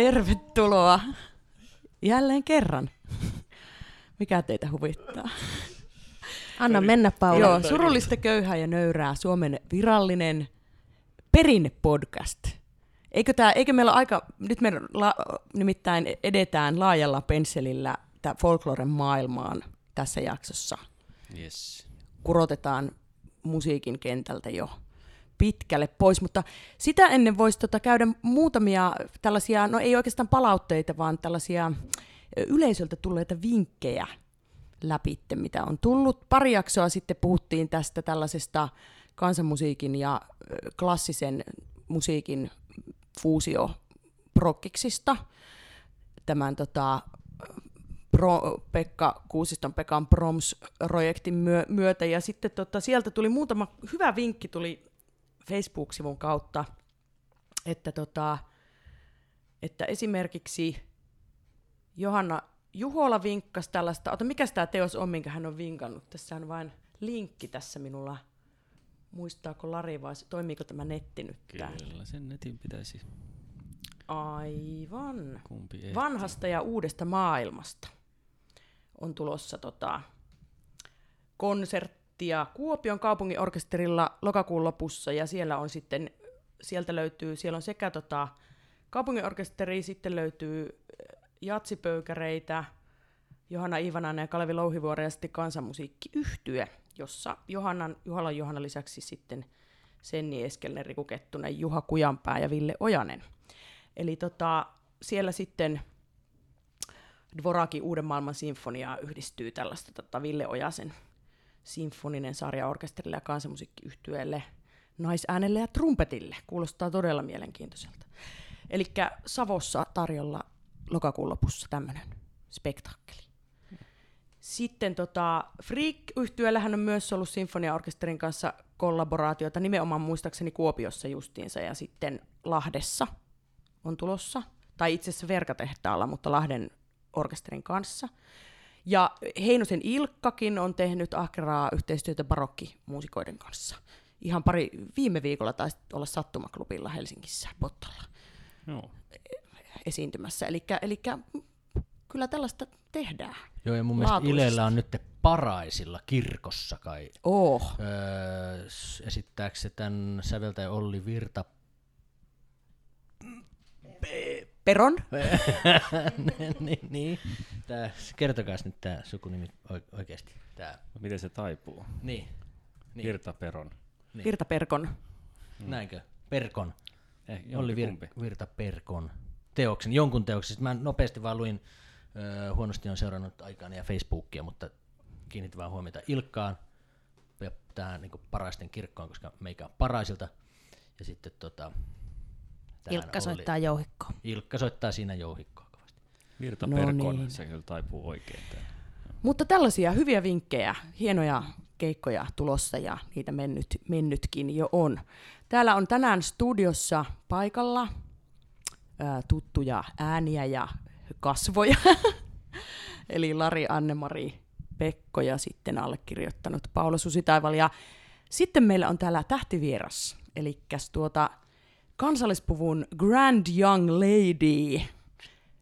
Tervetuloa jälleen kerran. Mikä teitä huvittaa? Anna mennä, Paula. Joo, surullista, köyhää ja nöyrää Suomen virallinen perinnepodcast. Eikö, tää, eikö meillä ole aika, nyt me la, nimittäin edetään laajalla pensselillä folkloren maailmaan tässä jaksossa. Yes. Kurotetaan musiikin kentältä jo pitkälle pois, mutta sitä ennen voisi tota käydä muutamia tällaisia, no ei oikeastaan palautteita, vaan tällaisia yleisöltä tulleita vinkkejä läpi, mitä on tullut. Pari jaksoa sitten puhuttiin tästä tällaisesta kansanmusiikin ja klassisen musiikin fuusioprokkiksista. Tämän tota, Pro, Pekka Kuusiston Pekan Proms-projektin myö, myötä. Ja sitten tota, sieltä tuli muutama hyvä vinkki tuli Facebook-sivun kautta, että, tota, että esimerkiksi Johanna Juhola vinkkasi tällaista, ota mikä tämä teos on, minkä hän on vinkannut, tässä on vain linkki tässä minulla, muistaako Lari vai toimiiko tämä netti nyt Kyllä, täällä? sen netin pitäisi. Aivan. Kumpi Vanhasta ja uudesta maailmasta on tulossa tota, konsertti konserttia Kuopion kaupungin orkesterilla lokakuun lopussa, ja siellä on sitten, sieltä löytyy, siellä on sekä tota, kaupungin orkesteri, sitten löytyy äh, jatsipöykäreitä, Johanna Ivanainen ja Kalevi Louhivuori ja sitten kansanmusiikkiyhtye, jossa Johannan, Juhalan Johanna lisäksi sitten Senni Eskelnen, Riku Kettunen, Juha Kujanpää ja Ville Ojanen. Eli tota, siellä sitten Dvorakin Uuden maailman sinfonia yhdistyy tällaista tota Ville Ojasen sinfoninen sarja orkesterille ja kansanmusiikkiyhtyeelle, naisäänelle ja trumpetille. Kuulostaa todella mielenkiintoiselta. Eli Savossa tarjolla lokakuun lopussa tämmöinen spektaakkeli. Sitten tota, Freak-yhtyöllähän on myös ollut sinfoniaorkesterin kanssa kollaboraatiota, nimenomaan muistaakseni Kuopiossa justiinsa, ja sitten Lahdessa on tulossa, tai itse asiassa Verkatehtaalla, mutta Lahden orkesterin kanssa. Ja Heinosen Ilkkakin on tehnyt ahkeraa yhteistyötä barokkimuusikoiden kanssa. Ihan pari viime viikolla taisi olla Sattumaklubilla Helsingissä Pottalla no. esiintymässä. Eli kyllä tällaista tehdään. Joo, ja mun mielestä Ilellä on nyt paraisilla kirkossa kai. Oh. Öö, esittääkö se tämän säveltäjä Olli Virta Peron. niin, niin. Tää, kertokaa nyt tämä sukunimi oikeasti. Tää. Miten se taipuu? Niin. niin. Virtaperon. Niin. Virtaperkon. Hmm. Näinkö? Perkon. Eh, Olli Vir- Virtaperkon teoksen, jonkun teoksen. Mä nopeasti vaan luin, öö, huonosti on seurannut aikaan ja Facebookia, mutta kiinnitin vaan huomiota Ilkkaan ja tähän niin paraisten kirkkoon, koska meikä on paraisilta. Ja sitten tota, Ilkka soittaa oli... jouhikkoa. Ilkka soittaa siinä jouhikkoa kovasti. Virta no Perkon, niin. se kyllä taipuu oikein. Tämän. Mutta tällaisia hyviä vinkkejä, hienoja keikkoja tulossa ja niitä mennyt, mennytkin jo on. Täällä on tänään studiossa paikalla ää, tuttuja ääniä ja kasvoja. Eli Lari Annemari Pekko ja sitten allekirjoittanut Paula Susitaival. Ja sitten meillä on täällä tähtivieras, eli tuota, kansallispuvun Grand Young Lady,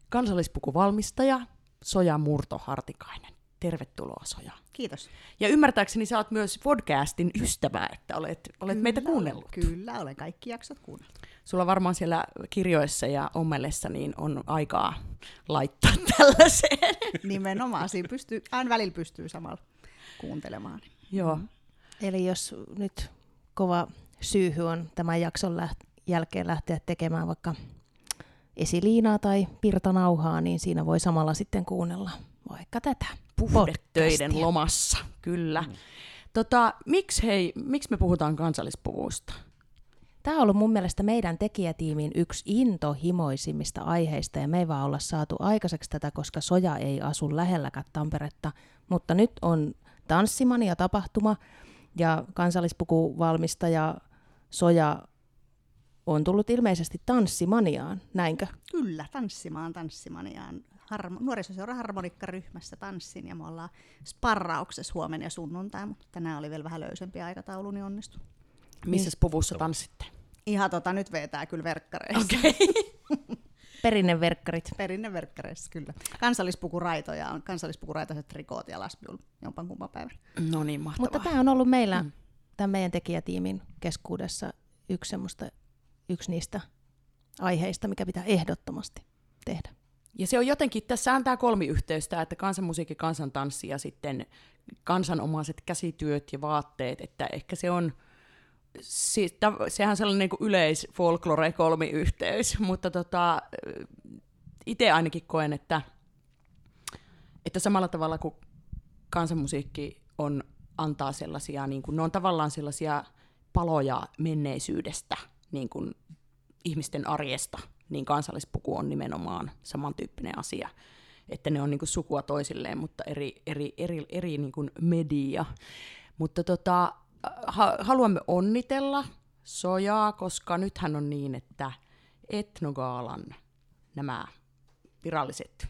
kansallispukuvalmistaja Soja Murto Hartikainen. Tervetuloa Soja. Kiitos. Ja ymmärtääkseni sä oot myös podcastin ystävä, että olet, olet kyllä, meitä kuunnellut. Kyllä, olen kaikki jaksot kuunnellut. Sulla varmaan siellä kirjoissa ja ommelessa niin on aikaa laittaa tällaiseen. Nimenomaan, siinä pystyy, aina välillä pystyy samalla kuuntelemaan. Joo. Mm. Eli jos nyt kova syyhy on tämän jakson läht- jälkeen lähteä tekemään vaikka esiliinaa tai pirtanauhaa, niin siinä voi samalla sitten kuunnella vaikka tätä puhdetöiden lomassa. Kyllä. Mm. Tota, miksi, hei, miksi me puhutaan kansallispuvuista? Tämä on ollut mun mielestä meidän tekijätiimin yksi intohimoisimmista aiheista, ja me ei vaan olla saatu aikaiseksi tätä, koska Soja ei asu lähelläkään Tamperetta. Mutta nyt on tanssimania tapahtuma, ja kansallispukuvalmistaja Soja on tullut ilmeisesti tanssimaniaan, näinkö? Kyllä, tanssimaan tanssimaniaan. Harmo- nuorisoseura harmonikkaryhmässä tanssin ja me ollaan sparrauksessa huomenna ja sunnuntai, mutta tänään oli vielä vähän löysempi aikataulu, niin onnistui. Missä puvussa tanssitte? Ihan tota, nyt vetää kyllä verkkareissa. Okay. Perinneverkkarit. Perinneverkkareissa, kyllä. Kansallispukuraitoja on kansallispukuraitoiset trikoot ja lasbiul jompan kumman päivän. No niin, mahtavaa. Mutta tämä on ollut meillä, mm. tämän meidän tekijätiimin keskuudessa yksi, semmoista, yksi niistä aiheista, mikä pitää ehdottomasti tehdä. Ja se on jotenkin, tässä on tämä kolmiyhteys, että kansanmusiikki, kansantanssi ja sitten kansanomaiset käsityöt ja vaatteet, että ehkä se on, sehän on sellainen niin yleis folklore kolmiyhteys, mutta tota, itse ainakin koen, että, että samalla tavalla kuin kansanmusiikki on, antaa sellaisia, niin kuin, ne on tavallaan sellaisia paloja menneisyydestä, niin kuin ihmisten arjesta, niin kansallispuku on nimenomaan samantyyppinen asia. Että ne on niin kuin sukua toisilleen, mutta eri, eri, eri, eri niin kuin media. Mutta tota, ha, haluamme onnitella Sojaa, koska nythän on niin, että Etnogaalan nämä viralliset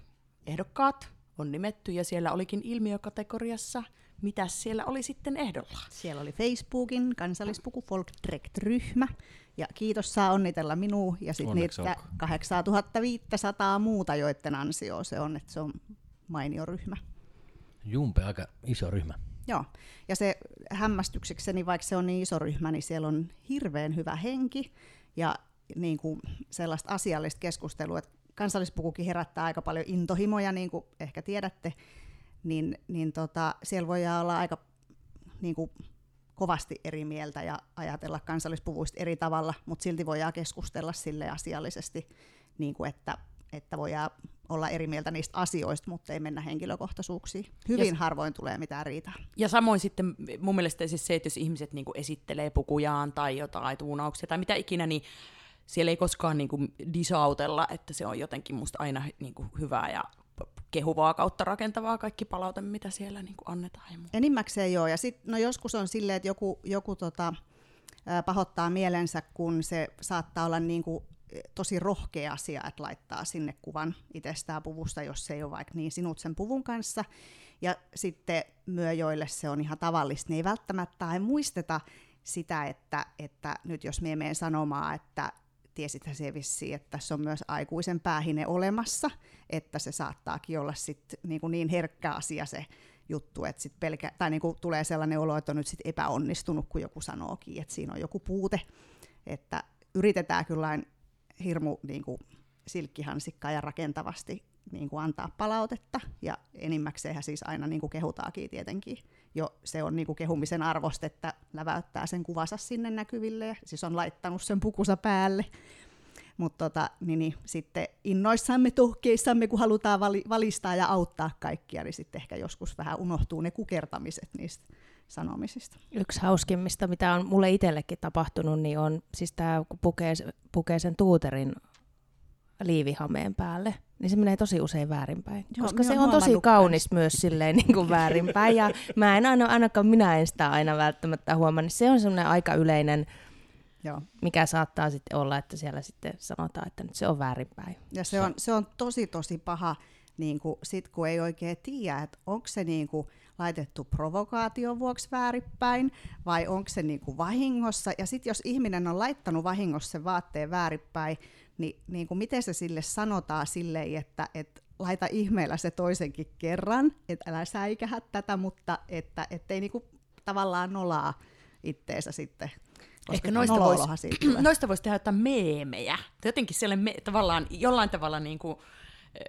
ehdokkaat on nimetty, ja siellä olikin ilmiökategoriassa – mitä siellä oli sitten ehdolla? Siellä oli Facebookin kansallispuku Folk Direct-ryhmä, ja kiitos saa onnitella minua ja sitten niitä 8500 muuta, joiden ansio se on, että se on mainio ryhmä. Jumpe, aika iso ryhmä. Joo, ja se hämmästyksekseni, vaikka se on niin iso ryhmä, niin siellä on hirveän hyvä henki ja niin kuin sellaista asiallista keskustelua, että kansallispukukin herättää aika paljon intohimoja, niin kuin ehkä tiedätte, niin, niin tota, siellä voi olla aika niin kuin, kovasti eri mieltä ja ajatella kansallispuvuista eri tavalla, mutta silti voidaan keskustella sille asiallisesti, niin kuin että, että voidaan olla eri mieltä niistä asioista, mutta ei mennä henkilökohtaisuuksiin. Hyvin ja, harvoin tulee mitään riitaa. Ja samoin sitten mun mielestä siis se, että jos ihmiset niin esittelee pukujaan tai jotain tuunauksia tai mitä ikinä, niin siellä ei koskaan niin kuin disautella, että se on jotenkin musta aina niin kuin hyvää ja kehuvaa kautta rakentavaa kaikki palaute, mitä siellä niin kuin annetaan. Ja Enimmäkseen joo, ja sit, no joskus on silleen, että joku, joku tota, pahoittaa mielensä, kun se saattaa olla niin kuin tosi rohkea asia, että laittaa sinne kuvan itsestään puvusta, jos se ei ole vaikka niin sinut sen puvun kanssa. Ja sitten myö, joille se on ihan tavallista, ne ei välttämättä ei muisteta sitä, että, että nyt jos me menen sanomaan, että tiesithän se vissiin, että tässä on myös aikuisen päähine olemassa, että se saattaakin olla sit niin, kuin niin herkkä asia se juttu, että sit pelkä, tai niin kuin tulee sellainen olo, että on nyt sit epäonnistunut, kun joku sanookin, että siinä on joku puute, että yritetään kyllä hirmu niin kuin silkkihansikkaa ja rakentavasti niin kuin antaa palautetta, ja enimmäkseenhän siis aina niin kuin kehutaakin tietenkin. Jo se on niin kuin kehumisen arvosta, että läväyttää sen kuvansa sinne näkyville, ja siis on laittanut sen pukusa päälle. Mutta tota, niin, niin, sitten innoissamme, tuhkeissamme, kun halutaan vali, valistaa ja auttaa kaikkia, niin sitten ehkä joskus vähän unohtuu ne kukertamiset niistä sanomisista. Yksi hauskimmista, mitä on mulle itsellekin tapahtunut, niin on siis tämä, kun pukee, pukee sen tuuterin liivihameen päälle, niin se menee tosi usein väärinpäin. Joo, koska se on tosi kaunis myös silleen niin kuin väärinpäin. Ja mä en aina, ainakaan minä en sitä aina välttämättä huomaa, niin se on semmoinen aika yleinen, Joo. mikä saattaa sitten olla, että siellä sitten sanotaan, että nyt se on väärinpäin. Ja se on, se on tosi tosi paha, niin kuin, sit kun ei oikein tiedä, että onko se niin kuin, laitettu provokaation vuoksi väärinpäin vai onko se niin kuin vahingossa. Ja sitten jos ihminen on laittanut vahingossa sen vaatteen väärinpäin, niin, niin kuin miten se sille sanotaan silleen, että, että laita ihmeellä se toisenkin kerran, että älä säikähä tätä, mutta että ei niin kuin tavallaan nolaa itteensä sitten. Ehkä noista voisi, noista voisi tehdä jotain meemejä. Jotenkin siellä me, tavallaan, jollain tavalla niin kuin,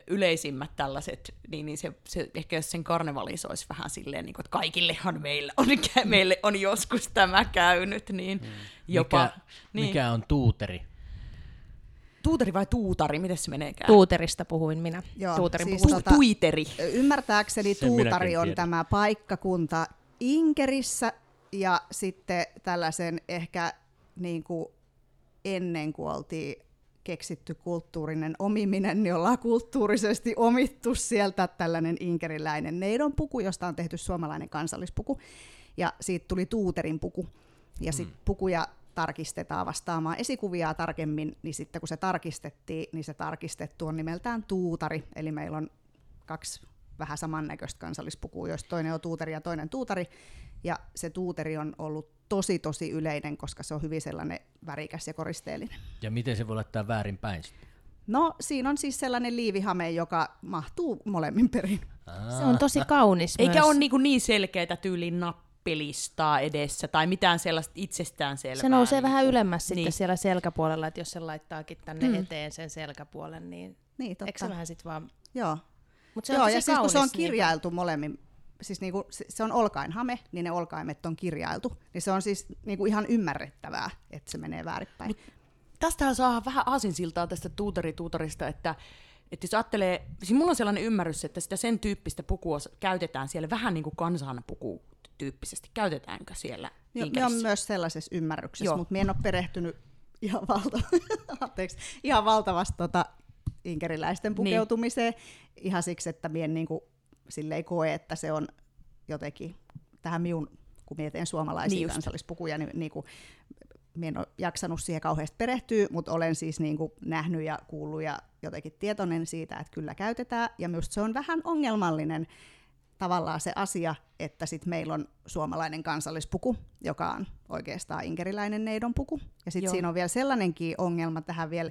yleisimmät tällaiset, niin, niin se, se, ehkä jos sen karnevalisoisi vähän silleen, niin kuin, että kaikillehan meillä on, meille on joskus tämä käynyt, niin mm. jopa... Mikä, niin. mikä on tuuteri? Tuuteri vai tuutari, miten se meneekään? Tuuterista puhuin minä. Joo, Tuuterin siis puhuin. tota, Tuiteri. Ymmärtääkseni Sen tuutari on tämä paikkakunta Inkerissä ja sitten tällaisen ehkä niin kuin ennen kuin oltiin keksitty kulttuurinen omiminen, niin ollaan kulttuurisesti omittu sieltä tällainen inkeriläinen neidon puku, josta on tehty suomalainen kansallispuku. Ja siitä tuli tuuterin puku. Ja sitten mm. pukuja tarkistetaan vastaamaan esikuvia tarkemmin, niin sitten kun se tarkistettiin, niin se tarkistettu on nimeltään tuutari, eli meillä on kaksi vähän samannäköistä kansallispukua, joista toinen on tuutari ja toinen tuutari, ja se tuuteri on ollut tosi tosi yleinen, koska se on hyvin sellainen värikäs ja koristeellinen. Ja miten se voi laittaa väärin päin? No siinä on siis sellainen liivihame, joka mahtuu molemmin perin. Se on tosi kaunis Eikä myös. ole niin, niin selkeitä tyylin nappilistaa edessä tai mitään sellaista itsestään selvää. Se nousee niin vähän ylemmäs sitten Niin. siellä selkäpuolella, että jos se laittaakin tänne Mm. eteen sen selkäpuolen, niin Niin, totta. eikö se vähän sitten vaan... Joo. Mut se Joo, ja siis kun se on kaunis, niin- kirjailtu molemmin, siis niinku, se, se on olkainhame, niin ne olkaimet on kirjailtu, niin se on siis niinku ihan ymmärrettävää, että se menee väärinpäin. Tästähän saa vähän aasinsiltaa tästä tuutarituutarista, että, että jos ajattelee, siis mulla on sellainen ymmärrys, että sitä sen tyyppistä pukua käytetään siellä vähän niin kuin kansanpuku tyyppisesti. Käytetäänkö siellä Joo, me Inkerissä? on myös sellaisessa ymmärryksessä, Joo. mutta me en ole perehtynyt ihan, valta, anteeksi, ihan valtavasti tota inkeriläisten pukeutumiseen ihan siksi, että mie en niinku, silleen koe, että se on jotenkin tähän minun, kun mietin suomalaisia Niin niin just. kansallispukuja, niin niinku, mie en ole jaksanut siihen kauheasti perehtyä, mutta olen siis niinku nähnyt ja kuullut ja jotenkin tietoinen siitä, että kyllä käytetään. Ja myös se on vähän ongelmallinen tavallaan se asia, että sit meillä on suomalainen kansallispuku, joka on oikeastaan inkeriläinen neidonpuku. Ja sitten siinä on vielä sellainenkin ongelma tähän vielä,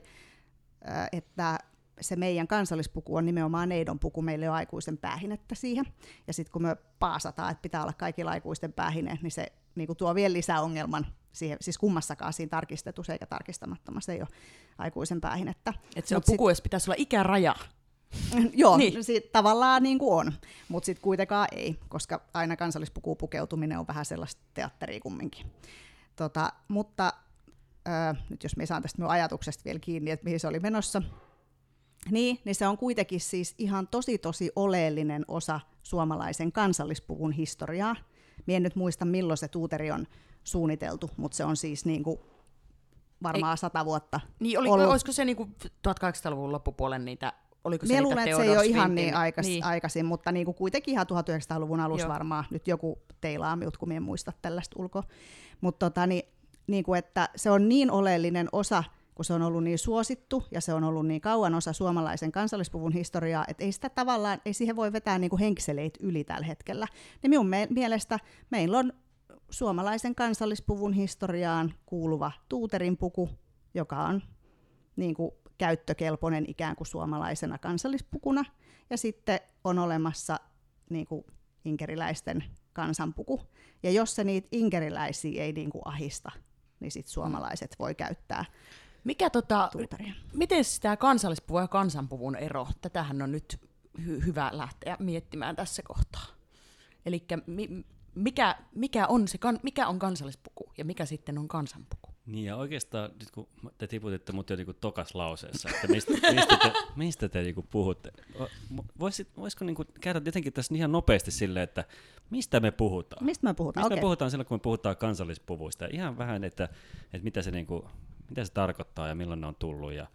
että se meidän kansallispuku on nimenomaan neidonpuku, meillä ei ole aikuisen päähinettä siihen. Ja sitten kun me paasataan, että pitää olla kaikilla aikuisten päähine, niin se niin tuo vielä lisää ongelman siihen, siis kummassakaan siinä tarkistetussa eikä tarkistamattomassa ei ole aikuisen päähinettä. Että se on Mut sit- puku, jos pitäisi olla ikäraja. Joo, Niin. niin. siitä tavallaan niin kuin on, mutta sitten kuitenkaan ei, koska aina kansallispukuun pukeutuminen on vähän sellaista teatteria kumminkin. Tota, mutta ö, nyt jos me saan tästä minun ajatuksesta vielä kiinni, että mihin se oli menossa, niin, niin se on kuitenkin siis ihan tosi tosi oleellinen osa suomalaisen kansallispuvun historiaa. Mie en nyt muista milloin se tuuteri on suunniteltu, mutta se on siis niin kuin varmaan sata vuotta Niin, oli, ollut. olisiko se niinku 1800-luvun loppupuolen niitä, oliko se Mie luulen, että se ei ole ihan niin, aikas, niin. aikaisin, mutta niin kuin kuitenkin ihan 1900-luvun alussa Joo. varmaan. Nyt joku teilaa minut, kun en muista tällaista ulkoa. Mutta tota, niin, niin kuin, että se on niin oleellinen osa, kun se on ollut niin suosittu ja se on ollut niin kauan osa suomalaisen kansallispuvun historiaa, että ei sitä tavallaan, ei siihen voi vetää niin kuin henkseleitä yli tällä hetkellä. Niin minun me- mielestä meillä on suomalaisen kansallispuvun historiaan kuuluva tuuterin puku, joka on niin kuin käyttökelpoinen ikään kuin suomalaisena kansallispukuna. Ja sitten on olemassa niin kuin inkeriläisten kansanpuku. Ja jos se niitä inkeriläisiä ei niin kuin ahista, niin sitten suomalaiset voi käyttää Mikä tota, tuutaria. miten tämä kansallispuvun ja kansanpuvun ero? Tätähän on nyt hy- hyvä lähteä miettimään tässä kohtaa. Eli mi- mikä, mikä, on se, mikä on kansallispuku ja mikä sitten on kansanpuku? Niin ja oikeastaan nyt kun te tiputitte mut jo niinku tokas lauseessa, että mistä, mistä te, mistä te niinku puhutte, Voisit, voisiko niinku käydä jotenkin tässä ihan nopeasti silleen, että mistä me puhutaan? Mistä me puhutaan? Mistä Okei. me puhutaan silloin, kun me puhutaan kansallispuvuista? Ihan vähän, että, että mitä, se niinku, mitä se tarkoittaa ja milloin ne on tullut ja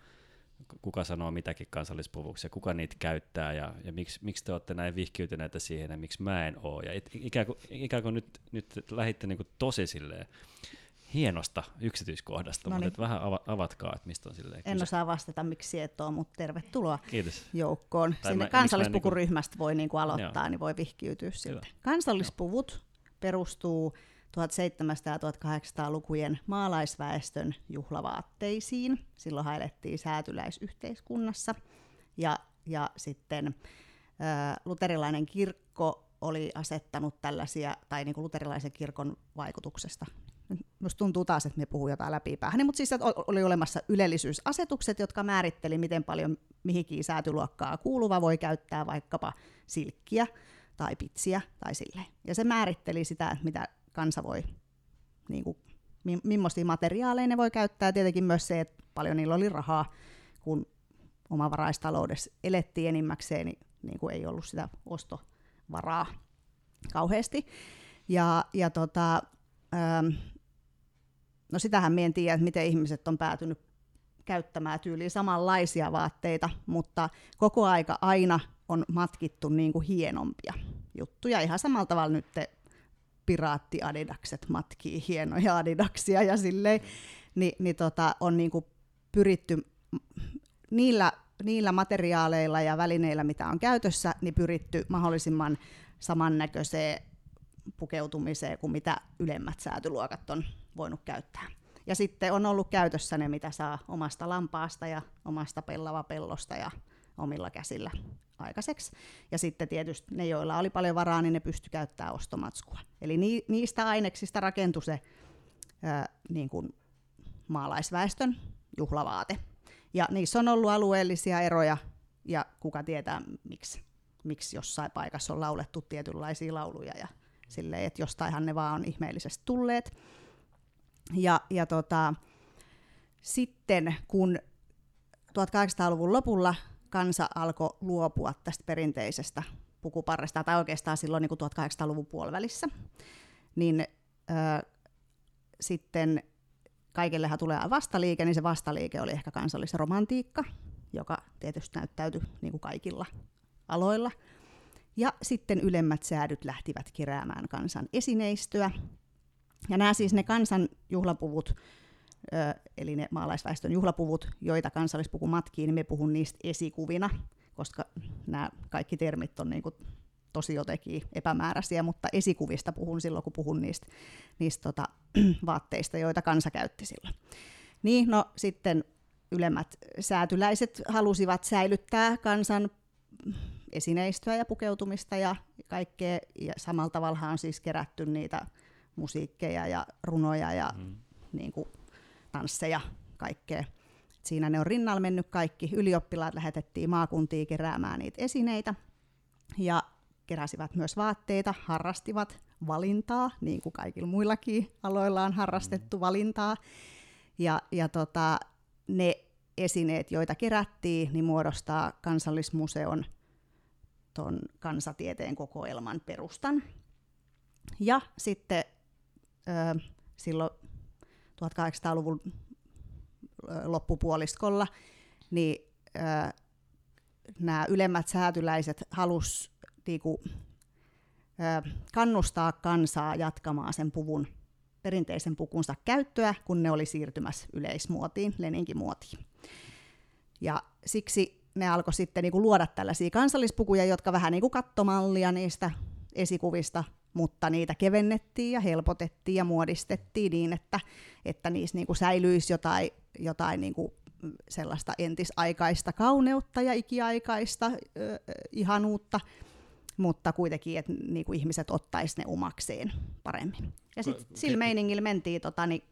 kuka sanoo mitäkin kansallispuvuksi ja kuka niitä käyttää ja, ja miksi, miksi te olette näin vihkiytyneitä siihen ja miksi mä en oo. Ja et, ikään, kuin, ikään kuin nyt, nyt lähditte niinku tosi silleen hienosta yksityiskohdasta, No mutta niin. vähän ava, avatkaa, että mistä on silleen En kyse. osaa vastata, miksi et ole, mutta tervetuloa Kiitos. joukkoon. Tai Sinne mä- kansallispukuryhmästä voi niinku aloittaa, Joo. niin voi vihkiytyä Hyvä. sitten. Kansallispuvut perustuu 1700- ja 1800-lukujen maalaisväestön juhlavaatteisiin. Silloin elettiin säätyläisyhteiskunnassa. Ja, ja sitten ä, luterilainen kirkko oli asettanut tällaisia, tai niin kuin luterilaisen kirkon vaikutuksesta. Minusta tuntuu taas, että me puhuu jotain läpi päähän, mutta siis oli olemassa ylellisyysasetukset, jotka määritteli, miten paljon mihinkin säätyluokkaa kuuluva voi käyttää vaikkapa silkkiä tai pitsiä tai silleen. Ja se määritteli sitä, että mitä kansa voi, niin kuin, mi- millaisia materiaaleja ne voi käyttää. Tietenkin myös se, että paljon niillä oli rahaa, kun omavaraistaloudessa elettiin enimmäkseen, niin, niin kuin ei ollut sitä ostovaraa kauheasti. Ja, ja tota, ähm, no sitähän me en tiedä, että miten ihmiset on päätynyt käyttämään tyyliin samanlaisia vaatteita, mutta koko aika aina on matkittu niin kuin hienompia juttuja. Ihan samalla tavalla nyt te piraattiadidakset matkii hienoja adidaksia ja silleen, Ni, niin tota, on niin kuin pyritty niillä, niillä materiaaleilla ja välineillä, mitä on käytössä, niin pyritty mahdollisimman samannäköiseen pukeutumiseen kuin mitä ylemmät säätyluokat on voinut käyttää. Ja sitten on ollut käytössä ne, mitä saa omasta lampaasta ja omasta pellavapellosta ja omilla käsillä aikaiseksi. Ja sitten tietysti ne, joilla oli paljon varaa, niin ne pysty käyttämään ostomatskua. Eli ni, niistä aineksista rakentui se ää, niin kuin maalaisväestön juhlavaate. Ja niissä on ollut alueellisia eroja, ja kuka tietää miksi, miksi jossain paikassa on laulettu tietynlaisia lauluja, ja silleen, että jostainhan ne vaan on ihmeellisesti tulleet. Ja, ja tota, sitten kun 1800-luvun lopulla kansa alkoi luopua tästä perinteisestä pukuparresta, tai oikeastaan silloin niin kuin 1800-luvun puolivälissä, niin ö, sitten kaikillehan tulee vastaliike, niin se vastaliike oli ehkä kansallisromantiikka, joka tietysti näyttäytyi niin kuin kaikilla aloilla. Ja sitten ylemmät säädyt lähtivät keräämään kansan esineistöä. Ja nämä siis ne kansan juhlapuvut, eli ne maalaisväestön juhlapuvut, joita kansallispuku matkii, niin me puhun niistä esikuvina, koska nämä kaikki termit on niin kuin tosi jotenkin epämääräisiä, mutta esikuvista puhun silloin, kun puhun niistä, niistä tota, vaatteista, joita kansa käytti silloin. Niin, no sitten ylemmät säätyläiset halusivat säilyttää kansan esineistöä ja pukeutumista ja kaikkea, ja samalla tavalla on siis kerätty niitä musiikkeja ja runoja ja mm. niin kuin, tansseja, kaikkea. Siinä ne on rinnalla mennyt kaikki. Ylioppilaat lähetettiin maakuntiin keräämään niitä esineitä. Ja keräsivät myös vaatteita, harrastivat valintaa, niin kuin kaikilla muillakin aloilla on harrastettu valintaa. Ja, ja tota, ne esineet, joita kerättiin, niin muodostaa kansallismuseon ton kansatieteen kokoelman perustan. Ja sitten ö, silloin 1800-luvun loppupuoliskolla, niin nämä ylemmät säätyläiset halus niinku, ö, kannustaa kansaa jatkamaan sen puvun, perinteisen pukunsa käyttöä, kun ne oli siirtymässä yleismuotiin, Leninkin muotiin. Ja siksi ne alkoi sitten niinku luoda tällaisia kansallispukuja, jotka vähän niin kuin kattomallia niistä esikuvista mutta niitä kevennettiin ja helpotettiin ja muodistettiin niin, että, että niissä niin kuin säilyisi jotain, jotain niin kuin sellaista entisaikaista kauneutta ja ikiaikaista ö, ihanuutta, mutta kuitenkin, että niin kuin ihmiset ottaisi ne omakseen paremmin. Ja sitten sillä meiningillä mentiin tota, niin,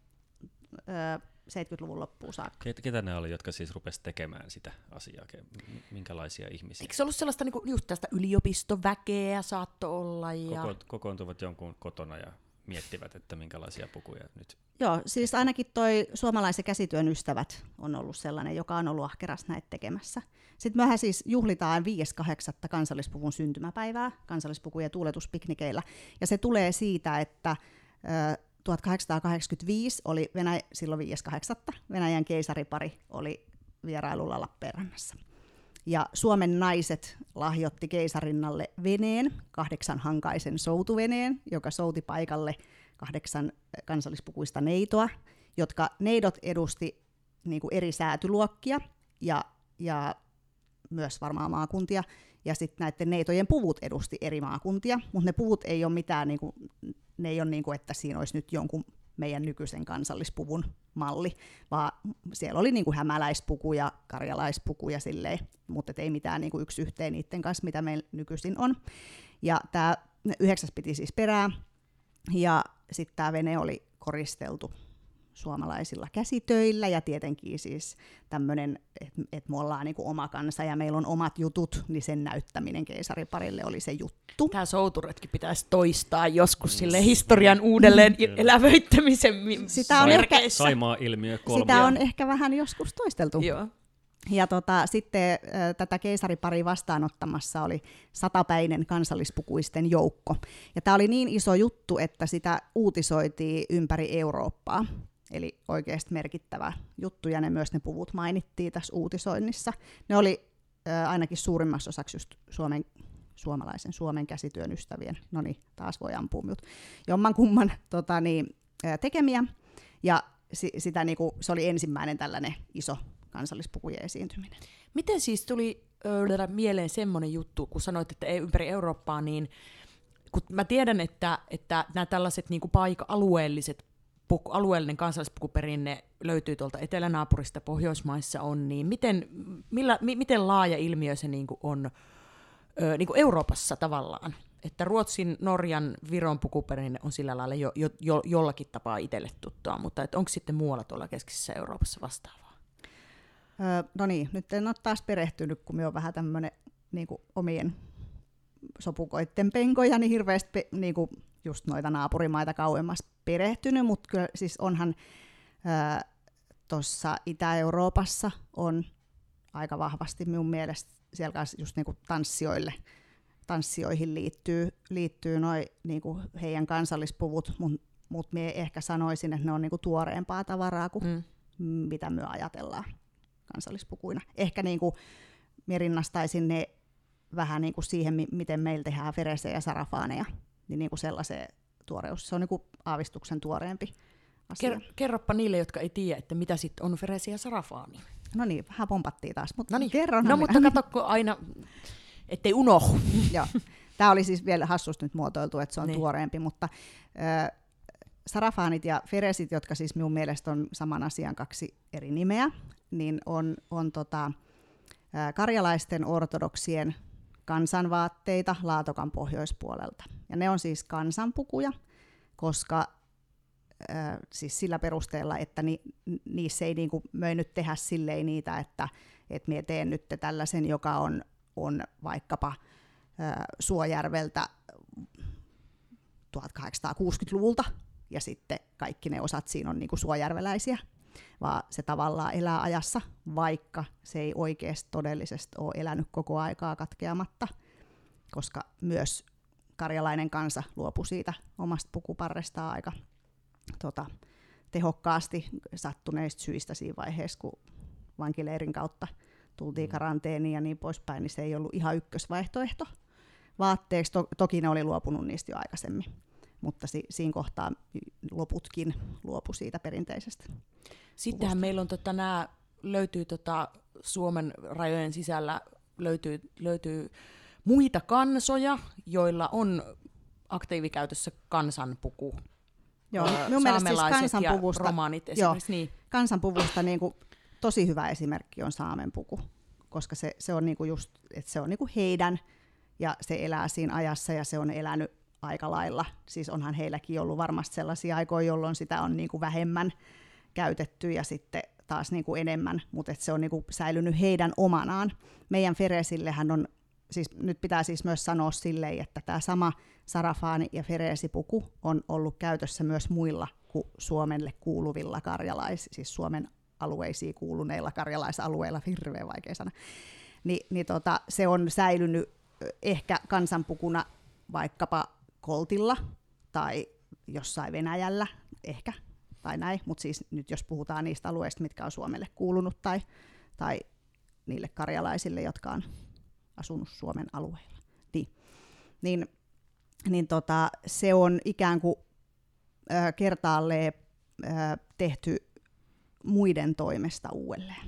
ö, 70-luvun loppuun saakka. Ketä ne oli, jotka siis rupesivat tekemään sitä asiaa? Minkälaisia ihmisiä? Eikö se ollut sellaista niin kuin, just tästä yliopistoväkeä saatto olla? Ja... Koko, kokoontuvat jonkun kotona ja miettivät, että minkälaisia pukuja nyt. Joo, siis ainakin toi suomalaisen käsityön ystävät on ollut sellainen, joka on ollut ahkeras näitä tekemässä. Sitten mehän siis juhlitaan 5.8. kansallispuvun syntymäpäivää kansallispukujen tuuletuspiknikeillä. Ja se tulee siitä, että 1885 oli Venäjä, silloin 5.8. Venäjän keisaripari oli vierailulla Lappeenrannassa. Ja Suomen naiset lahjoitti keisarinnalle veneen, kahdeksan hankaisen soutuveneen, joka souti paikalle kahdeksan kansallispukuista neitoa, jotka neidot edusti niin kuin eri säätyluokkia ja, ja myös varmaan maakuntia. Ja sitten näiden neitojen puvut edusti eri maakuntia, mutta ne puvut ei ole mitään niin kuin, ne ei ole niin että siinä olisi nyt jonkun meidän nykyisen kansallispuvun malli, vaan siellä oli niin kuin hämäläispuku ja karjalaispuku ja silleen, mutta ei mitään niin kuin yksi yhteen niiden kanssa, mitä meillä nykyisin on. Ja tämä yhdeksäs piti siis perää, ja sitten tämä vene oli koristeltu suomalaisilla käsitöillä ja tietenkin siis tämmöinen, että et me ollaan niinku oma kansa ja meillä on omat jutut, niin sen näyttäminen keisariparille oli se juttu. Tämä souturetki pitäisi toistaa joskus sille historian uudelleen elävöittämisen sitä on ehkä, Saimaa-ilmiö kolme. Sitä on ehkä vähän joskus toisteltu. Joo. Ja tota, sitten äh, tätä keisaripari vastaanottamassa oli satapäinen kansallispukuisten joukko. Ja tämä oli niin iso juttu, että sitä uutisoitiin ympäri Eurooppaa. Eli oikeasti merkittävä juttu, ja ne myös ne puvut mainittiin tässä uutisoinnissa. Ne oli äh, ainakin suurimmassa osaksi just Suomen, suomalaisen Suomen käsityön ystävien, no niin, taas voi ampua mut, jomman kumman tota, niin, äh, tekemiä, ja si, sitä, niinku, se oli ensimmäinen tällainen iso kansallispukujen esiintyminen. Miten siis tuli öö, mieleen semmoinen juttu, kun sanoit, että ei ympäri Eurooppaa, niin kun mä tiedän, että, että nämä tällaiset niin kuin paika, alueelliset puku, alueellinen kansallispukuperinne löytyy tuolta etelänaapurista, Pohjoismaissa on, niin miten, millä, mi, miten laaja ilmiö se niin kuin on ö, niin kuin Euroopassa tavallaan? Että Ruotsin, Norjan, Viron pukuperinne on sillä lailla jo, jo, jo, jollakin tapaa itselle tuttua, mutta onko sitten muualla tuolla keskisessä Euroopassa vastaavaa? Öö, no niin, nyt en ole taas perehtynyt, kun me on vähän tämmöinen niin omien sopukoitten penkoja, niin hirveästi niin kuin just noita naapurimaita kauemmas perehtynyt, mutta kyllä siis onhan tuossa Itä-Euroopassa on aika vahvasti minun mielestä siellä kanssa just niinku tanssijoille, tanssijoihin liittyy, liittyy noi niinku heidän kansallispuvut, mutta mut minä ehkä sanoisin, että ne on niinku tuoreempaa tavaraa kuin mm. mitä me ajatellaan kansallispukuina. Ehkä niinku minä rinnastaisin ne vähän niinku siihen, miten meillä tehdään feresejä ja sarafaaneja, niin niinku sellaiseen tuoreus. Se on niinku aavistuksen tuoreempi asia. Ker- kerropa niille, jotka ei tiedä, että mitä sitten on Feresi ja Sarafaani. No niin, vähän pompattiin taas, mutta niin. kerron. No mutta katsokko aina, ettei unohdu. Joo. Tämä oli siis vielä hassusti nyt muotoiltu, että se on niin. tuoreempi, mutta äh, Sarafaanit ja Feresit, jotka siis minun mielestä on saman asian kaksi eri nimeä, niin on, on tota, äh, karjalaisten ortodoksien kansanvaatteita Laatokan pohjoispuolelta. Ja ne on siis kansanpukuja, koska äh, siis sillä perusteella, että ni, niissä ei niinku, nyt tehdä silleen niitä, että et mie teen nyt tällaisen, joka on, on vaikkapa äh, Suojärveltä 1860-luvulta, ja sitten kaikki ne osat siinä on niinku suojärveläisiä, vaan se tavallaan elää ajassa, vaikka se ei oikeasti todellisesti ole elänyt koko aikaa katkeamatta, koska myös karjalainen kansa luopui siitä omasta pukuparrestaan aika tota, tehokkaasti sattuneista syistä siinä vaiheessa, kun vankileirin kautta tultiin mm. karanteeniin ja niin poispäin, niin se ei ollut ihan ykkösvaihtoehto vaatteeksi. To- toki ne oli luopunut niistä jo aikaisemmin, mutta si- siinä kohtaa loputkin luopu siitä perinteisestä. Sittenhän meillä on tota, nämä, löytyy tota, Suomen rajojen sisällä löytyy, löytyy muita kansoja, joilla on aktiivikäytössä kansanpuku. Joo, minun mielestä siis kansanpuvusta, romaanit joo, niin. kansanpuvusta niin kuin, tosi hyvä esimerkki on saamen puku, koska se, se on niin kuin just, että se on niin kuin heidän ja se elää siinä ajassa ja se on elänyt aika lailla. Siis onhan heilläkin ollut varmasti sellaisia aikoja, jolloin sitä on niin kuin vähemmän käytetty ja sitten taas niin kuin enemmän, mutta se on niin kuin säilynyt heidän omanaan. Meidän Feresillehän on siis nyt pitää siis myös sanoa silleen, että tämä sama sarafaani ja fereesipuku on ollut käytössä myös muilla kuin Suomelle kuuluvilla karjalais, siis Suomen alueisiin kuuluneilla karjalaisalueilla, hirveän vaikea sana, Ni, niin tota, se on säilynyt ehkä kansanpukuna vaikkapa Koltilla tai jossain Venäjällä, ehkä, tai näin, mutta siis nyt jos puhutaan niistä alueista, mitkä on Suomelle kuulunut tai, tai niille karjalaisille, jotka on asunut Suomen alueella. Niin, niin, niin tota, se on ikään kuin äh, kertaalleen tehty muiden toimesta uudelleen.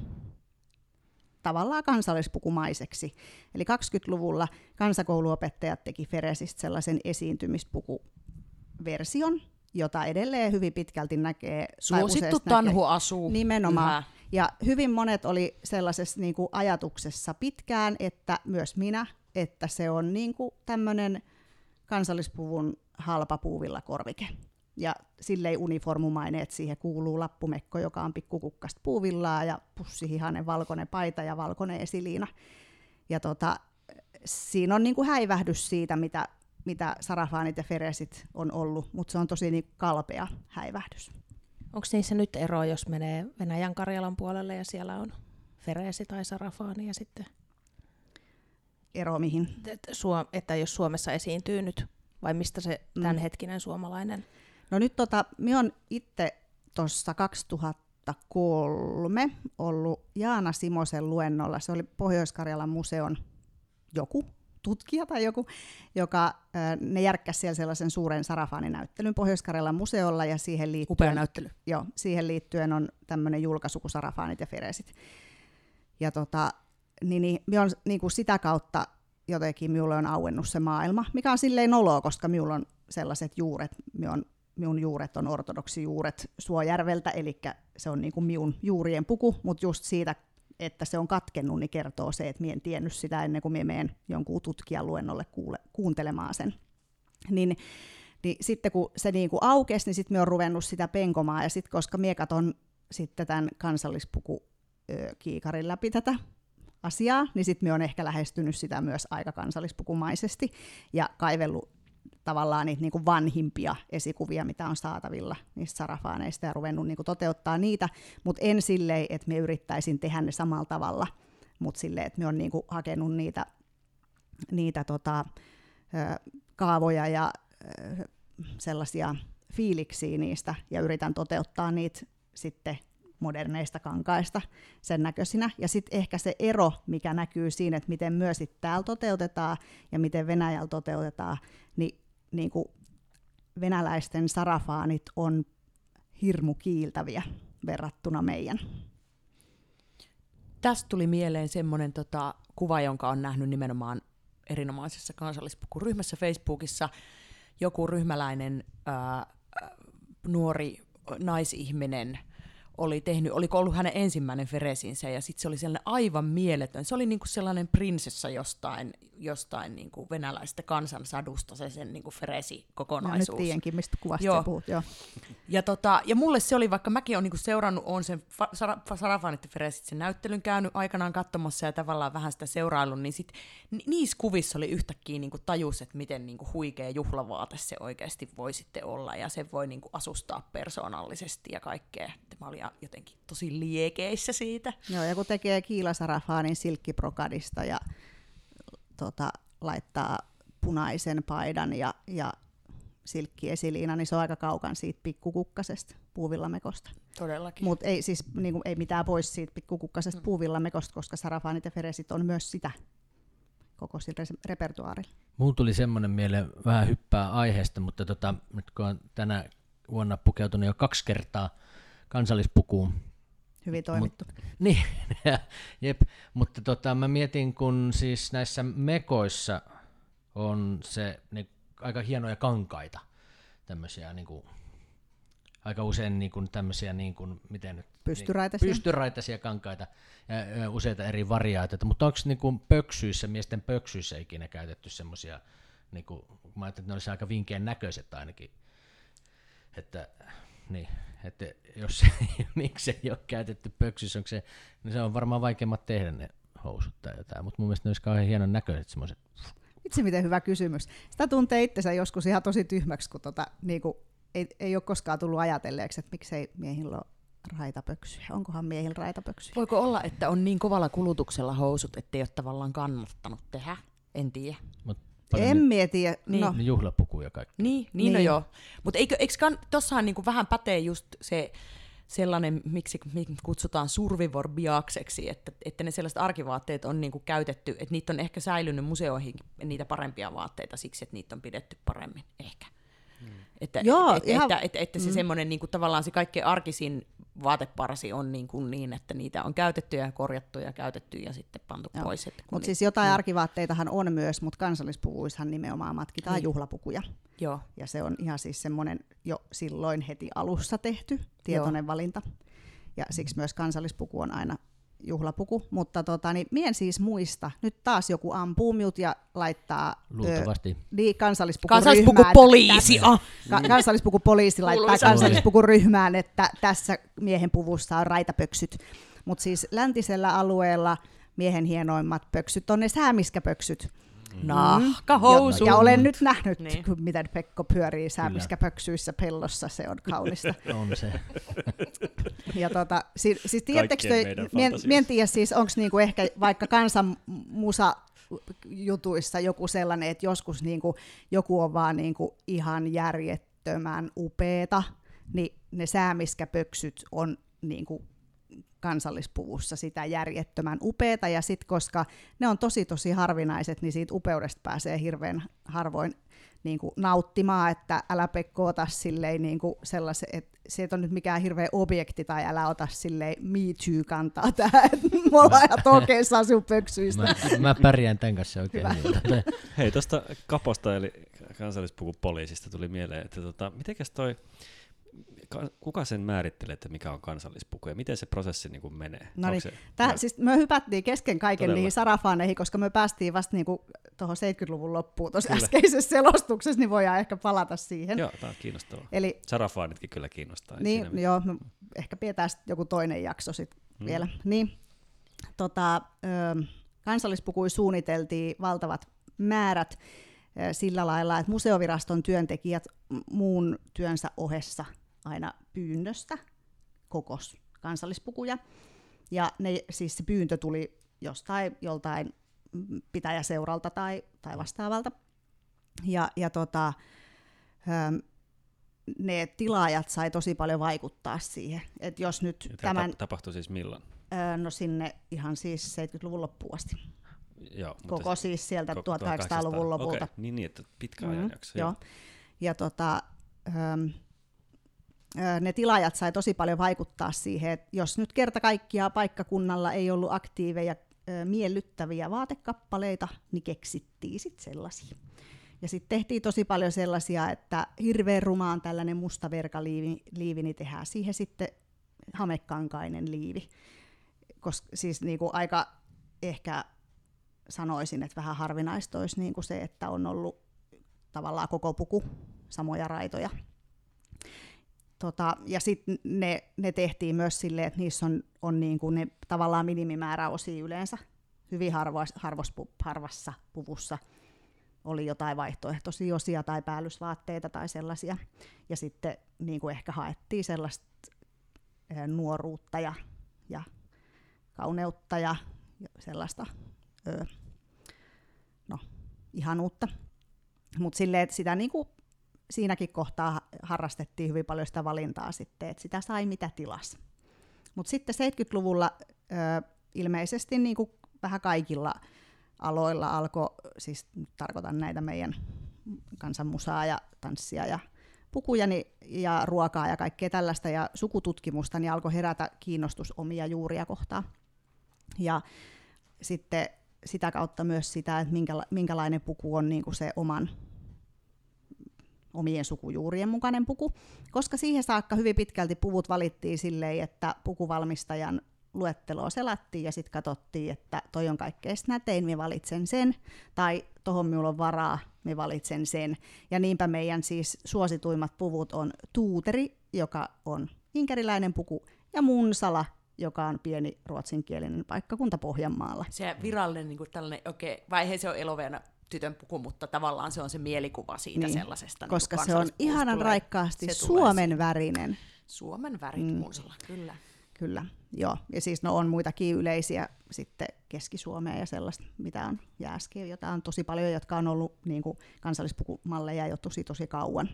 Tavallaan kansallispukumaiseksi. Eli 20-luvulla kansakouluopettajat teki Feresistä sellaisen esiintymispukuversion, jota edelleen hyvin pitkälti näkee. Suosittu tanhu näkee, asuu. Nimenomaan. Yhä. Ja hyvin monet oli sellaisessa niin kuin ajatuksessa pitkään, että myös minä, että se on niin kuin tämmöinen kansallispuvun halpa puuvilla korvike. Ja sille uniformumainen, että siihen kuuluu lappumekko, joka on pikkukukkasta puuvillaa ja pussihihanen valkoinen paita ja valkoinen esiliina. Ja tota, siinä on niin kuin häivähdys siitä, mitä, mitä sarafaanit ja feresit on ollut, mutta se on tosi niin kalpea häivähdys. Onko niissä nyt ero, jos menee Venäjän Karjalan puolelle ja siellä on Feresi tai Sarafaani ja sitten... Ero mihin? Suo, että jos Suomessa esiintyy nyt, vai mistä se mm. tämänhetkinen suomalainen? No nyt tota, minä olen itse tuossa 2003 ollut Jaana Simosen luennolla. Se oli Pohjois-Karjalan museon joku tutkija tai joku, joka ne järkkäsi siellä sellaisen suuren sarafaaninäyttelyn Pohjois-Karjalan museolla ja siihen liittyen, Upea näyttely. Joo, siihen liittyen on tämmöinen julkaisu kuin Sarafaanit ja Feresit. Ja tota, niin, niin, on, niin kuin sitä kautta jotenkin minulle on auennut se maailma, mikä on silleen noloa, koska minulla on sellaiset juuret, minä on minun juuret on ortodoksi juuret Suojärveltä, eli se on niin kuin minun juurien puku, mutta just siitä, että se on katkennut, niin kertoo se, että minä en tiennyt sitä ennen kuin minä menen jonkun tutkijan luennolle kuule, kuuntelemaan sen. Niin, niin sitten kun se niin kuin aukesi, niin sitten minä olen ruvennut sitä penkomaan, ja sitten koska minä katson sitten tämän kansallispuku kiikarin läpi tätä asiaa, niin sitten minä olen ehkä lähestynyt sitä myös aika kansallispukumaisesti ja kaivellut tavallaan niitä niin kuin vanhimpia esikuvia, mitä on saatavilla niistä sarafaaneista ja ruvennut niin kuin toteuttaa niitä, mutta en silleen, että me yrittäisin tehdä ne samalla tavalla, mutta silleen, että me on niin kuin hakenut niitä, niitä tota, kaavoja ja sellaisia fiiliksiä niistä ja yritän toteuttaa niitä sitten moderneista kankaista sen näköisinä. Ja sitten ehkä se ero, mikä näkyy siinä, että miten myös täällä toteutetaan ja miten Venäjällä toteutetaan, niin, niin kuin venäläisten sarafaanit on hirmu kiiltäviä verrattuna meidän. Tästä tuli mieleen semmoinen tota, kuva, jonka on nähnyt nimenomaan erinomaisessa kansallispukuryhmässä Facebookissa. Joku ryhmäläinen ää, nuori naisihminen oli tehnyt, oliko ollut hänen ensimmäinen feresinsä, ja sitten se oli sellainen aivan mieletön. Se oli niinku sellainen prinsessa jostain, jostain niinku venäläisestä kansansadusta, se sen niinku feresi-kokonaisuus. Mä nyt tiedänkin, mistä kuvasta joo. puhut, joo. Ja, tota, ja mulle se oli, vaikka mäkin olen niinku seurannut, on sen fa- Sarafanit Feresit sen näyttelyn käynyt aikanaan katsomassa ja tavallaan vähän sitä seuraillut, niin sit, ni- niissä kuvissa oli yhtäkkiä niinku tajus, että miten niinku huikea juhlavaate se oikeasti voi sitten olla, ja se voi niinku asustaa persoonallisesti ja kaikkea. Olin jotenkin tosi liekeissä siitä. Joo, ja kun tekee kiilasarafaanin silkkiprokadista ja tota, laittaa punaisen paidan ja, ja silkkiesiliina, niin se on aika kaukan siitä pikkukukkasesta puuvillamekosta. Todellakin. Mutta ei, siis, niinku, ei mitään pois siitä pikkukukkasesta mm. puuvillamekosta, koska sarafaanit ja feresit on myös sitä koko sillä repertuaarilla. Muun tuli semmoinen mieleen vähän hyppää aiheesta, mutta tota, nyt kun on tänä vuonna pukeutunut jo kaksi kertaa kansallispukuun. Hyvin toimittu. Mut, niin, jep, mutta tota, mä mietin, kun siis näissä mekoissa on se niin, aika hienoja kankaita, tämmöisiä niin kuin, aika usein niin kuin, tämmöisiä, niin kuin, miten nyt, pystyraitaisia. Niin, pystyraitaisia kankaita ja, ja useita eri variaatioita, mutta onko niin kuin, pöksyissä, miesten pöksyissä ikinä käytetty semmoisia, niin kuin, mä ajattelin, että ne olisi aika vinkeen näköiset ainakin, että niin, että jos miksi ei ole käytetty pöksyssä, onko se, niin se on varmaan vaikeammat tehdä ne housut tai jotain, mutta mun mielestä ne olisi kauhean hienon näköiset semmoiset. Itse miten hyvä kysymys. Sitä tuntee itsensä joskus ihan tosi tyhmäksi, kun tota, niinku, ei, ei ole koskaan tullut ajatelleeksi, että miksei miehillä ole raitapöksyjä. Onkohan miehillä raitapöksyjä? Voiko olla, että on niin kovalla kulutuksella housut, ettei ole tavallaan kannattanut tehdä? En tiedä. Mut en mieti. Niin. No. Juhlapukuja kaikki. Niin, niin, no niin. no joo. Mutta eikö, eikö kan, tossahan niinku vähän pätee just se sellainen, miksi kutsutaan survivor-biakseksi, että, että ne sellaiset arkivaatteet on niinku käytetty, että niitä on ehkä säilynyt museoihin niitä parempia vaatteita siksi, että niitä on pidetty paremmin ehkä. Hmm. Että, Joo, et, ihan... että, että, että se mm. semmoinen niin kuin, tavallaan se kaikkein arkisin vaateparsi on niin, kuin niin, että niitä on käytetty ja korjattu ja käytetty ja sitten pantu Joo. pois. Mutta siis jotain mm. arkivaatteitahan on myös, mutta kansallispuvuissahan nimenomaan matkitaan niin. juhlapukuja. Joo. Ja se on ihan siis semmoinen jo silloin heti alussa tehty tietoinen Joo. valinta. Ja siksi myös kansallispuku on aina juhlapuku, mutta tota, niin mien siis muista. Nyt taas joku ampuu minut ja laittaa Luultavasti. Ö, niin, kansallispukupoliisi. Ka- kansallispukupoliisi laittaa kansallispukuryhmään, että tässä miehen puvussa on raitapöksyt. Mutta siis läntisellä alueella miehen hienoimmat pöksyt on ne säämiskäpöksyt Nahkahousu. Ja, ja olen nyt nähnyt, niin. miten Pekko pyörii säämiskäpöksyissä pellossa, se on kaunista. on se. ja tota, siis, siis tiedättekö, mien, mien tiedä siis, onko niinku ehkä vaikka kansanmusa jutuissa joku sellainen, että joskus niinku joku on vaan niinku ihan järjettömän upeeta, niin ne säämiskäpöksyt on niinku kansallispuvussa sitä järjettömän upeeta, ja sitten koska ne on tosi tosi harvinaiset, niin siitä upeudesta pääsee hirveän harvoin niin kuin nauttimaan, että älä Pekko ota silleen niin kuin sellaisen, että se ei ole nyt mikään hirveä objekti, tai älä ota silleen me too kantaa tähän, että me ollaan ihan tokeissa sun pöksyistä. Mä, mä pärjään tämän kanssa oikein hyvin. Hei, tuosta kaposta, eli kansallispukupoliisista tuli mieleen, että tota, mitenkäs toi, kuka sen määrittelee, että mikä on kansallispuku ja miten se prosessi niin kuin menee? No niin, se, tää, siis me hypättiin kesken kaiken Todella. niihin sarafaaneihin, koska me päästiin vasta niin tuohon 70-luvun loppuun tuossa äskeisessä selostuksessa, niin voidaan ehkä palata siihen. Joo, tämä on kiinnostavaa. Eli, Sarafaanitkin kyllä kiinnostaa. Niin, joo, me ehkä pidetään joku toinen jakso sitten hmm. vielä. Niin, tota, ö, kansallispukui suunniteltiin valtavat määrät sillä lailla, että museoviraston työntekijät muun työnsä ohessa aina pyynnöstä kokos kansallispukuja. Ja ne, siis se pyyntö tuli jostain joltain pitäjäseuralta tai, tai vastaavalta. Ja, ja tota, ne tilaajat sai tosi paljon vaikuttaa siihen. Et jos nyt ja tämän, tapahtui siis milloin? No sinne ihan siis 70-luvun loppuun asti. Joo, Koko siis sieltä 1800-luvun lopulta. Okay. Niin, niin, että pitkä mm-hmm. ajanjakso. Joo. Ja tota, ne tilaajat sai tosi paljon vaikuttaa siihen, että jos nyt kerta kaikkiaan paikkakunnalla ei ollut aktiiveja miellyttäviä vaatekappaleita, niin keksittiin sitten sellaisia. Ja sitten tehtiin tosi paljon sellaisia, että hirveän rumaan tällainen musta verkaliivi, liivi, niin tehdään siihen sitten hamekankainen liivi. Koska siis niinku aika ehkä sanoisin, että vähän harvinaista olisi niinku se, että on ollut tavallaan koko puku samoja raitoja. Tota, ja sitten ne, ne tehtiin myös silleen, että niissä on, on niin kuin ne tavallaan minimimäärä osia yleensä. Hyvin harvas, harvos, harvassa puvussa oli jotain vaihtoehtoisia osia tai päällysvaatteita tai sellaisia. Ja sitten niin kuin ehkä haettiin sellaista nuoruutta ja, ja kauneutta ja sellaista ö, no, ihanuutta. Mutta silleen, että sitä niin kuin siinäkin kohtaa harrastettiin hyvin paljon sitä valintaa sitten, että sitä sai mitä tilas. Mutta sitten 70-luvulla ö, ilmeisesti niin kuin vähän kaikilla aloilla alkoi, siis tarkoitan näitä meidän kansanmusaa ja tanssia ja pukuja ja ruokaa ja kaikkea tällaista ja sukututkimusta, niin alkoi herätä kiinnostus omia juuria kohtaan. Ja sitten sitä kautta myös sitä, että minkälainen puku on niin kuin se oman omien sukujuurien mukainen puku, koska siihen saakka hyvin pitkälti puvut valittiin silleen, että pukuvalmistajan luetteloa selattiin ja sitten katsottiin, että toi on kaikkein nätein, me valitsen sen, tai tohon minulla on varaa, me valitsen sen. Ja niinpä meidän siis suosituimmat puvut on tuuteri, joka on inkeriläinen puku, ja munsala, joka on pieni ruotsinkielinen paikkakunta Pohjanmaalla. Se virallinen niin kuin tällainen, okei, okay, vaihe se on eloveena tytön puku, mutta tavallaan se on se mielikuva siitä niin, sellaisesta. Niin koska niin se on ihanan raikkaasti se Suomen värinen. Suomen värit mm. munsalla, kyllä. Kyllä, joo. Ja siis no on muitakin yleisiä sitten Keski-Suomea ja sellaista, mitä on jääskiä, jota on tosi paljon, jotka on ollut niin kuin kansallispukumalleja jo tosi tosi kauan.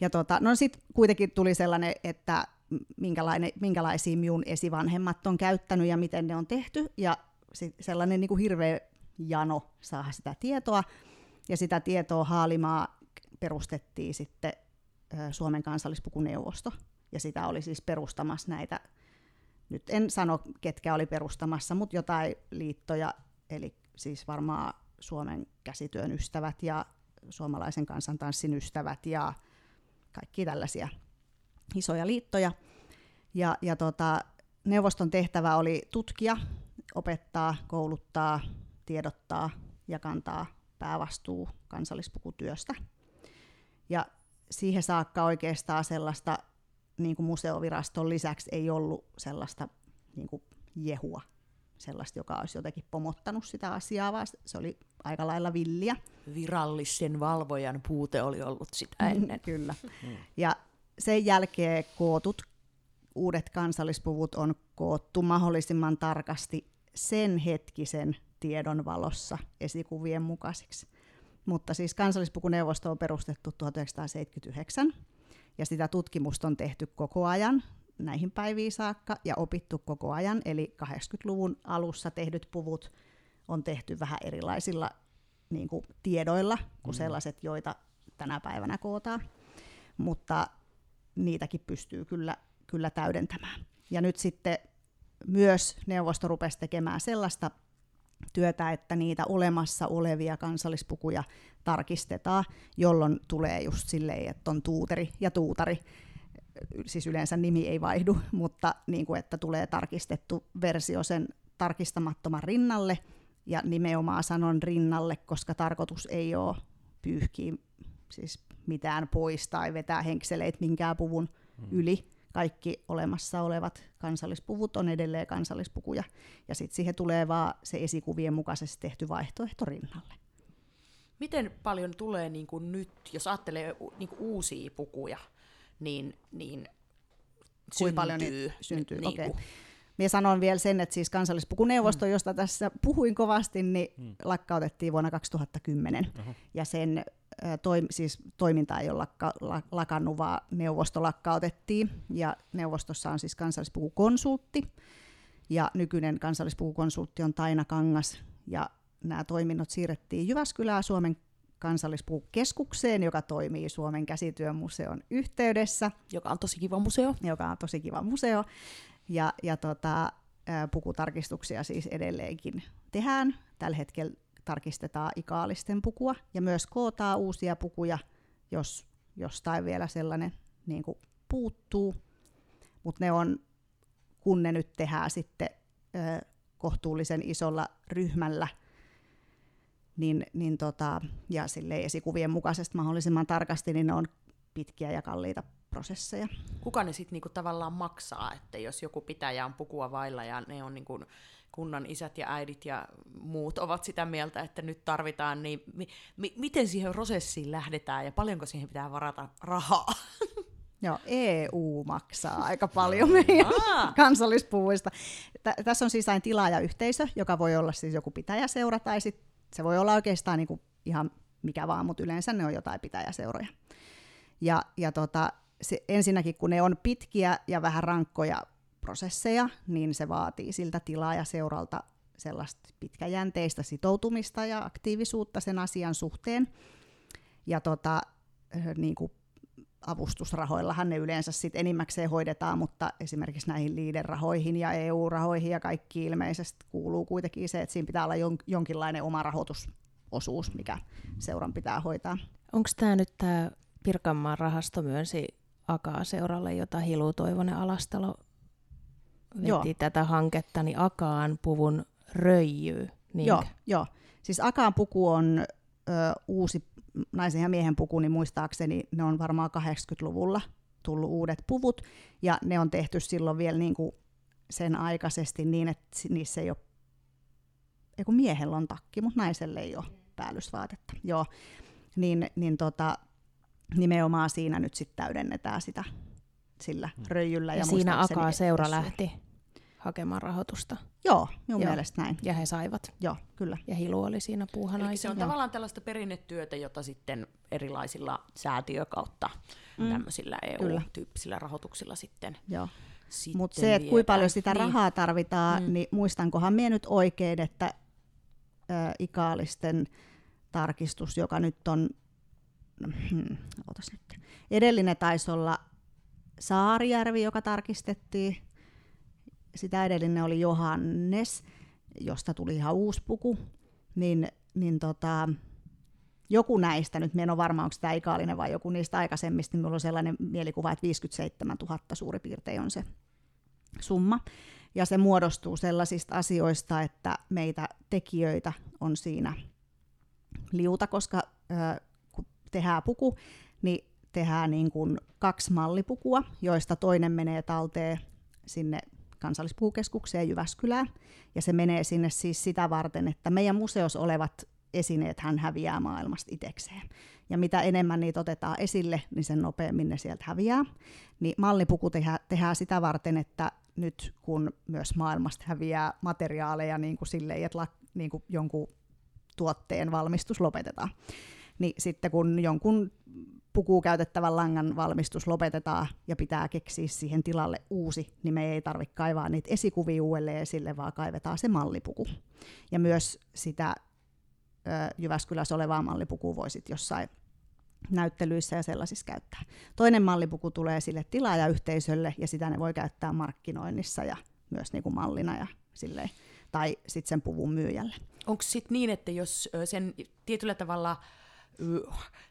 Ja tota, no sitten kuitenkin tuli sellainen, että minkälainen, minkälaisia minun esivanhemmat on käyttänyt ja miten ne on tehty. Ja sit sellainen niin kuin hirveä jano saada sitä tietoa. Ja sitä tietoa haalimaa perustettiin sitten Suomen kansallispukuneuvosto. Ja sitä oli siis perustamassa näitä, nyt en sano ketkä oli perustamassa, mutta jotain liittoja, eli siis varmaan Suomen käsityön ystävät ja suomalaisen kansantanssin ystävät ja kaikki tällaisia isoja liittoja. Ja, ja tota, neuvoston tehtävä oli tutkia, opettaa, kouluttaa, tiedottaa ja kantaa päävastuu kansallispukutyöstä. Ja siihen saakka oikeastaan sellaista niin kuin museoviraston lisäksi ei ollut sellaista niin kuin jehua, sellaista, joka olisi jotenkin pomottanut sitä asiaa, vaan se oli aika lailla villiä. Virallisen valvojan puute oli ollut sitä ennen. Kyllä. Mm. Ja sen jälkeen kootut uudet kansallispuvut on koottu mahdollisimman tarkasti sen hetkisen tiedon valossa esikuvien mukaisiksi. Mutta siis kansallispukuneuvosto on perustettu 1979 ja sitä tutkimusta on tehty koko ajan näihin päiviin saakka ja opittu koko ajan. Eli 80-luvun alussa tehdyt puvut on tehty vähän erilaisilla niin kuin, tiedoilla kuin mm. sellaiset, joita tänä päivänä kootaan. Mutta niitäkin pystyy kyllä, kyllä täydentämään. Ja nyt sitten myös neuvosto rupesi tekemään sellaista työtä, että niitä olemassa olevia kansallispukuja tarkistetaan, jolloin tulee just silleen, että on tuuteri ja tuutari, siis yleensä nimi ei vaihdu, mutta niin kuin, että tulee tarkistettu versio sen tarkistamattoman rinnalle, ja nimenomaan sanon rinnalle, koska tarkoitus ei ole pyyhkiä siis mitään pois tai vetää henkseleitä minkään puvun mm. yli. Kaikki olemassa olevat kansallispuvut on edelleen kansallispukuja. Ja sitten siihen tulee vaan se esikuvien mukaisesti tehty vaihtoehto rinnalle. Miten paljon tulee niin kuin nyt, jos ajattelee niin kuin uusia pukuja, niin, niin Kuinka paljon niitä syntyy? Niin okay. Minä sanon vielä sen, että siis kansallispukuneuvosto, mm. josta tässä puhuin kovasti, niin mm. lakkautettiin vuonna 2010. Uh-huh. Ja sen toim, siis toiminta ei ole lakka, lakannut, vaan neuvosto lakkautettiin. Ja neuvostossa on siis kansallispukukonsultti. Ja nykyinen kansallispukukonsultti on Taina Kangas. Ja nämä toiminnot siirrettiin Jyväskylään Suomen kansallispukukeskukseen, joka toimii Suomen käsityömuseon yhteydessä. Joka on tosi kiva museo. Joka on tosi kiva museo. Ja, ja tota, pukutarkistuksia siis edelleenkin tehdään. Tällä hetkellä tarkistetaan ikaalisten pukua ja myös kootaan uusia pukuja, jos jostain vielä sellainen niin kuin puuttuu. Mutta ne on, kun ne nyt tehdään sitten ö, kohtuullisen isolla ryhmällä, niin, niin tota, ja sille esikuvien mukaisesti mahdollisimman tarkasti, niin ne on pitkiä ja kalliita prosesseja. Kuka ne sitten niinku tavallaan maksaa, että jos joku pitäjä on pukua vailla ja ne on niinku kunnan isät ja äidit ja muut ovat sitä mieltä, että nyt tarvitaan, niin mi- mi- miten siihen prosessiin lähdetään ja paljonko siihen pitää varata rahaa? Joo, EU maksaa aika paljon meidän kansallispuvuista. T- tässä on siis aina tilaajayhteisö, joka voi olla siis joku pitäjäseura tai sit se voi olla oikeastaan niinku ihan mikä vaan, mutta yleensä ne on jotain pitäjäseuroja. Ja, ja tota, se, ensinnäkin kun ne on pitkiä ja vähän rankkoja prosesseja, niin se vaatii siltä tilaajaseuralta sellaista pitkäjänteistä sitoutumista ja aktiivisuutta sen asian suhteen. Ja tota, niin kuin avustusrahoillahan ne yleensä sit enimmäkseen hoidetaan, mutta esimerkiksi näihin liiderahoihin ja EU-rahoihin ja kaikki ilmeisesti kuuluu kuitenkin se, että siinä pitää olla jon- jonkinlainen oma rahoitusosuus, mikä seuran pitää hoitaa. Onko tämä nyt tämä Pirkanmaan rahasto myönsi Akaa-seuralle, jota Hilu Toivonen Alastalo veti joo. tätä hanketta, niin Akaan puvun röijyy. Niin. Joo, joo. Siis Akaan puku on ö, uusi naisen ja miehen puku, niin muistaakseni ne on varmaan 80-luvulla tullut uudet puvut, ja ne on tehty silloin vielä niin kuin sen aikaisesti niin, että niissä ei ole, ei kun miehellä on takki, mutta naiselle ei ole päällysvaatetta. Joo, niin, niin tota, nimenomaan siinä nyt sitten täydennetään sitä sillä mm. röijyllä. Ja, ja siinä Akaa seura lähti hakemaan rahoitusta. Joo, minun Joo. mielestä näin. Ja he saivat. Joo, kyllä. Ja Hilu oli siinä puuhana. Eli se on Joo. tavallaan tällaista perinnetyötä, jota sitten erilaisilla säätiökautta mm. tämmöisillä EU-tyyppisillä rahoituksilla sitten Joo. Mutta se, että kuinka paljon sitä niin. rahaa tarvitaan, mm. niin muistankohan minä nyt oikein, että ä, ikaalisten tarkistus, joka nyt on, hmm, nyt, edellinen taisi olla Saarijärvi, joka tarkistettiin, sitä edellinen oli Johannes, josta tuli ihan uusi puku, niin, niin tota, joku näistä, nyt en ole varma, onko tämä ikaalinen vai joku niistä aikaisemmista, niin minulla on sellainen mielikuva, että 57 000 suurin piirtein on se summa. Ja se muodostuu sellaisista asioista, että meitä tekijöitä on siinä liuta, koska tehdään puku, niin tehdään niin kuin kaksi mallipukua, joista toinen menee talteen sinne kansallispukukeskukseen Jyväskylään, ja se menee sinne siis sitä varten, että meidän museossa olevat esineet hän häviää maailmasta itsekseen. Ja mitä enemmän niitä otetaan esille, niin sen nopeammin ne sieltä häviää. Niin mallipuku tehdään, tehdään sitä varten, että nyt kun myös maailmasta häviää materiaaleja niin kuin silleen, että niin kuin jonkun tuotteen valmistus lopetetaan, niin sitten kun jonkun pukuun käytettävän langan valmistus lopetetaan ja pitää keksiä siihen tilalle uusi, niin me ei tarvitse kaivaa niitä esikuvia uudelleen esille, vaan kaivetaan se mallipuku. Ja myös sitä ö, Jyväskylässä olevaa mallipukua voisit jossain näyttelyissä ja sellaisissa käyttää. Toinen mallipuku tulee sille tilaajayhteisölle ja sitä ne voi käyttää markkinoinnissa ja myös niin kuin mallina ja silleen tai sitten sen puvun myyjälle. Onko sitten niin, että jos sen tietyllä tavalla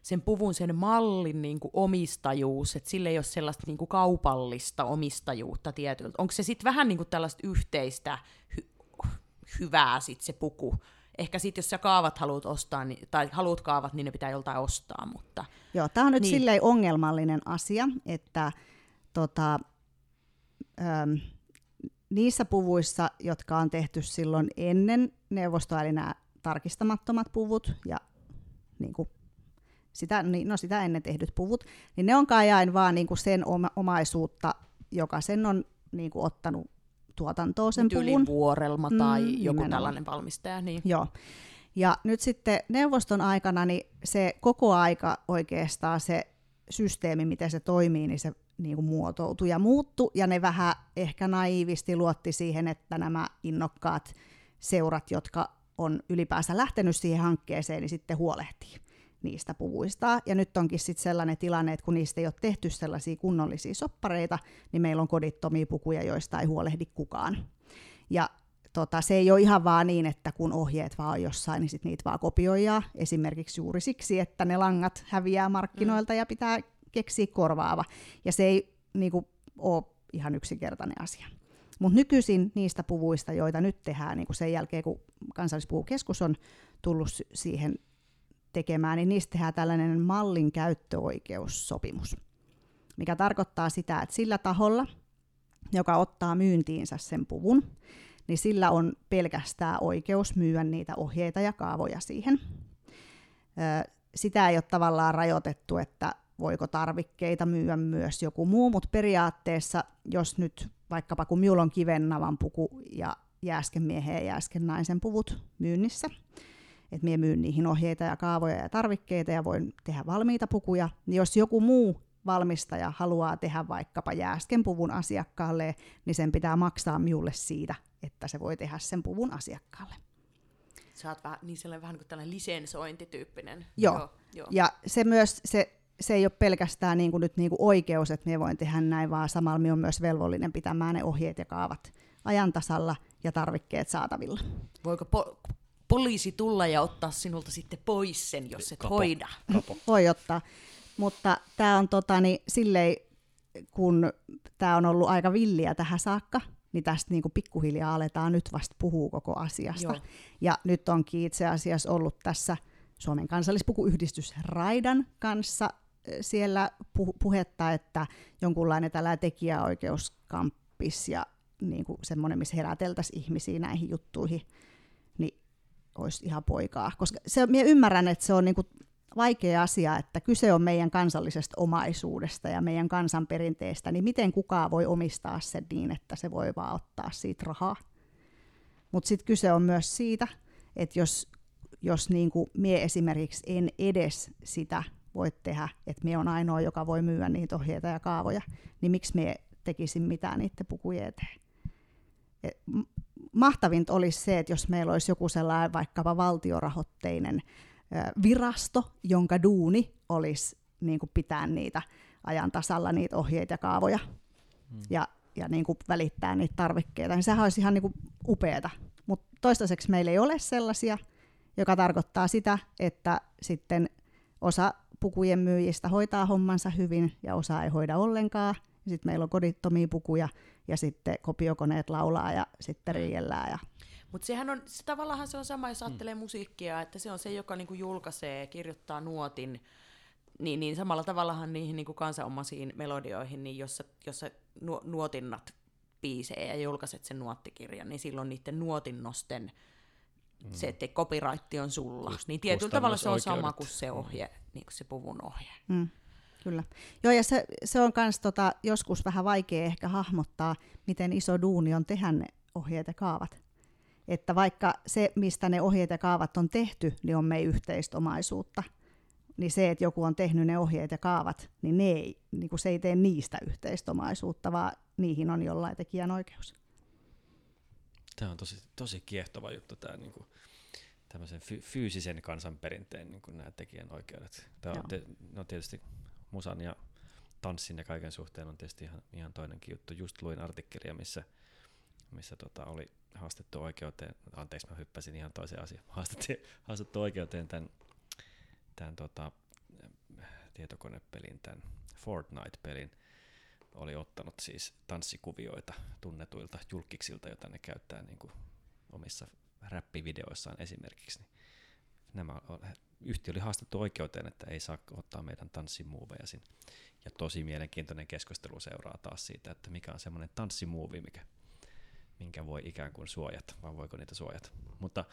sen puvun, sen mallin niin kuin omistajuus, että sillä ei ole sellaista niin kuin kaupallista omistajuutta tietyltä. Onko se sitten vähän niin kuin tällaista yhteistä hy- hyvää sit se puku? Ehkä sitten jos sä kaavat haluat ostaa, niin, tai haluat kaavat, niin ne pitää joltain ostaa, mutta... Joo, tämä on nyt niin. silleen ongelmallinen asia, että tota, äm, niissä puvuissa, jotka on tehty silloin ennen neuvostoa, eli nämä tarkistamattomat puvut ja niin kuin sitä, niin, no sitä ennen tehdyt puvut, niin ne on kai aina vaan niin kuin sen oma, omaisuutta, joka sen on niin kuin ottanut tuotantoon sen puvun. vuorelma tai mm, joku nimenomaan. tällainen valmistaja. Niin. Joo. Ja nyt sitten neuvoston aikana niin se koko aika oikeastaan se systeemi, miten se toimii, niin se niin kuin muotoutui ja muuttui, ja ne vähän ehkä naivisti luotti siihen, että nämä innokkaat seurat, jotka on ylipäänsä lähtenyt siihen hankkeeseen, niin sitten huolehtii niistä puvuista. Ja nyt onkin sitten sellainen tilanne, että kun niistä ei ole tehty sellaisia kunnollisia soppareita, niin meillä on kodittomia pukuja, joista ei huolehdi kukaan. Ja tota, se ei ole ihan vaan niin, että kun ohjeet vaan on jossain, niin sit niitä vaan kopioidaan. Esimerkiksi juuri siksi, että ne langat häviää markkinoilta mm. ja pitää keksiä korvaava. Ja se ei niin kuin, ole ihan yksinkertainen asia. Mutta nykyisin niistä puvuista, joita nyt tehdään niin kuin sen jälkeen, kun kansallispuvukeskus on tullut siihen tekemään, niin niistä tehdään tällainen mallin käyttöoikeussopimus, mikä tarkoittaa sitä, että sillä taholla, joka ottaa myyntiinsä sen puvun, niin sillä on pelkästään oikeus myyä niitä ohjeita ja kaavoja siihen. Sitä ei ole tavallaan rajoitettu, että voiko tarvikkeita myyä myös joku muu, mutta periaatteessa, jos nyt vaikkapa kun minulla on kivennavan puku ja jääskemiehen ja jääsken naisen puvut myynnissä, että minä myyn niihin ohjeita ja kaavoja ja tarvikkeita ja voin tehdä valmiita pukuja, niin jos joku muu valmistaja haluaa tehdä vaikkapa jääsken puvun asiakkaalle, niin sen pitää maksaa minulle siitä, että se voi tehdä sen puvun asiakkaalle. Sä oot vähän, niin sellainen vähän kuin tällainen lisensointityyppinen. Joo. joo, joo. ja se myös, se, se ei ole pelkästään niin kuin nyt niin kuin oikeus, että me voin tehdä näin, vaan samalla minä on myös velvollinen pitämään ne ohjeet ja kaavat ajantasalla ja tarvikkeet saatavilla. Voiko po- poliisi tulla ja ottaa sinulta sitten pois sen, jos et Kapo. hoida? Kapo. Voi ottaa, mutta tämä on totani, silleen, kun tämä on ollut aika villiä tähän saakka, niin tästä niin kuin pikkuhiljaa aletaan nyt vasta puhua koko asiasta. Joo. Ja nyt onkin itse asiassa ollut tässä Suomen kansallispukuyhdistys Raidan kanssa siellä puhetta, että jonkunlainen tällä tekijäoikeuskamppis ja niin kuin semmoinen, missä heräteltäisiin ihmisiä näihin juttuihin, niin olisi ihan poikaa. Koska se, minä ymmärrän, että se on niin kuin vaikea asia, että kyse on meidän kansallisesta omaisuudesta ja meidän kansanperinteestä, niin miten kukaan voi omistaa sen niin, että se voi vaan ottaa siitä rahaa. Mutta sitten kyse on myös siitä, että jos, jos niin kuin mie esimerkiksi en edes sitä voi tehdä, että me on ainoa, joka voi myyä niitä ohjeita ja kaavoja, niin miksi me tekisin mitään niiden pukujen eteen? Et mahtavinta olisi se, että jos meillä olisi joku sellainen vaikkapa valtiorahoitteinen virasto, jonka duuni olisi niin kuin pitää niitä ajan tasalla, niitä ohjeita ja kaavoja, hmm. ja, ja niin kuin välittää niitä tarvikkeita, niin sehän olisi ihan niin kuin upeata. Mutta toistaiseksi meillä ei ole sellaisia, joka tarkoittaa sitä, että sitten osa pukujen myyjistä hoitaa hommansa hyvin ja osa ei hoida ollenkaan. Sitten meillä on kodittomia pukuja ja sitten kopiokoneet laulaa ja sitten riiellään. Ja... Mutta sehän on, se, tavallaan se on sama, jos ajattelee mm. musiikkia, että se on se, joka niinku julkaisee, kirjoittaa nuotin, niin, niin samalla tavallahan niihin niinku kansanomaisiin melodioihin, niin jos sä, jos sä nuotinnat biisejä ja julkaiset sen nuottikirjan, niin silloin niiden nuotinnosten mm. se, että copyright on sulla. Just niin tietyllä tavalla se on sama kuin se ohje, mm. niin kuin se puvun ohje. Mm. Kyllä. Joo, ja se, se on myös tota, joskus vähän vaikea ehkä hahmottaa, miten iso duuni on tehdä ne ohjeet ja kaavat. Että vaikka se, mistä ne ohjeet ja kaavat on tehty, niin on meidän yhteistä omaisuutta, niin se, että joku on tehnyt ne ohjeet ja kaavat, niin, ne ei, niin kuin se ei tee niistä yhteistä omaisuutta, vaan niihin on jollain tekijän oikeus. Tämä on tosi, tosi kiehtova juttu, tämä niin kuin, tämmöisen fy- fyysisen kansanperinteen niin kuin nämä tekijänoikeudet. Tämä on, te, no tietysti musan ja tanssin ja kaiken suhteen on tietysti ihan, ihan toinenkin juttu. Just luin artikkelia, missä, missä tota, oli haastettu oikeuteen, anteeksi mä hyppäsin ihan toiseen asiaan, haastettu, haastettu oikeuteen tämän, tämän tota, tietokonepelin, tämän Fortnite-pelin, oli ottanut siis tanssikuvioita tunnetuilta julkiksilta, joita ne käyttää niin kuin omissa räppivideoissaan esimerkiksi. Niin nämä, yhtiö oli haastettu oikeuteen, että ei saa ottaa meidän tanssimuoveja sinne. Ja tosi mielenkiintoinen keskustelu seuraa taas siitä, että mikä on semmoinen tanssimuovi, mikä, minkä voi ikään kuin suojata, vai voiko niitä suojata. Mutta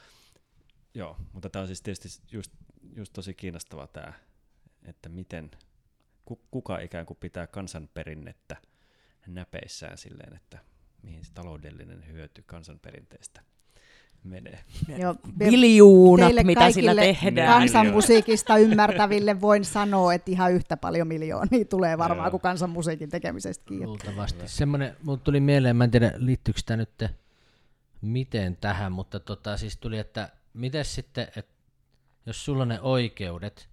joo, mutta tämä on siis tietysti just, just tosi kiinnostavaa tämä, että miten, kuka ikään kuin pitää kansanperinnettä näpeissään silleen, että mihin se taloudellinen hyöty kansanperinteestä menee. Joo, Miljoonat, mitä sillä tehdään. Kansanmusiikista ymmärtäville voin sanoa, että ihan yhtä paljon miljoonia tulee varmaan Joo. kuin kansanmusiikin tekemisestä kiinni. Luultavasti. Semmoinen, mulle tuli mieleen, mä en tiedä liittyykö tämä nyt miten tähän, mutta tota, siis tuli, että miten sitten, että jos sulla on ne oikeudet,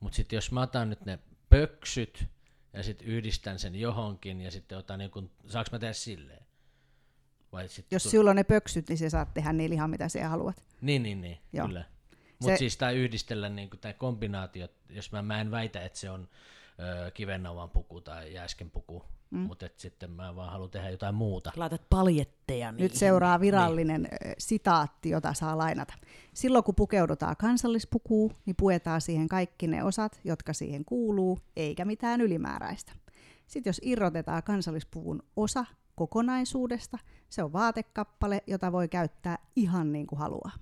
mutta sitten jos mä otan nyt ne pöksyt ja sitten yhdistän sen johonkin ja sitten otan niin kun, saanko mä tehdä silleen? Vai sit Jos tu- sulla on ne pöksyt, niin sä saat tehdä niillä ihan mitä sä haluat. Niin, niin, niin, Joo. kyllä. Mutta siis tämä yhdistellä niin tämä kombinaatio, jos mä, mä en väitä, että se on ö, kivennauvan puku tai jääsken puku, mm. mutta sitten mä vaan haluan tehdä jotain muuta. Laitat paljetteja niihin. Nyt seuraa virallinen niin. sitaatti, jota saa lainata. Silloin kun pukeudutaan kansallispukuun, niin puetaan siihen kaikki ne osat, jotka siihen kuuluu, eikä mitään ylimääräistä. Sitten jos irrotetaan kansallispuvun osa kokonaisuudesta, se on vaatekappale, jota voi käyttää ihan niin kuin haluaa.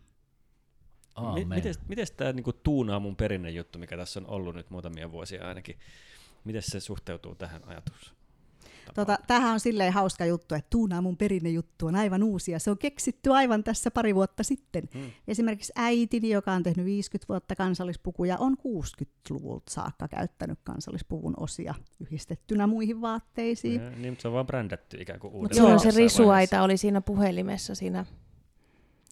Miten tämä niinku tuunaa mun perinnejuttu, mikä tässä on ollut nyt muutamia vuosia ainakin, miten se suhteutuu tähän ajatukseen? Tota, tämähän on silleen hauska juttu, että Tuunaa mun perinnejuttu on aivan uusia. Se on keksitty aivan tässä pari vuotta sitten. Hmm. Esimerkiksi äitini, joka on tehnyt 50 vuotta kansallispukuja, on 60-luvulta saakka käyttänyt kansallispuvun osia yhdistettynä muihin vaatteisiin. Ja, niin, mutta se on vaan brändätty ikään kuin uudelleen. Joo, se risuaita oli siinä puhelimessa siinä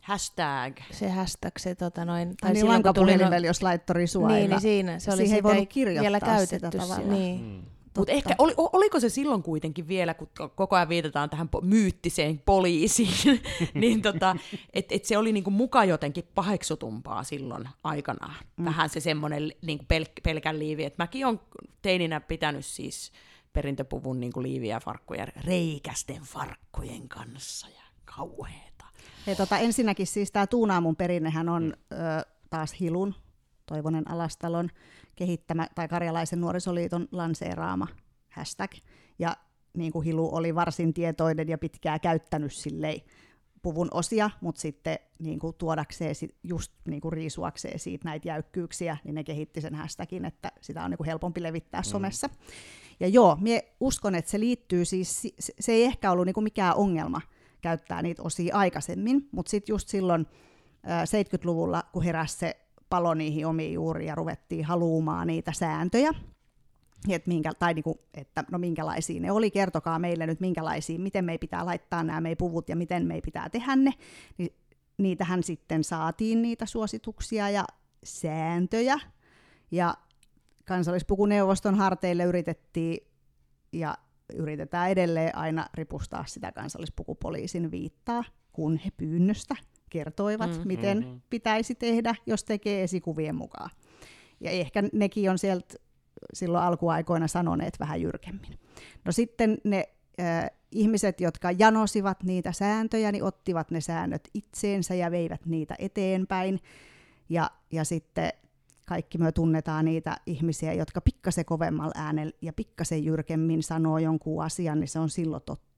Hashtag. Se hashtag, se tota noin... Tai niin lankapuhelimella, jos laittoi risuaita. Niin, niin siinä. Se oli Siihen ei kirjoittaa vielä käytetty sitä tavalla. Niin. Hmm. Mutta ehkä, oli, oliko se silloin kuitenkin vielä, kun koko ajan viitataan tähän po- myyttiseen poliisiin, niin tota, että et se oli niinku muka jotenkin paheksutumpaa silloin aikanaan. Mm. Vähän se semmoinen niinku pel- pelkän liivi, että mäkin olen teininä pitänyt siis perintöpuvun niinku liiviä farkkuja reikästen farkkujen kanssa ja kauheeta. Hei, tota, ensinnäkin siis tämä Tuunaamun perinnehän on mm. ö, taas Hilun, Toivonen Alastalon, kehittämä, tai Karjalaisen nuorisoliiton lanseeraama hashtag. Ja niin kuin Hilu oli varsin tietoinen ja pitkää käyttänyt silleen puvun osia, mutta sitten niin kuin tuodakseen, just niin kuin riisuakseen siitä näitä jäykkyyksiä, niin ne kehitti sen hashtagin, että sitä on niin kuin helpompi levittää mm. somessa. Ja joo, minä uskon, että se liittyy siis, se ei ehkä ollut niin kuin mikään ongelma käyttää niitä osia aikaisemmin, mutta sitten just silloin 70-luvulla, kun heräsi se palo niihin omiin juuriin ja ruvettiin haluumaan niitä sääntöjä, et minkä, tai niinku, että no minkälaisia ne oli, kertokaa meille nyt minkälaisia, miten me pitää laittaa nämä meidän puvut ja miten me pitää tehdä ne, niin niitähän sitten saatiin niitä suosituksia ja sääntöjä, ja kansallispukuneuvoston harteille yritettiin, ja yritetään edelleen aina ripustaa sitä kansallispukupoliisin viittaa, kun he pyynnöstä kertoivat, mm, miten mm-hmm. pitäisi tehdä, jos tekee esikuvien mukaan. Ja ehkä nekin on sieltä silloin alkuaikoina sanoneet vähän jyrkemmin. No sitten ne äh, ihmiset, jotka janosivat niitä sääntöjä, niin ottivat ne säännöt itseensä ja veivät niitä eteenpäin. Ja, ja sitten kaikki me tunnetaan niitä ihmisiä, jotka pikkasen kovemmalla äänellä ja pikkasen jyrkemmin sanoo jonkun asian, niin se on silloin totta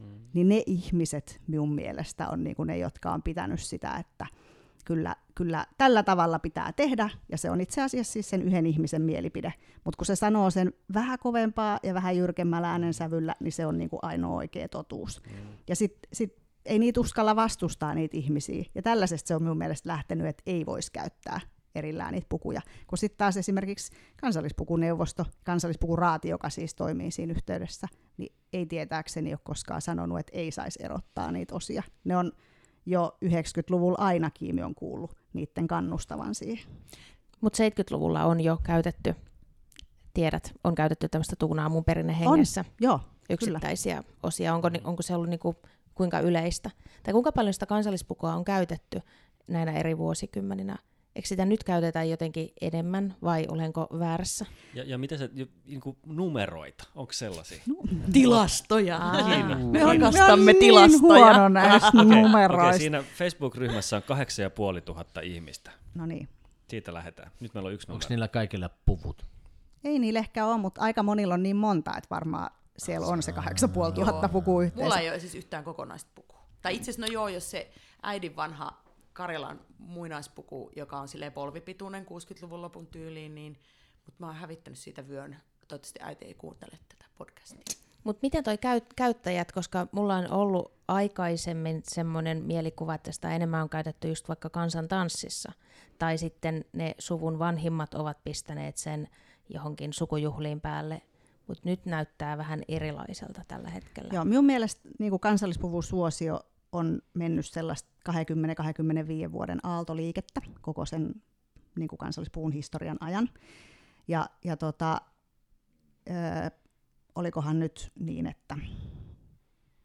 Mm. Niin ne ihmiset minun mielestä on niin kuin ne, jotka on pitänyt sitä, että kyllä, kyllä tällä tavalla pitää tehdä, ja se on itse asiassa siis sen yhden ihmisen mielipide. Mutta kun se sanoo sen vähän kovempaa ja vähän jyrkemmällä äänensävyllä, niin se on niin kuin ainoa oikea totuus. Mm. Ja sitten sit ei niitä uskalla vastustaa niitä ihmisiä. Ja tällaisesta se on minun mielestä lähtenyt, että ei voisi käyttää erillään niitä pukuja. Kun sitten taas esimerkiksi kansallispukuneuvosto, kansallispukuraati, joka siis toimii siinä yhteydessä, niin ei tietääkseni ole koskaan sanonut, että ei saisi erottaa niitä osia. Ne on jo 90-luvulla ainakin on kuullut niiden kannustavan siihen. Mutta 70-luvulla on jo käytetty, tiedät, on käytetty tämmöistä tuunaa mun perinnehengessä. On, joo. Yksittäisiä kyllä. osia. Onko, onko se ollut niinku kuinka yleistä. Tai kuinka paljon sitä kansallispukua on käytetty näinä eri vuosikymmeninä Eikö sitä nyt käytetä jotenkin enemmän vai olenko väärässä? Ja, ja mitä se, niin kuin numeroita, onko sellaisia? No, tilastoja. Me rakastamme me tilastoja. Niin okay, numeroista. Okay, siinä Facebook-ryhmässä on 8500 ihmistä. No niin. Siitä lähdetään. Nyt meillä on yksi Onko niillä kaikilla puvut? Ei niillä ehkä ole, mutta aika monilla on niin monta, että varmaan siellä on se 8500 pukua yhteensä. Mulla ei ole siis yhtään kokonaista pukua. Tai itse asiassa no joo, jos se äidin vanha Karjalan muinaispuku, joka on silleen polvipituinen 60-luvun lopun tyyliin, niin, mutta mä oon hävittänyt siitä vyön. Toivottavasti äiti ei kuuntele tätä podcastia. Mutta miten toi käy, käyttäjät, koska mulla on ollut aikaisemmin semmoinen mielikuva, että sitä enemmän on käytetty just vaikka kansantanssissa, tai sitten ne suvun vanhimmat ovat pistäneet sen johonkin sukujuhliin päälle, mutta nyt näyttää vähän erilaiselta tällä hetkellä. Joo, minun mielestä niin kansallispuvun suosio on mennyt sellaista 20-25 vuoden aaltoliikettä koko sen niin kuin kansallispuun historian ajan. Ja, ja tota, ö, olikohan nyt niin, että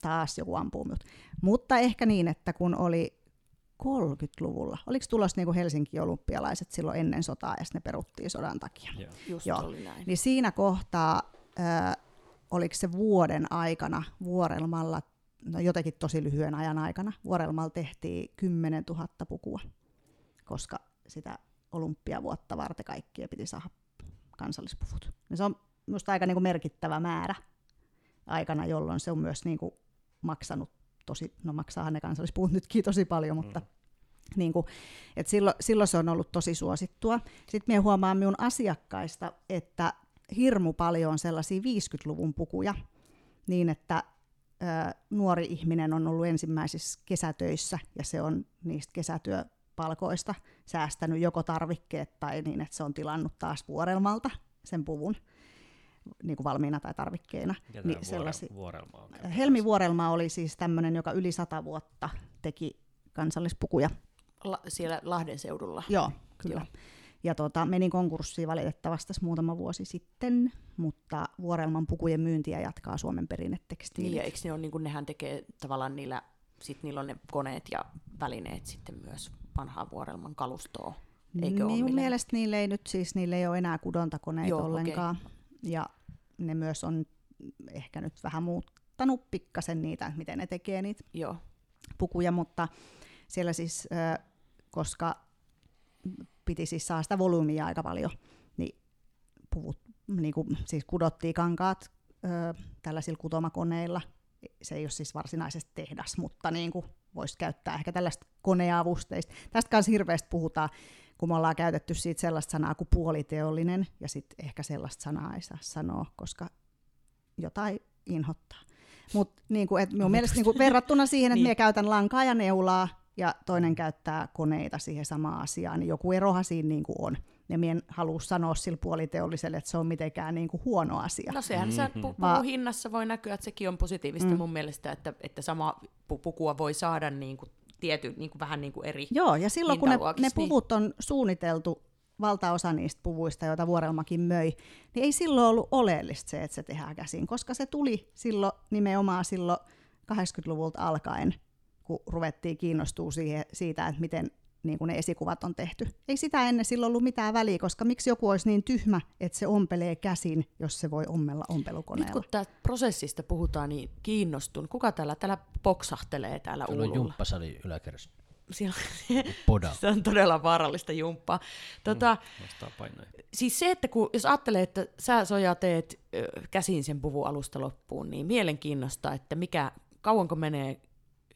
taas joku ampuu minut. Mutta ehkä niin, että kun oli 30-luvulla, oliko tulossa niin kuin Helsinki olympialaiset silloin ennen sotaa ja ne peruttiin sodan takia. Yeah. Just Joo. Oli näin. Niin siinä kohtaa, ö, oliko se vuoden aikana Vuorelmalla no jotenkin tosi lyhyen ajan aikana. Vuorelmalla tehtiin 10 000 pukua, koska sitä olympiavuotta varten kaikkia piti saada kansallispuvut. Ja se on minusta aika niin kuin merkittävä määrä aikana, jolloin se on myös niin kuin maksanut tosi, no maksaahan ne kansallispuvut nytkin tosi paljon, mutta mm. niin kuin, et silloin, silloin se on ollut tosi suosittua. Sitten minä huomaan minun asiakkaista, että hirmu paljon on sellaisia 50-luvun pukuja, niin että nuori ihminen on ollut ensimmäisissä kesätöissä ja se on niistä kesätyöpalkoista säästänyt joko tarvikkeet tai niin, että se on tilannut taas vuorelmalta sen puvun niin kuin valmiina tai tarvikkeina. niin vuore, vuorelma on? Helmi Vuorelma oli siis tämmöinen, joka yli sata vuotta teki kansallispukuja. La- siellä Lahden seudulla? Joo, kyllä. Joo. Ja tota, menin konkurssiin valitettavasti muutama vuosi sitten, mutta Vuorelman pukujen myyntiä jatkaa Suomen perinnetekstiilit. Niin, ja eikö ne ole, niin kuin nehän tekee tavallaan niillä, sit niillä on ne koneet ja välineet sitten myös vanhaa Vuorelman kalustoa. Eikö niin, mun mielestä niille ei nyt siis, niille ei ole enää kudontakoneita Joo, ollenkaan. Okay. Ja ne myös on ehkä nyt vähän muuttanut pikkasen niitä, miten ne tekee niitä Joo. pukuja, mutta siellä siis, koska piti siis saada sitä volyymia aika paljon, niin puvut, niin kuin, siis kudottiin kankaat ö, tällaisilla kutomakoneilla. Se ei ole siis varsinaisesti tehdas, mutta niin kuin voisi käyttää ehkä tällaista koneavusteista. Tästä kanssa hirveästi puhutaan, kun me ollaan käytetty siitä sellaista sanaa kuin puoliteollinen, ja sitten ehkä sellaista sanaa ei saa sanoa, koska jotain inhottaa. Mutta niin kuin, minun mielestä niin kuin verrattuna siihen, että niin. minä käytän lankaa ja neulaa, ja toinen käyttää koneita siihen samaan asiaan, niin joku erohan siinä niin kuin on. Ja minä en halua sanoa sillä puoliteolliselle, että se on mitenkään niin kuin huono asia. No sehän mm-hmm. se pu- hinnassa voi näkyä, että sekin on positiivista mm. mun mielestä, että, että sama pukua voi saada niin kuin tiety, niin kuin vähän niin kuin eri Joo, ja silloin kun ne, ne niin- puvut on suunniteltu, valtaosa niistä puvuista, joita Vuorelmakin möi, niin ei silloin ollut oleellista se, että se tehdään käsin, koska se tuli silloin nimenomaan silloin 80-luvulta alkaen kun ruvettiin kiinnostua siihen, siitä, että miten niin kuin ne esikuvat on tehty. Ei sitä ennen silloin ollut mitään väliä, koska miksi joku olisi niin tyhmä, että se ompelee käsin, jos se voi ommella ompelukoneella. Nyt kun tästä prosessista puhutaan, niin kiinnostun. Kuka täällä, täällä poksahtelee täällä Siellä on jumppasali yläkerrassa. Siellä, se on todella vaarallista jumppaa. Tota, mm, siis se, että kun, jos ajattelee, että sä Soja teet ö, käsin sen puvun alusta loppuun, niin mielenkiinnosta, että mikä, kauanko menee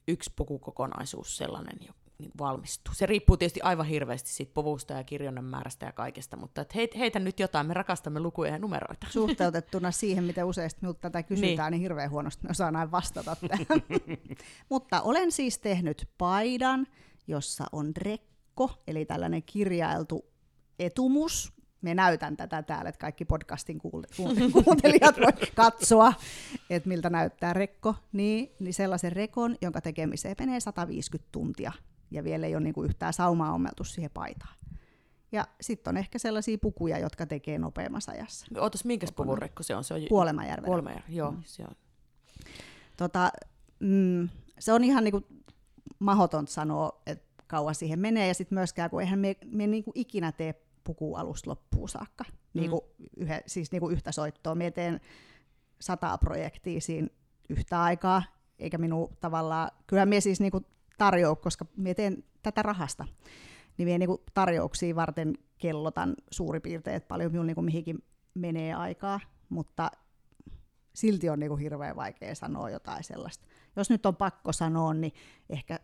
yksi pukukokonaisuus sellainen jo niin valmistuu. Se riippuu tietysti aivan hirveästi siitä puvusta ja kirjonnan määrästä ja kaikesta, mutta et heit, heitä nyt jotain, me rakastamme lukuja ja numeroita. Suhteutettuna siihen, miten useasti minulta tätä kysytään, niin, niin hirveän huonosti me osaan näin vastata tähän. mutta olen siis tehnyt paidan, jossa on rekko, eli tällainen kirjailtu etumus, me näytän tätä täällä, että kaikki podcastin kuuntelijat voi katsoa, että miltä näyttää rekko, niin, niin sellaisen rekon, jonka tekemiseen menee 150 tuntia, ja vielä ei ole niinku yhtään saumaa ommeltu siihen paitaan. Ja sitten on ehkä sellaisia pukuja, jotka tekee nopeammassa ajassa. Ootas, minkäs puvun rekko se on? Se on Puolemajärven. Puolemajärven, joo, mm. se on. Tota, mm, se on ihan niinku mahoton sanoa, että kauan siihen menee, ja sitten myöskään, kun eihän me, me niinku ikinä tee puku alusta loppuun saakka, mm. niinku yhe, siis niinku yhtä soittoa. Me teen sataa projektia siinä yhtä aikaa, eikä minun tavallaan, kyllä me siis niinku tarjoa, koska me teen tätä rahasta, niin me niinku tarjouksia varten kellotan suurin piirtein, että paljon minulla niinku mihinkin menee aikaa, mutta silti on niinku hirveän vaikea sanoa jotain sellaista. Jos nyt on pakko sanoa, niin ehkä,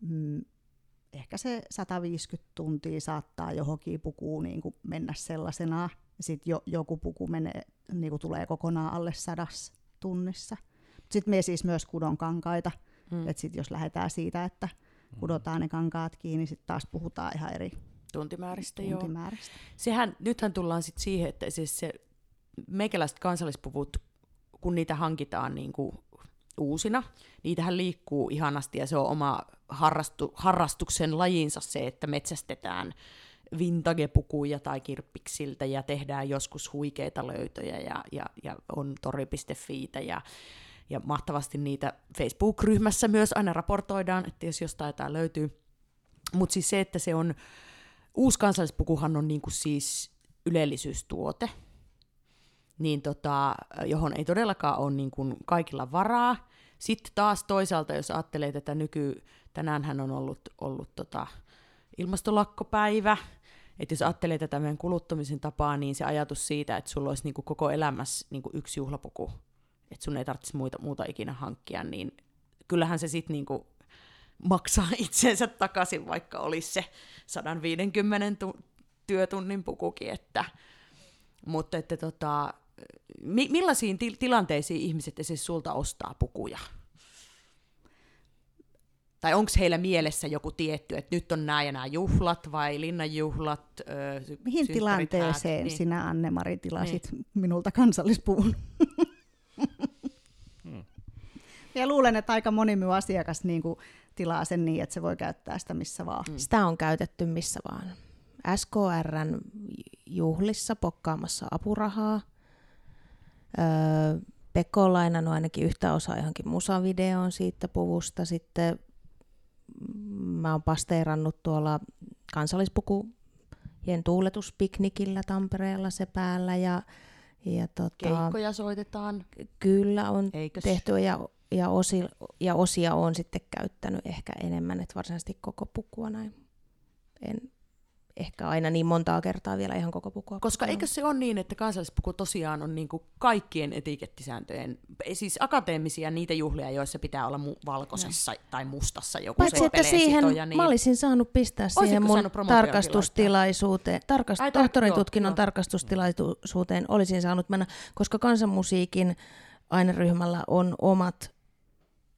mm, ehkä se 150 tuntia saattaa johonkin pukuun niinku mennä sellaisena, ja sitten jo, joku puku menee, niinku tulee kokonaan alle sadassa tunnissa. Sitten me siis myös kudon kankaita, mm. että sitten jos lähdetään siitä, että kudotaan ne kankaat kiinni, sitten taas puhutaan ihan eri Tuntimääristä, tuntimääristä. joo. Sehän, nythän tullaan sitten siihen, että siis se meikäläiset kansallispuvut, kun niitä hankitaan niin kuin uusina, niitähän liikkuu ihanasti ja se on oma harrastu, harrastuksen lajinsa se, että metsästetään vintage-pukuja tai kirppiksiltä ja tehdään joskus huikeita löytöjä ja, ja, ja on tori.fiitä ja, ja mahtavasti niitä Facebook-ryhmässä myös aina raportoidaan, että jos jostain jotain löytyy. Mutta siis se, että se on, uusi kansallispukuhan on niinku siis ylellisyystuote, niin tota, johon ei todellakaan ole niinku kaikilla varaa. Sitten taas toisaalta, jos ajattelee tätä nyky, tänäänhän on ollut, ollut tota ilmastolakkopäivä, että jos ajattelee tätä meidän kuluttamisen tapaa, niin se ajatus siitä, että sulla olisi niinku koko elämässä niinku yksi juhlapuku, että sun ei tarvitsisi muuta, muuta ikinä hankkia, niin kyllähän se sitten niinku maksaa itsensä takaisin, vaikka olisi se 150 tu- työtunnin pukukin. Että, mutta että tota, mi- millaisiin til- tilanteisiin ihmiset siis sulta ostaa pukuja? Tai onko heillä mielessä joku tietty, että nyt on nämä ja nämä juhlat vai linnanjuhlat? Öö, Mihin tilanteeseen häät, niin. sinä, Anne-Mari, tilasit niin. minulta kansallispuvun? hmm. Ja luulen, että aika moni minun asiakas niin kuin, tilaa sen niin, että se voi käyttää sitä missä vaan. Mm. Sitä on käytetty missä vaan. SKRn juhlissa pokkaamassa apurahaa. Öö, Pekko on lainannut ainakin yhtä osaa johonkin musavideoon siitä puvusta. Sitten mä oon pasteerannut tuolla kansallispukujen tuuletuspiknikillä Tampereella se päällä. Ja, ja tota, Keikkoja soitetaan. Kyllä on Eikös? tehty ja ja, osi, ja osia on sitten käyttänyt ehkä enemmän, että varsinaisesti koko pukua näin. En ehkä aina niin montaa kertaa vielä ihan koko pukua. Koska eikö se ole niin, että kansallispuku tosiaan on niin kuin kaikkien etikettisääntöjen, siis akateemisia niitä juhlia, joissa pitää olla mu- valkoisessa no. tai mustassa joku Paitsi, että siihen sitoja, niin... mä olisin saanut pistää Olisitko siihen mun tarkastustilaisuuteen, tarkast- Ai, tohtorin tutkinnon tarkastustilaisuuteen olisin saanut mennä, koska kansanmusiikin aineryhmällä on omat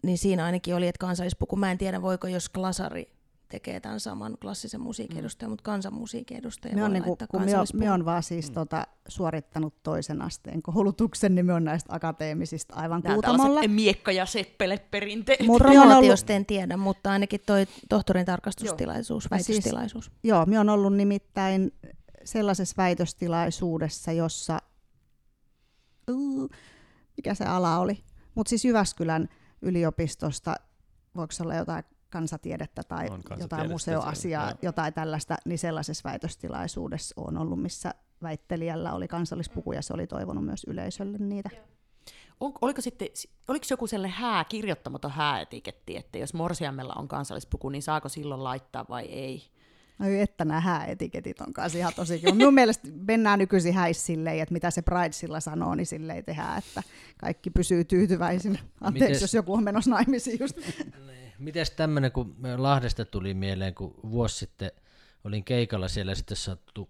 niin siinä ainakin oli, että kansallispuku, mä en tiedä voiko jos klasari tekee tämän saman klassisen musiikin edustajan, mm. mutta kansanmusiikin edustaja me on, niin kuin, kun me on, me on vaan siis mm. tota, suorittanut toisen asteen koulutuksen, niin me on näistä akateemisista aivan Nämä kuutamolla. miekka- ja seppele-perinteet. Promootiosta en tiedä, mutta ainakin toi tohtorin tarkastustilaisuus, joo. väitöstilaisuus. Siis, joo, me on ollut nimittäin sellaisessa väitöstilaisuudessa, jossa, uh, mikä se ala oli, mutta siis Jyväskylän yliopistosta, voiko olla jotain kansatiedettä tai jotain museoasiaa, joo. jotain tällaista, niin sellaisessa väitöstilaisuudessa on ollut, missä väittelijällä oli kansallispuku ja se oli toivonut myös yleisölle niitä. On, oliko, sitten, oliko joku sellainen hää, kirjoittamaton hääetiketti, että jos Morsiammella on kansallispuku, niin saako silloin laittaa vai ei? No että nämä hääetiketit on kanssa ihan tosi kyllä. Minun mielestä mennään nykyisin häissä silleen, että mitä se Pride sanoo, niin silleen tehdään, että kaikki pysyy tyytyväisinä. Anteeksi, Mites... jos joku on menossa naimisiin just. Niin. Mites tämmöinen, kun Lahdesta tuli mieleen, kun vuosi sitten olin keikalla siellä, sitten sattu,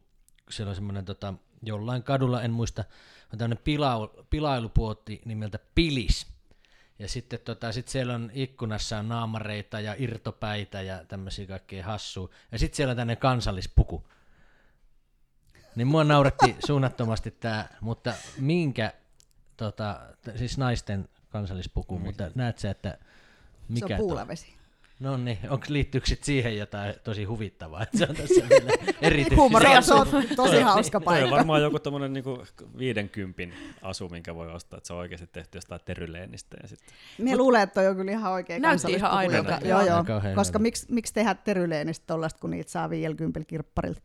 siellä on semmoinen tota, jollain kadulla, en muista, on tämmöinen pilailupuotti nimeltä Pilis. Ja sitten tota, sit siellä on ikkunassa on naamareita ja irtopäitä ja tämmöisiä kaikkea hassua. Ja sitten siellä on tämmöinen kansallispuku. Niin mua nauretti suunnattomasti tämä, mutta minkä, tota, siis naisten kansallispuku, mm. mutta näet sä, että mikä... Se on puulavesi. No niin, onko liittyykö sit siihen jotain tosi huvittavaa, että se on tässä vielä erityisesti? Huumoria, se on tosi hauska Toi on paikka. varmaan joku tommonen niinku 50 asu, minkä voi ostaa, että se on oikeasti tehty jostain teryleenistä. Ja sit... Mie luulen, että toi on kyllä ihan oikein Näytti ihan joka- joo. Joo, Koska miksi, miksi tehdä teryleenistä tollasta, kun niitä saa 50 kirpparilta?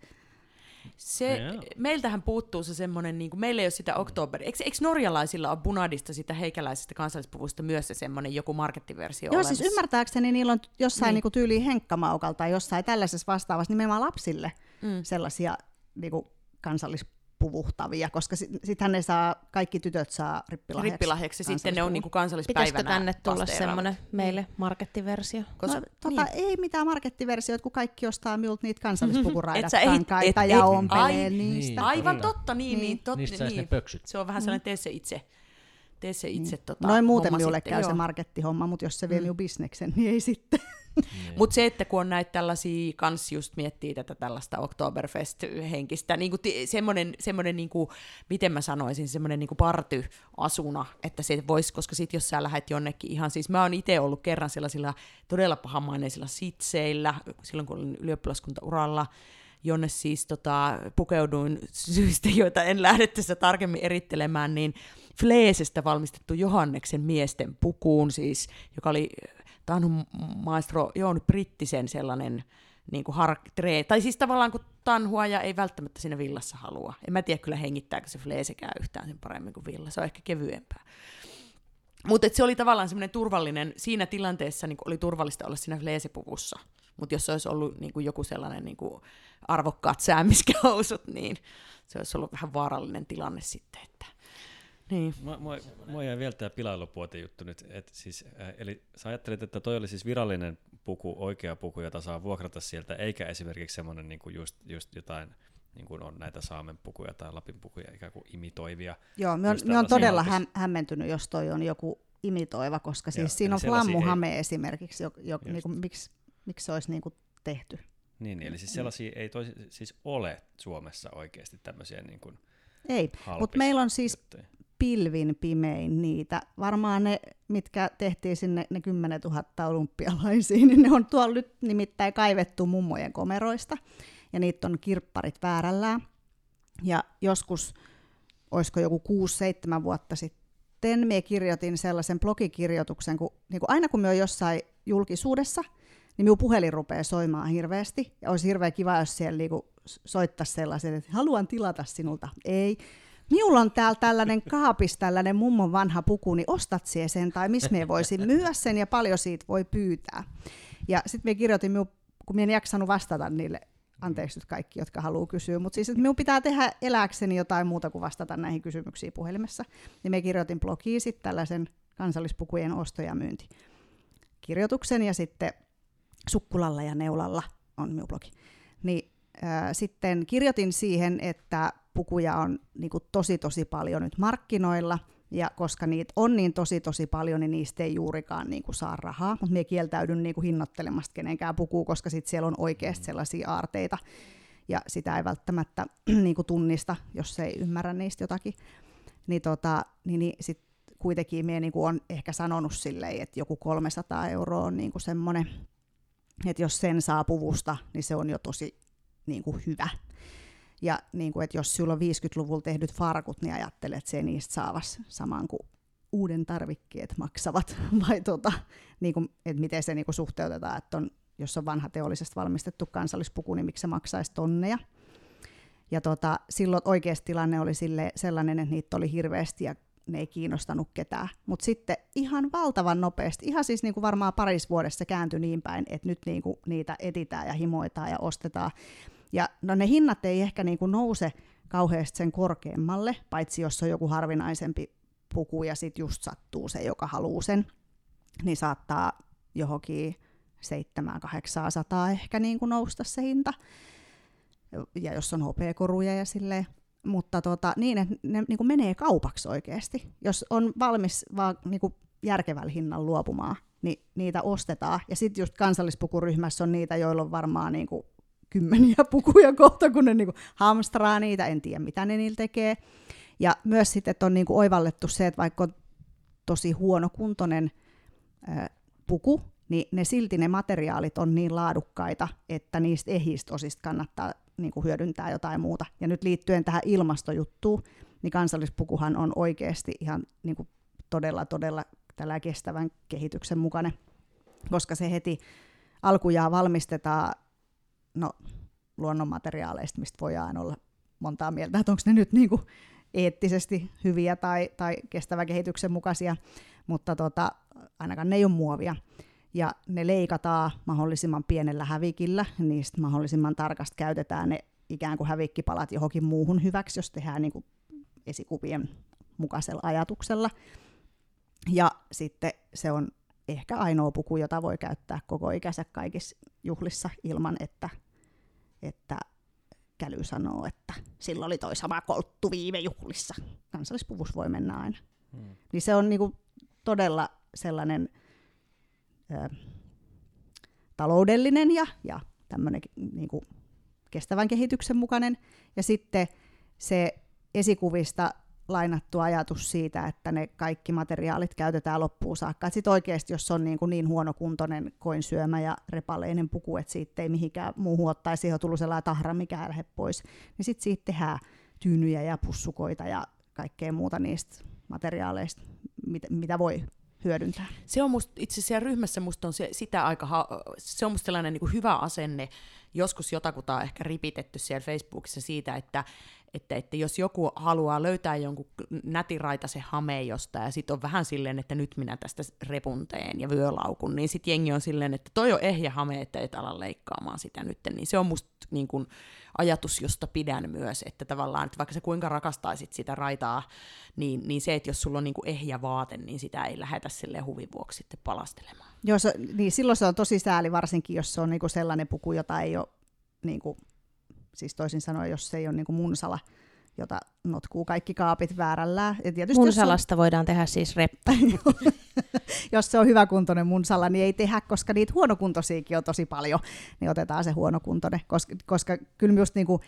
Se, Joo. meiltähän puuttuu se semmoinen, niin kuin, meillä ei ole sitä oktoberi. Eikö, eikö norjalaisilla ole bunadista, sitä heikäläisestä kansallispuvusta myös se semmoinen joku markettiversio Joo, olemassa? siis ymmärtääkseni niillä on jossain Niin. niin. niin tyyliin henkkamaukalla tai jossain tällaisessa vastaavassa nimenomaan lapsille Mm. sellaisia niin kuin kansallispuvuhtavia, koska sit, sittenhän ne saa, kaikki tytöt saa rippilahjaksi. Rippilahjaksi, sitten ne on niin kuin Pitäisikö kansallispäivänä tänne tulla semmoinen meille markettiversio? Koska, No, tota, niin. Ei mitään markettiversioita, kun kaikki ostaa minulta niitä kansallispukuraida Et sä ehdit- kankaita et- ja ompelee ai- niistä. Aivan Kyllä. totta, niin, niin, Niin. tot, Niistä saisi ne niin. pöksyt. Se on vähän sellainen tee se itse, tee se itse tota, Noin muuten minulle käy se joo. markettihomma, mutta jos se vie minun bisneksen, niin ei sitten. Mutta se, että kun on näitä tällaisia, kans just miettii tätä tällaista Oktoberfest-henkistä, niinku ti- semmoinen, semmoinen niinku, miten mä sanoisin, semmoinen niinku partyasuna, että se voisi, koska sit jos sä lähdet jonnekin ihan, siis mä oon itse ollut kerran sellaisilla todella pahamaineisilla sitseillä, silloin kun olin ylioppilaskuntauralla, jonne siis tota, pukeuduin syistä, joita en lähde tässä tarkemmin erittelemään, niin Fleesestä valmistettu Johanneksen miesten pukuun, siis, joka oli Tanhu maestro Joon Brittisen sellainen niin kuin har- tree, tai siis tavallaan kun tanhua ja ei välttämättä siinä villassa halua. En mä tiedä kyllä hengittääkö se fleesekään yhtään sen paremmin kuin villa, se on ehkä kevyempää. Mutta se oli tavallaan semmoinen turvallinen, siinä tilanteessa niin oli turvallista olla siinä fleesepuvussa. Mutta jos se olisi ollut niin kuin joku sellainen niin kuin arvokkaat säämiskäusut, niin se olisi ollut vähän vaarallinen tilanne sitten. Että. Niin. Mua, mua, mua jäi vielä tämä pilailupuote juttu nyt. Et siis, äh, eli sä ajattelit, että toi oli siis virallinen puku, oikea puku, jota saa vuokrata sieltä, eikä esimerkiksi semmoinen niin just, just jotain, niin kuin on näitä Saamen pukuja tai Lapin pukuja, ikään kuin imitoivia. Joo, me on, me on todella häm, hämmentynyt, jos toi on joku imitoiva, koska siis Joo, siinä on flammuhame esimerkiksi, jo, jo, Just. niinku, miksi, miksi se olisi niinku tehty. Niin, eli siis sellaisia ei toisi, siis ole Suomessa oikeasti tämmöisiä niin kuin Ei, mutta meillä on siis juttuja. Pilvin pimein niitä. Varmaan ne, mitkä tehtiin sinne, ne 10 000 olympialaisiin, niin ne on tuolla nyt nimittäin kaivettu mummojen komeroista. Ja niitä on kirpparit väärällään. Ja joskus, olisiko joku 6-7 vuotta sitten, me kirjoitin sellaisen blogikirjoituksen, kun niin kuin aina kun me on jossain julkisuudessa, niin minun puhelin rupeaa soimaan hirveästi. Ja olisi hirveän kiva, jos siellä niinku soittaisi sellaisen, että haluan tilata sinulta. Ei. Minulla on täällä tällainen kaapis, tällainen mummon vanha puku, niin ostat sen, tai missä me voisin myydä sen, ja paljon siitä voi pyytää. Ja sitten me kirjoitin, minun, kun minä en jaksanut vastata niille, anteeksi nyt kaikki, jotka haluaa kysyä, mutta siis, että minun pitää tehdä elääkseni jotain muuta kuin vastata näihin kysymyksiin puhelimessa. Niin me kirjoitin blogiin sitten tällaisen kansallispukujen osto- ja myynti kirjoituksen, ja sitten Sukkulalla ja Neulalla on minun blogi. Niin äh, sitten kirjoitin siihen, että pukuja on niin kuin, tosi tosi paljon nyt markkinoilla, ja koska niitä on niin tosi tosi paljon, niin niistä ei juurikaan niin kuin, saa rahaa, mutta minä kieltäydyn niin kuin, hinnoittelemasta kenenkään pukua, koska sit siellä on oikeasti sellaisia aarteita, ja sitä ei välttämättä niin kuin, tunnista, jos ei ymmärrä niistä jotakin. Niin, tota, niin, niin sit kuitenkin minä niin on ehkä sanonut silleen, että joku 300 euroa on niin semmoinen, että jos sen saa puvusta, niin se on jo tosi niin kuin hyvä. Ja niin kuin, että jos sulla on 50-luvulla tehdyt farkut, niin ajattelet, että se niistä saavas saman kuin uuden tarvikkeet maksavat. Vai tota, niin kuin, että miten se niin kuin suhteutetaan, että on, jos on vanha teollisesti valmistettu kansallispuku, niin miksi se maksaisi tonneja. Ja tota, silloin oikeasti tilanne oli sille sellainen, että niitä oli hirveästi ja ne ei kiinnostanut ketään. Mutta sitten ihan valtavan nopeasti, ihan siis niinku varmaan paris vuodessa kääntyi niin päin, että nyt niinku niitä etitään ja himoitaan ja ostetaan. Ja no ne hinnat ei ehkä niinku nouse kauheasti sen korkeammalle, paitsi jos on joku harvinaisempi puku ja sitten just sattuu se, joka haluaa sen, niin saattaa johonkin 700-800 ehkä niinku nousta se hinta. Ja jos on hopeakoruja ja silleen, mutta tota, niin, että ne niin kuin menee kaupaksi oikeasti. Jos on valmis vaan niin kuin järkevällä hinnan luopumaan, niin niitä ostetaan. Ja sitten just kansallispukuryhmässä on niitä, joilla on varmaan niin kuin kymmeniä pukuja kohta, kun ne niin kuin hamstraa niitä, en tiedä mitä ne niillä tekee. Ja myös sitten, että on niin kuin oivallettu se, että vaikka on tosi huonokuntoinen ää, puku, niin ne silti ne materiaalit on niin laadukkaita, että niistä ehistä osista kannattaa niin kuin hyödyntää jotain muuta. Ja nyt liittyen tähän ilmastojuttuun, niin kansallispukuhan on oikeasti ihan niin kuin todella, todella tällä kestävän kehityksen mukainen, koska se heti alkujaan valmistetaan no, luonnonmateriaaleista, mistä voidaan olla montaa mieltä, että onko ne nyt niin kuin eettisesti hyviä tai, tai kestävän kehityksen mukaisia, mutta tota, ainakaan ne ei ole muovia. Ja ne leikataan mahdollisimman pienellä hävikillä, niistä mahdollisimman tarkasti käytetään ne ikään kuin hävikkipalat johonkin muuhun hyväksi, jos tehdään niin kuin esikuvien mukaisella ajatuksella. Ja sitten se on ehkä ainoa puku, jota voi käyttää koko ikänsä kaikissa juhlissa ilman, että, että käly sanoo, että sillä oli toi sama kolttu viime juhlissa. Kansallispuvus voi mennä aina. Hmm. Niin se on niinku todella sellainen ö, taloudellinen ja, ja tämmöinen niinku kestävän kehityksen mukainen. Ja sitten se esikuvista lainattu ajatus siitä, että ne kaikki materiaalit käytetään loppuun saakka. Sitten oikeasti, jos on niin, kuin niin huonokuntoinen koinsyömä ja repaleinen puku, että siitä ei mihinkään muuhun ottaisi, siihen on tullut sellainen tahra, mikä lähde pois, niin sitten siitä tehdään tyynyjä ja pussukoita ja kaikkea muuta niistä materiaaleista, mitä, mitä voi hyödyntää. Se on musta, itse asiassa ryhmässä musta on se, sitä aika, se on musta sellainen niin hyvä asenne, joskus jotakuta on ehkä ripitetty siellä Facebookissa siitä, että että, että jos joku haluaa löytää jonkun nätiraitaisen hameen jostain, ja sitten on vähän silleen, että nyt minä tästä repunteen ja vyölaukun, niin sitten jengi on silleen, että toi on ehjä hame, että et ala leikkaamaan sitä nyt, niin se on musta niin kun, ajatus, josta pidän myös, että tavallaan, että vaikka sä kuinka rakastaisit sitä raitaa, niin, niin se, että jos sulla on niin ehjä vaate, niin sitä ei lähetä sille huvin vuoksi sitten palastelemaan. Joo, se, niin silloin se on tosi sääli, varsinkin jos se on niin sellainen puku, jota ei ole niin kuin Siis toisin sanoen, jos se ei ole niin kuin munsala, jota notkuu kaikki kaapit väärällä. Ja tietysti Munsalasta on... voidaan tehdä siis reppa. jos se on hyväkuntoinen munsala, niin ei tehdä, koska niitä huonokuntoisiakin on tosi paljon, niin otetaan se huonokuntoinen. Koska, koska kyllä just niin kuin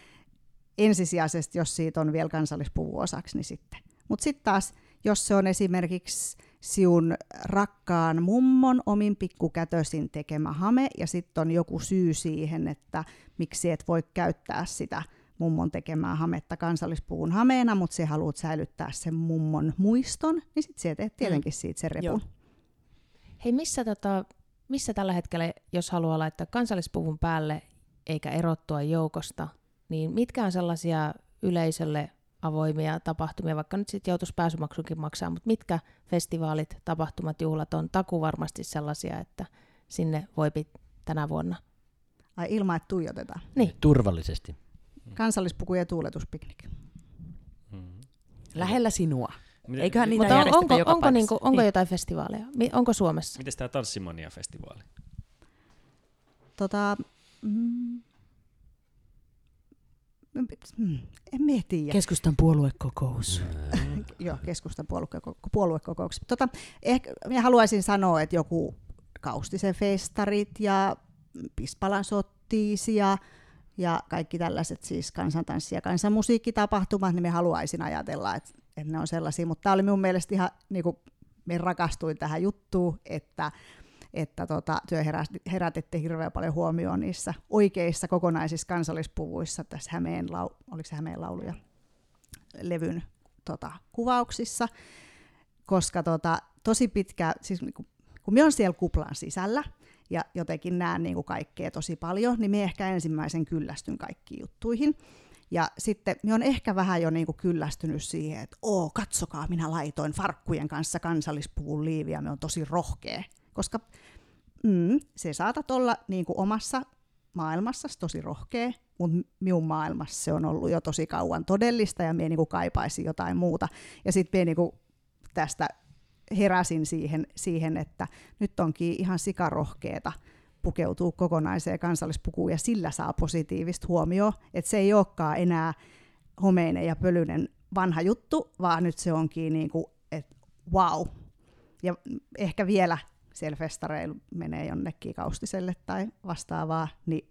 ensisijaisesti, jos siitä on vielä kansallispuvu osaksi, niin sitten. Mutta sitten taas, jos se on esimerkiksi siun rakkaan mummon omin pikkukätösin tekemä hame, ja sitten on joku syy siihen, että miksi et voi käyttää sitä mummon tekemää hametta kansallispuvun hameena, mutta se haluat säilyttää sen mummon muiston, niin sitten se teet tietenkin mm. siitä sen repun. Joo. Hei, missä, tota, missä tällä hetkellä, jos haluaa laittaa kansallispuvun päälle eikä erottua joukosta, niin mitkä on sellaisia yleisölle avoimia tapahtumia, vaikka nyt sitten joutuisi pääsymaksunkin maksaa, mutta mitkä festivaalit, tapahtumat, juhlat on taku varmasti sellaisia, että sinne voi tänä vuonna. Ai ilman, että tuijotetaan. Niin. Turvallisesti. Kansallispuku ja tuuletuspiknik. Mm-hmm. Lähellä sinua. Eiköhän niitä Mutta on, onko, joka onko, niinku, onko niin. jotain festivaaleja? Onko Suomessa? Miten tämä Tanssimonia-festivaali? Tota, mm, Hmm, en mä tiedä. Keskustan puoluekokous. Joo, keskustan puoluekoko- puoluekokous. Tota, ehkä minä haluaisin sanoa, että joku Kaustisen festarit ja Pispalan sottiis ja, ja kaikki tällaiset siis kansantanssi- ja kansanmusiikkitapahtumat, niin me haluaisin ajatella, että, että ne on sellaisia. Mutta tämä oli minun mielestä ihan, niin kuin, me rakastuin tähän juttuun, että että tota, työ herätitte hirveän paljon huomioon niissä oikeissa kokonaisissa kansallispuvuissa tässä Hämeen, lau, oliko se Hämeen lauluja, levyn tota, kuvauksissa, koska tota, tosi pitkä, siis niin kun, kun minä olen siellä kuplan sisällä, ja jotenkin näen niin kuin kaikkea tosi paljon, niin me ehkä ensimmäisen kyllästyn kaikkiin juttuihin. Ja sitten minä olen ehkä vähän jo niin kuin kyllästynyt siihen, että oo, katsokaa, minä laitoin farkkujen kanssa kansallispuvun liiviä, me on tosi rohkea koska mm, se saatat olla niin kuin omassa maailmassa tosi rohkea, mutta minun maailmassa se on ollut jo tosi kauan todellista ja minä niin kaipaisin jotain muuta. Ja sitten minä niin tästä heräsin siihen, siihen, että nyt onkin ihan sikarohkeeta pukeutuu kokonaiseen kansallispukuun ja sillä saa positiivista huomioon, että se ei olekaan enää homeinen ja pölyinen vanha juttu, vaan nyt se onkin niin kuin, että wow. Ja ehkä vielä siellä festareilla menee jonnekin kaustiselle tai vastaavaa, niin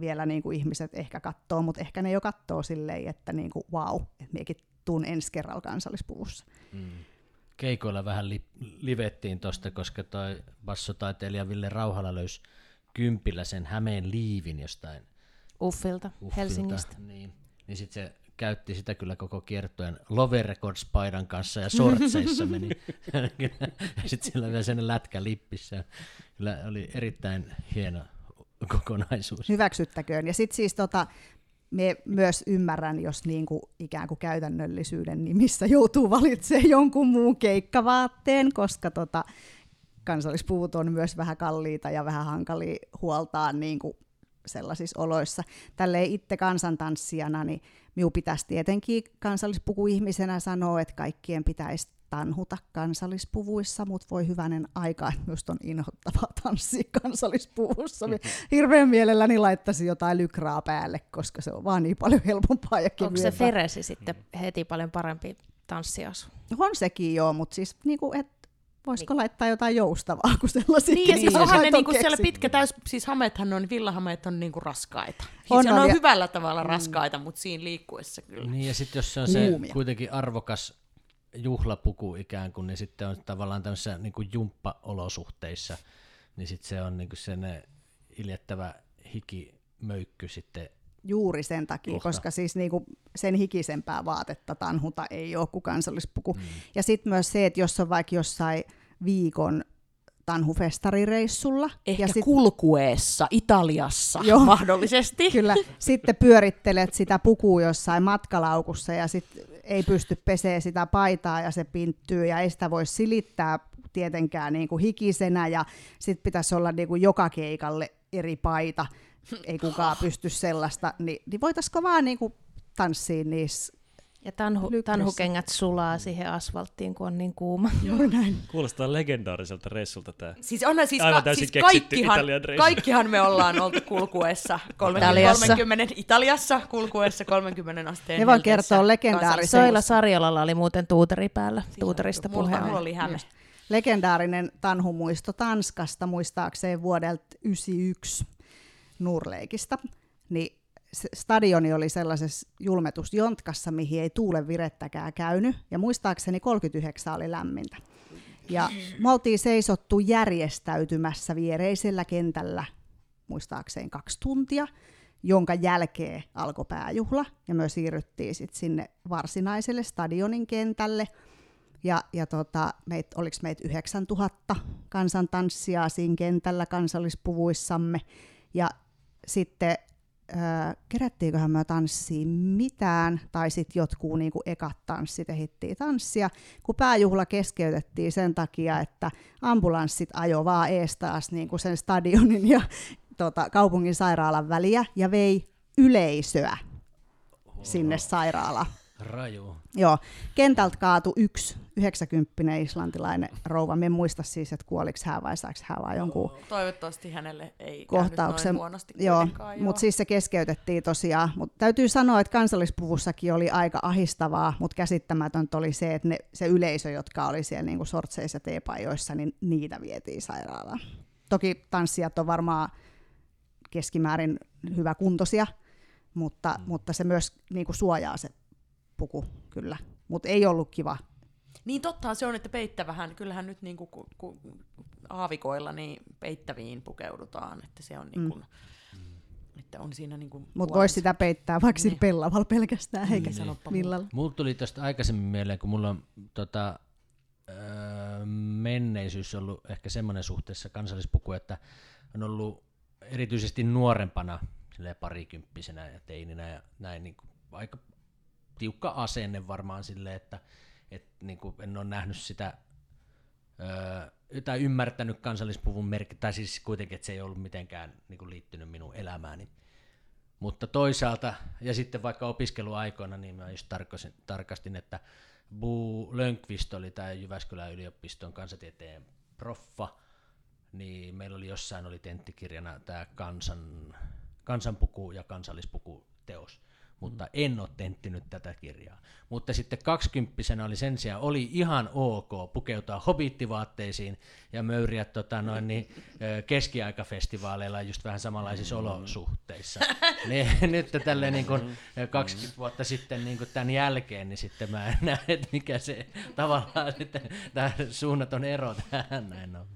vielä niin kuin ihmiset ehkä katsoo, mutta ehkä ne jo katsoo silleen, että niin kuin, wow, että miekin tuun ensi kerralla kansallispuvussa. Mm. keikoilla vähän li, livettiin tosta, koska toi bassotaiteilija Ville Rauhala löysi kympillä sen Hämeen liivin jostain Uffilta, Uffilta. Helsingistä. Niin, niin sitten se käytti sitä kyllä koko kiertojen Love Records-paidan kanssa ja sortseissa meni. ja sitten sillä vielä sen lätkä lippissä. Kyllä oli erittäin hieno kokonaisuus. Hyväksyttäköön. Ja sitten siis tota, me myös ymmärrän, jos niinku ikään kuin käytännöllisyyden nimissä joutuu valitsemaan jonkun muun keikkavaatteen, koska tota, kansallispuvut on myös vähän kalliita ja vähän hankalia huoltaa niin kuin sellaisissa oloissa. Tälleen itse kansantanssijana, niin minun pitäisi tietenkin kansallispukuihmisenä sanoa, että kaikkien pitäisi tanhuta kansallispuvuissa, mutta voi hyvänen aika, että myös on inhottavaa tanssia kansallispuvussa. Hirveän mielelläni laittaisin jotain lykraa päälle, koska se on vaan niin paljon helpompaa ja Onko se Feresi sitten heti paljon parempi tanssiasu? On sekin joo, mutta siis niin kuin, et Voisiko niin. laittaa jotain joustavaa kuin sellaisia? Niin, ja siis onhan ne niinku siellä pitkä täys, siis hamethan on, villahameet on niinku raskaita. Siis On, on, on, on ja- hyvällä tavalla raskaita, mutta siinä liikkuessa kyllä. Niin ja sitten jos se on se Kuumia. kuitenkin arvokas juhlapuku ikään kuin, niin sitten on tavallaan tämmöisissä niin kuin jumppa-olosuhteissa, niin sitten se on niin kuin sen iljettävä hikimöykky sitten Juuri sen takia, Kohta. koska siis niinku sen hikisempää vaatetta tanhuta ei ole kuin kansallispuku. Mm. Ja sitten myös se, että jos on vaikka jossain viikon tanhufestarireissulla. Ehkä ja sit, kulkueessa Italiassa Joo. mahdollisesti. Kyllä, sitten pyörittelet sitä pukua jossain matkalaukussa ja sitten ei pysty pesee sitä paitaa ja se pinttyy ja ei sitä voi silittää tietenkään niin kuin hikisenä ja sitten pitäisi olla niin kuin joka keikalle eri paita. Ei kukaan pysty sellaista, niin, niin voitaisiko vaan niin kuin tanssia niissä Ja tanhu, tanhukengät sulaa siihen asfalttiin, kun on niin kuuma. Juuri näin. Kuulostaa legendaariselta reissulta tämä. Siis onhan siis, Aivan ka- siis kaikkihan, kaikkihan me ollaan oltu kulkuessa 30, Italiassa. 30 Italiassa kulkuessa 30 asteen Ne helteessä kertoa legendaarisen- Soila Sarjolalla oli muuten tuuteri päällä, tuuterista mulla, puheen. mulla oli häme. Just. Legendaarinen tanhumuisto Tanskasta, muistaakseen vuodelta 1991 Nurleikista. Niin se stadioni oli sellaisessa julmetusjontkassa, mihin ei tuulen virettäkään käynyt. Ja muistaakseni 39 oli lämmintä. Ja me oltiin seisottu järjestäytymässä viereisellä kentällä muistaakseen kaksi tuntia, jonka jälkeen alkoi pääjuhla, ja me siirryttiin sitten sinne varsinaiselle stadionin kentälle, ja, ja tota, meit, oliko meitä 9000 kansantanssijaa siinä kentällä kansallispuvuissamme, ja sitten äh, kerättiinköhän me tanssiin mitään, tai sitten jotkut niinku ekat tanssit ehdittiin tanssia, kun pääjuhla keskeytettiin sen takia, että ambulanssit ajo vaan ees taas niinku sen stadionin ja tota, kaupungin sairaalan väliä ja vei yleisöä sinne sairaalaan. Raju. Joo, kentältä kaatu yksi 90 islantilainen rouva. Me en muista siis, että kuoliko hän vai saiko hän vai jonkun Toivottavasti hänelle ei kohtauksen. käynyt noin huonosti Joo, mutta siis se keskeytettiin tosiaan. Mutta täytyy sanoa, että kansallispuvussakin oli aika ahistavaa, mutta käsittämätöntä oli se, että ne, se yleisö, jotka oli siellä niinku sortseissa ja teepajoissa, niin niitä vietiin sairaalaan. Toki tanssijat on varmaan keskimäärin hyväkuntoisia, mutta, mm. mutta se myös niinku suojaa se puku, kyllä. Mutta ei ollut kiva Niin totta se on, että peittävähän, kyllähän nyt niinku, ku, ku, aavikoilla niin peittäviin pukeudutaan, että se on niinku, että on siinä niinku Mutta voisi sitä peittää vaikka Niin. niin. pellavalla pelkästään, eikä Niin. Sanoppa villalla. Mulla tuli tästä aikaisemmin mieleen, kun mulla on tota, öö, menneisyys ollut ehkä semmoinen suhteessa kansallispuku, että on ollut erityisesti nuorempana parikymppisenä ja teininä ja näin niin kuin, aika tiukka asenne varmaan silleen, että et, niin kuin, en ole nähnyt sitä öö, tai ymmärtänyt kansallispuvun merkki, tai siis kuitenkin, että se ei ollut mitenkään niin kuin, liittynyt minun elämääni. Mutta toisaalta, ja sitten vaikka opiskeluaikoina, niin mä just tarkastin, että Bu Lönkvist oli tämä Jyväskylän yliopiston kansantieteen proffa, niin meillä oli jossain oli tenttikirjana tämä kansan, kansanpuku ja kansallispuku teos. Mutta en ole tenttinyt tätä kirjaa. Mutta sitten kaksikymppisenä oli sen sijaan, oli ihan ok pukeutua hobittivaatteisiin ja möyriä tota, noin, niin, keskiaikafestivaaleilla just vähän samanlaisissa mm. olosuhteissa. niin, nyt tälleen niin kuin 20 mm. vuotta sitten niin kuin tämän jälkeen, niin sitten mä näen, että mikä se tavallaan sitten tämä suunnaton ero tähän näin on.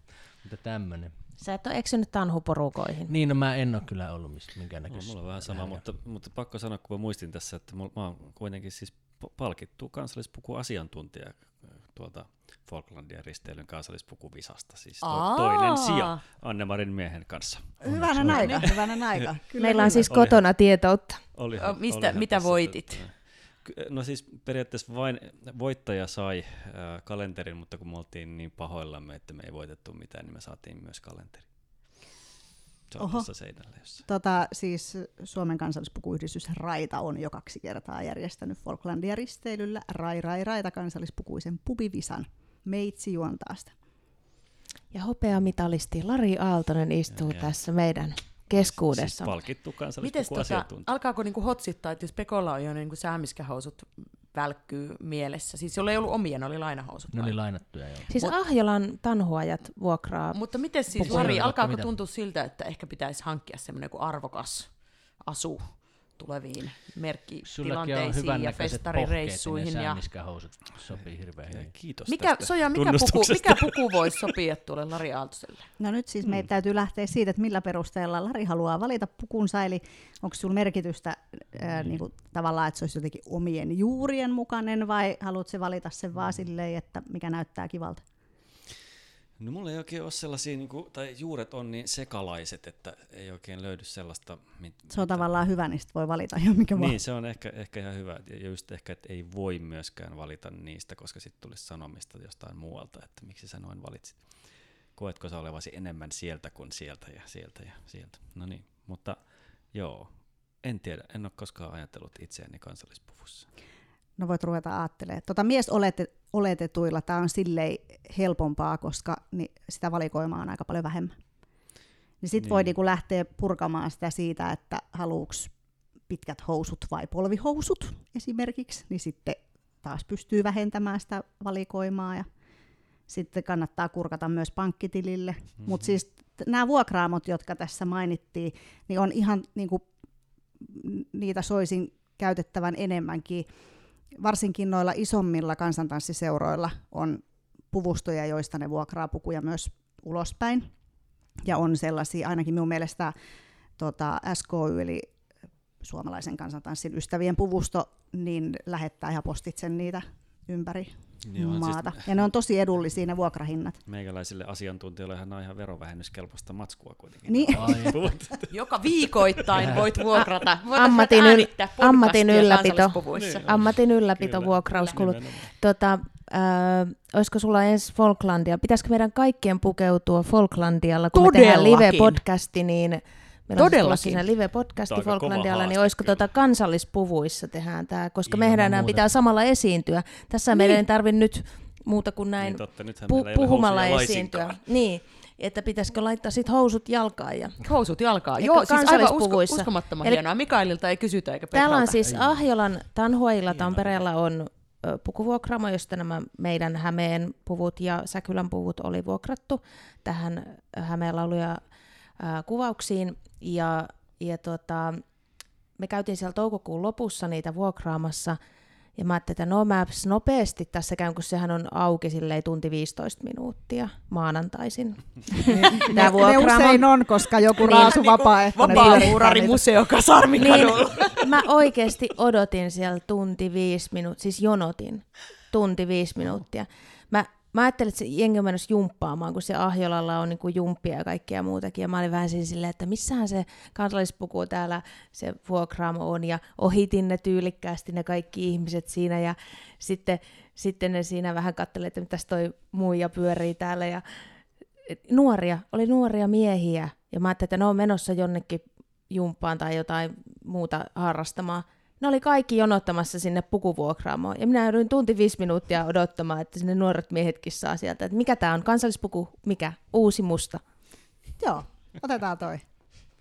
Mutta tämmöinen. Sä et ole eksynyt tanhuporukoihin. Niin, no mä en ole kyllä ollut minkään näköistä. No, mulla on vähän sama, mutta, mutta, pakko sanoa, kun mä muistin tässä, että mulla, mä oon kuitenkin siis palkittu kansallispuku asiantuntija äh, tuolta Falklandien risteilyn kansallispukuvisasta, siis to, toinen sija Anne-Marin miehen kanssa. Hyvänä aika, hyvänä aika. Kyllä Meillä on siis kotona tietoutta. Olihan, Mistä, olihan mitä voitit? Että, No siis periaatteessa vain voittaja sai äh, kalenterin, mutta kun me oltiin niin pahoillamme, että me ei voitettu mitään, niin me saatiin myös kalenteri. Se on Oho. seinällä jossain. Tota, siis Suomen kansallispukuyhdistys Raita on jo kaksi kertaa järjestänyt Falklandia risteilyllä Rai Rai Raita kansallispukuisen pubivisan. Meitsi juontaa sitä. Ja hopeamitalisti Lari Aaltonen istuu ja, tässä meidän keskuudessa. Siis palkittu kansallispukuasiantuntija. Tota, alkaako niinku hotsittaa, että jos Pekolla on jo niinku säämiskähousut välkkyy mielessä. Siis jolla ei ollut omia, ne oli lainahousut. Ne oli lainattuja, joo. Siis Mut, Ahjolan tanhuajat vuokraa. Mutta miten siis, Lari, alkaako tuntua siltä, että ehkä pitäisi hankkia semmoinen arvokas asu tuleviin merkkitilanteisiin ja festarireissuihin. Ja housut sopii hirveän hyvin. Kiitos mikä, Soja, mikä puku, mikä puku voisi sopia tuolle Lari Aaltoselle? No nyt siis mm. meidän täytyy lähteä siitä, että millä perusteella Lari haluaa valita pukunsa, eli onko sinulla merkitystä ää, niin kuin, tavallaan, että se olisi jotenkin omien juurien mukainen, vai haluatko valita sen vaan silleen, että mikä näyttää kivalta? No mulla ei oikein ole sellaisia, niin kuin, tai juuret on niin sekalaiset, että ei oikein löydy sellaista. Mit, se on mitä... tavallaan hyvä, niin voi valita ihan mikä niin, vaan. Niin, se on ehkä, ehkä ihan hyvä. Ja just ehkä, että ei voi myöskään valita niistä, koska sitten tulisi sanomista jostain muualta, että miksi sä noin valitsit. Koetko sä olevasi enemmän sieltä kuin sieltä ja sieltä ja sieltä. No niin, mutta joo, en tiedä, en ole koskaan ajatellut itseäni kansallispuvussa. No voit ruveta ajattelemaan. Tota mies olette, oletetuilla tämä on silleen helpompaa, koska niin sitä valikoimaa on aika paljon vähemmän. Niin sitten niin. voi niinku lähteä purkamaan sitä siitä, että haluuks pitkät housut vai polvihousut esimerkiksi, niin sitten taas pystyy vähentämään sitä valikoimaa ja sitten kannattaa kurkata myös pankkitilille. Mm-hmm. Mutta siis nämä vuokraamot, jotka tässä mainittiin, niin on ihan niinku, niitä soisin käytettävän enemmänkin varsinkin noilla isommilla kansantanssiseuroilla on puvustoja, joista ne vuokraa pukuja myös ulospäin. Ja on sellaisia, ainakin minun mielestä tota, SKY, eli suomalaisen kansantanssin ystävien puvusto, niin lähettää ihan postitse niitä ympäri Joo, siis maata. Siis... Ja ne on tosi edullisia ne vuokrahinnat. Meikäläisille asiantuntijoille on ihan verovähennyskelpoista matskua kuitenkin. Niin. Joka viikoittain voit vuokrata. ammatin, yl- ammatin ylläpito. Niin, ammatin ylläpito vuokrauskuluut. Tota, äh, olisiko sulla ensi Falklandia? Pitäisikö meidän kaikkien pukeutua Falklandialla, kun Todellakin. me tehdään live-podcasti, niin Meillä Todellakin. siinä live-podcasti Falklandialla, niin olisiko tuota kansallispuvuissa tehdään tämä, koska Ilman meidän muuta. pitää samalla esiintyä. Tässä niin. meidän ei tarvitse nyt muuta kuin näin niin, totta, pu- puhumalla esiintyä. Niin, että pitäisikö laittaa sit housut jalkaan. Ja... Housut jalkaan, joo, siis aivan usko, uskomattoman Eli hienoa. Mikaelilta ei kysytä eikä Petralta. Täällä on siis Ahjolan Tanhuajilla Tampereella on pukuvuokraamo, josta nämä meidän Hämeen puvut ja Säkylän puvut oli vuokrattu tähän Hämeen lauluja kuvauksiin. Ja, ja tota, me käytiin siellä toukokuun lopussa niitä vuokraamassa, ja mä ajattelin, että no mä nopeasti tässä käyn, kun sehän on auki silleen tunti 15 minuuttia maanantaisin. Tämä ne, ne usein on, koska joku niin, raasu vapaaehtoinen. Vapaa-uurari museo Kasarmikadulla. Niin, mä oikeasti odotin siellä tunti viisi minuuttia, siis jonotin tunti viisi minuuttia. Mä mä ajattelin, että se jengi on menossa jumppaamaan, kun se Ahjolalla on niin jumppia ja kaikkea muutakin. Ja mä olin vähän siinä silleen, että missähän se kansallispuku täällä, se vuokraamo on. Ja ohitin ne tyylikkäästi ne kaikki ihmiset siinä. Ja sitten, sitten ne siinä vähän katseli, että mitäs toi muija pyörii täällä. Ja nuoria, oli nuoria miehiä. Ja mä ajattelin, että ne on menossa jonnekin jumppaan tai jotain muuta harrastamaan ne oli kaikki jonottamassa sinne pukuvuokraamoon. Ja minä jouduin tunti viisi minuuttia odottamaan, että sinne nuoret miehetkin saa sieltä. Että mikä tämä on? Kansallispuku? Mikä? Uusi musta. Joo, otetaan toi.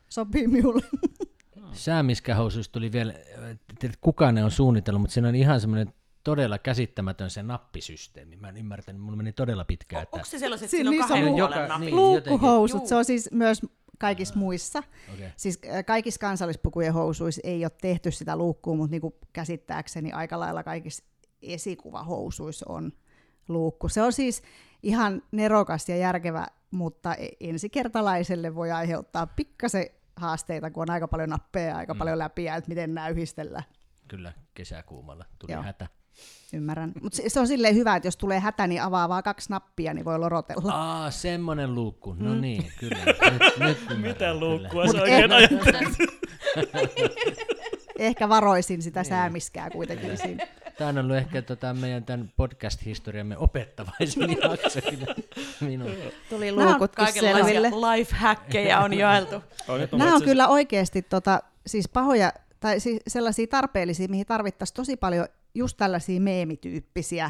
Sopii minulle. Säämiskähousuista tuli vielä tiedä, kuka ne on suunnitellut, mutta siinä on ihan semmoinen todella käsittämätön se nappisysteemi. Mä en ymmärtänyt, mulla meni todella pitkään. Että... Onko se sellaiset, että Siinä on niissä kahden joka- napit? niin. Luukkuhousut, se on siis myös kaikissa muissa. Okay. Siis äh, kaikissa kansallispukujen housuissa ei ole tehty sitä luukkua, mutta niin käsittääkseni aika lailla kaikissa esikuvahousuissa on luukku. Se on siis ihan nerokas ja järkevä, mutta e- ensikertalaiselle voi aiheuttaa pikkasen haasteita, kun on aika paljon nappeja ja aika mm. paljon läpiä, että miten nämä yhdistellä. Kyllä, kesäkuumalla tuli Joo. hätä. Ymmärrän. Mutta se, se on silleen hyvä, että jos tulee hätä, niin avaa vaan kaksi nappia, niin voi lorotella. Aa, semmonen luukku. No niin, kyllä. Nyt, nyt Mitä luukkua se oikein ajattelee? Ehkä varoisin sitä Niin. säämiskää kuitenkin siinä. Tämä on ollut ehkä tota meidän tämän podcast-historiamme opettavaisin jakso minun. Tuli luukutkin Kaikenlaisia selville. life-häkkejä on jaeltu. Mä Nämä on kyllä oikeasti tota, siis pahoja, tai siis sellaisia tarpeellisia, mihin tarvittaisiin tosi paljon just tällaisia meemityyppisiä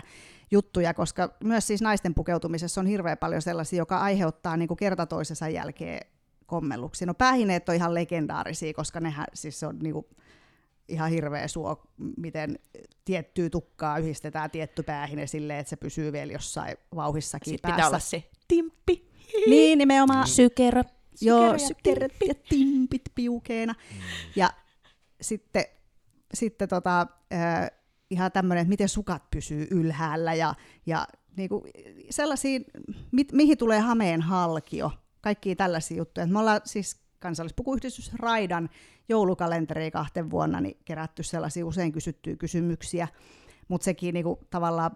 juttuja, koska myös siis naisten pukeutumisessa on hirveän paljon sellaisia, joka aiheuttaa niin kuin kerta toisensa jälkeen kommelluksia. No päähineet on ihan legendaarisia, koska nehän siis on niin kuin ihan hirveä suo, miten tiettyä tukkaa yhdistetään tietty päähine silleen, että se pysyy vielä jossain vauhissakin Sitten pitää päässä. olla se timppi. Niin, nimenomaan. Sykerö. Joo, Sykerö ja ja timpit piukeena. Ja sitten, sitten tota, äh, ihan tämmöinen, että miten sukat pysyy ylhäällä ja, ja niinku sellaisia, mit, mihin tulee hameen halkio, kaikkia tällaisia juttuja. Me ollaan siis kansallispukuyhdistys Raidan joulukalenteri kahten vuonna niin kerätty sellaisia usein kysyttyjä kysymyksiä, mutta sekin niinku, tavallaan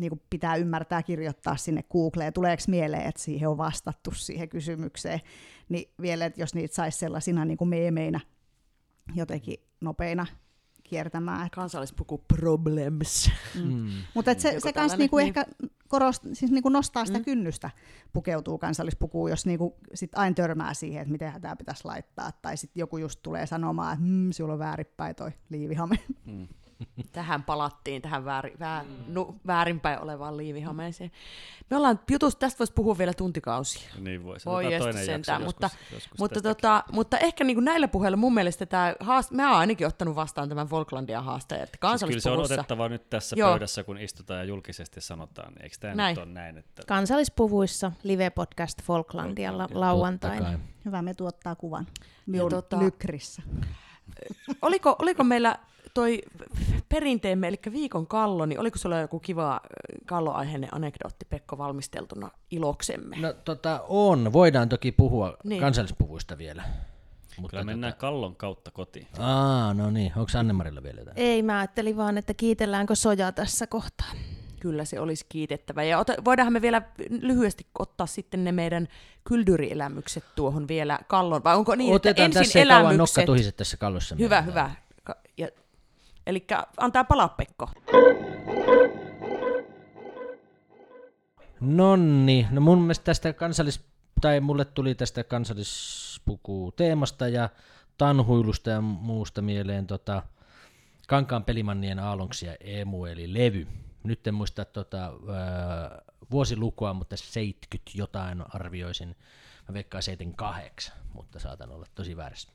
niinku pitää ymmärtää kirjoittaa sinne Googleen, tuleeko mieleen, että siihen on vastattu siihen kysymykseen, niin vielä, että jos niitä saisi sellaisina niinku meemeinä jotenkin nopeina kiertämään. Kansallispuku problems. Mm. Mutta se, Joku se kans niinku niin. ehkä korost, siis niinku nostaa sitä Mm. kynnystä pukeutuu kansallispukuun, jos niinku sit aina törmää siihen, että miten tämä pitäisi laittaa. Tai sitten joku just tulee sanomaan, että mmm, sulla on väärinpäin toi liivihame. Mm. Tähän palattiin, tähän väärin, vää, nu, väärinpäin olevaan liivihameeseen. Me ollaan jutusta, tästä voisi puhua vielä tuntikausia. Niin. Voi Otetaan jestas toinen sentään, jakso mutta- joskus, joskus Mutta, tota, mutta ehkä niin kuin näillä puheilla mun mielestä tämä haast... mä oon ainakin ottanut vastaan tämän Volklandia haasteen, että Siis kyllä se on kansallispuvussa... otettava nyt tässä Joo. pöydässä, kun istutaan ja julkisesti sanotaan. niin Eikö tämä Näin. nyt ole näin? Että... Kansallispuvuissa live-podcast Folklandialla Folklandia, lauantaina. Hyvä, me tuottaa kuvan minun tota- lykrissä. oliko, oliko meillä toi perinteemme, eli viikon kallo, niin oliko sulla joku kiva kalloaiheinen anekdootti Pekko valmisteltuna iloksemme? No tota on, voidaan toki puhua Niin. kansallispuvuista vielä. Mutta Kyllä mennään kallon kautta kotiin. Tota, aa, no niin, onko Annemarilla vielä jotain? Ei, mä ajattelin vaan, että kiitelläänkö soja tässä kohtaa. Kyllä se olisi kiitettävä. Ja ota, voidaanhan me vielä lyhyesti ottaa sitten ne meidän kyldyrielämykset tuohon vielä kallon, vai onko niin, Otetaan että ensin tässä elämykset... nokka tuhiset tässä kallossa. Hyvä, meillä. hyvä. Ja, eli antaa palaa Pekko. Nonni, no mun mielestä tästä kansallis, tai mulle tuli tästä kansallispuku teemasta ja tanhuilusta ja muusta mieleen tota, Kankaan pelimannien aalonksia emu eli levy. Nyt en muista tota, ää, vuosilukua, mutta 70 jotain arvioisin. Mä veikkaan 78, mutta saatan olla tosi väärässä.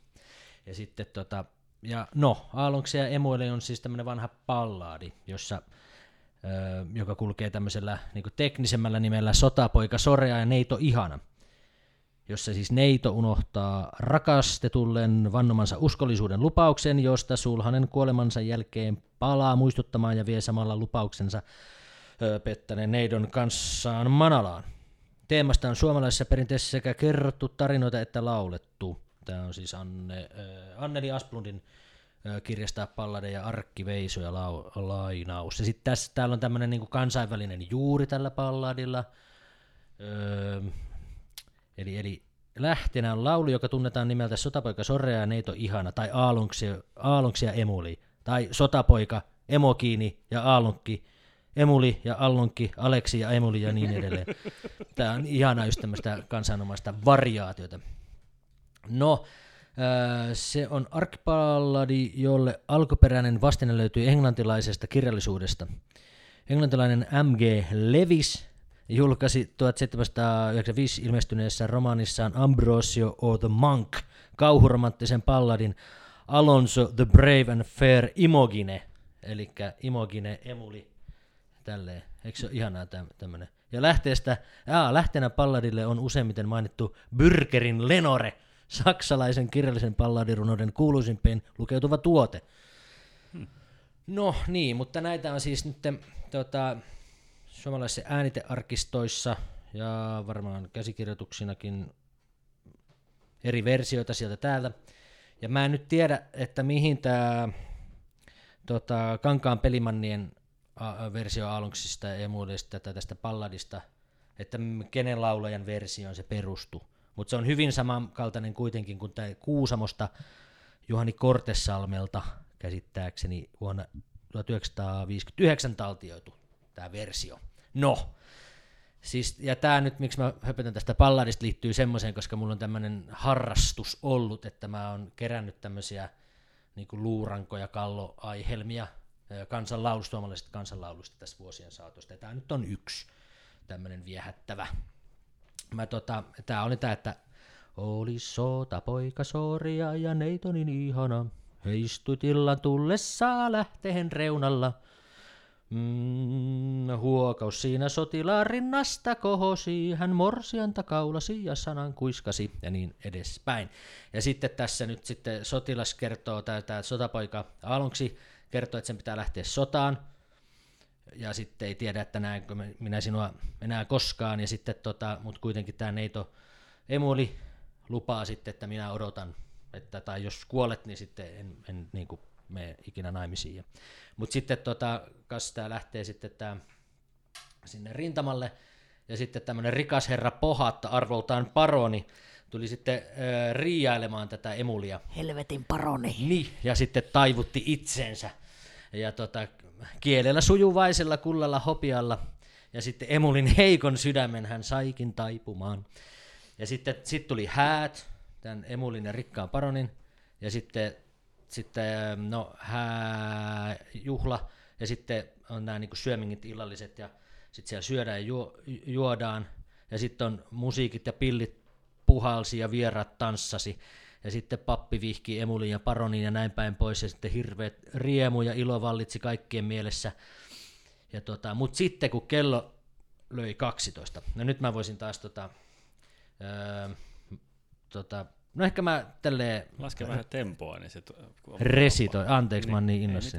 Ja sitten tota, ja no, Aalonksia ja Emuele on siis tämmöinen vanha pallaadi, jossa ö, joka kulkee tämmöisellä niin teknisemmällä nimellä Sotapoika Sorea ja Neito Ihana, jossa siis Neito unohtaa rakastetulleen vannomansa uskollisuuden lupauksen, josta Sulhanen kuolemansa jälkeen palaa muistuttamaan ja vie samalla lupauksensa ö, pettäneen Neidon kanssaan Manalaan. Teemasta on suomalaisessa perinteessä sekä kerrottu tarinoita että laulettu. Tämä on siis Anne, äh, Anneli Asplundin äh, kirjasta Pallade ja Arkki Veiso ja lau, lainaus. Ja sitten tässä täällä on tämmöinen niinku kansainvälinen juuri tällä palladilla. Öö, eli, eli lähtenä on laulu, joka tunnetaan nimeltä Sotapoika Sorrea ja Neito Ihana, tai Aalunksi, ja Emuli, tai Sotapoika, Emokiini ja Aalunkki, Emuli ja Allonki, Aleksi ja Emuli ja niin edelleen. Tämä on ihana just tämmöistä kansanomaista variaatiota. No, ää, se on arkipalladi, jolle alkuperäinen vastine löytyy englantilaisesta kirjallisuudesta. Englantilainen M.G. Levis julkaisi 1795 ilmestyneessä romaanissaan Ambrosio or the Monk kauhuromanttisen palladin Alonso the Brave and Fair Imogine, eli Imogine Emuli, tälleen. Eikö se ole ihanaa tämmöinen? Ja lähteestä, aa, lähteenä palladille on useimmiten mainittu Bürgerin Lenore, saksalaisen kirjallisen palladirunoiden kuuluisimpiin lukeutuva tuote. Hmm. No niin, mutta näitä on siis nyt tota, suomalaisissa äänitearkistoissa ja varmaan käsikirjoituksinakin eri versioita sieltä täältä. Ja mä en nyt tiedä, että mihin tämä tota, Kankaan pelimannien versio Alunksista ja tai tästä palladista, että kenen laulajan versioon se perustuu. Mutta se on hyvin samankaltainen kuitenkin kuin tämä Kuusamosta Juhani Kortesalmelta käsittääkseni vuonna 1959 taltioitu tämä versio. No, siis, ja tämä nyt, miksi mä höpötän tästä palladista, liittyy semmoiseen, koska mulla on tämmöinen harrastus ollut, että mä oon kerännyt tämmöisiä niin luurankoja, kalloaihelmia kansanlaulusta, suomalaisesta kansanlaulusta tässä vuosien saatosta. Ja tämä nyt on yksi tämmöinen viehättävä. Mä tota, tää oli tää, että oli sota poika soria ja neitonin ihana. Heistut illan tullessa lähteen reunalla. Mm, huokaus siinä sotilaan rinnasta kohosi, hän morsianta kaulasi ja sanan kuiskasi ja niin edespäin. Ja sitten tässä nyt sitten sotilas kertoo, tämä sotapoika aluksi kertoo, että sen pitää lähteä sotaan, ja sitten ei tiedä, että näenkö minä sinua enää koskaan, ja sitten tota, mutta kuitenkin tämä neito Emuli lupaa sitten, että minä odotan, että, tai jos kuolet, niin sitten en, en niin kuin mene ikinä naimisiin. Mutta sitten tota, kas tämä lähtee sitten tää sinne rintamalle, ja sitten tämmöinen rikas herra Pohatta, arvoltaan paroni, tuli sitten äh, riiailemaan tätä emulia. Helvetin paroni. Niin, ja sitten taivutti itsensä. Ja tota, kielellä sujuvaisella kullalla hopialla. Ja sitten Emulin heikon sydämen hän saikin taipumaan. Ja sitten sit tuli häät, tämän Emulin ja rikkaan paronin. Ja sitten, sitten no, hää, juhla. Ja sitten on nämä niin syömingit illalliset. Ja sitten siellä syödään ja juo, juodaan. Ja sitten on musiikit ja pillit puhalsi ja vieraat tanssasi ja sitten pappi vihki Emulin ja Paronin ja näin päin pois, ja sitten hirveät riemu ja ilo vallitsi kaikkien mielessä. Ja tota, Mutta sitten kun kello löi 12, no nyt mä voisin taas tota, öö, tota, No ehkä mä tälleen... Laske vähän tempoa, niin se... Resitoi, anteeksi, niin, mä oon niin innossa.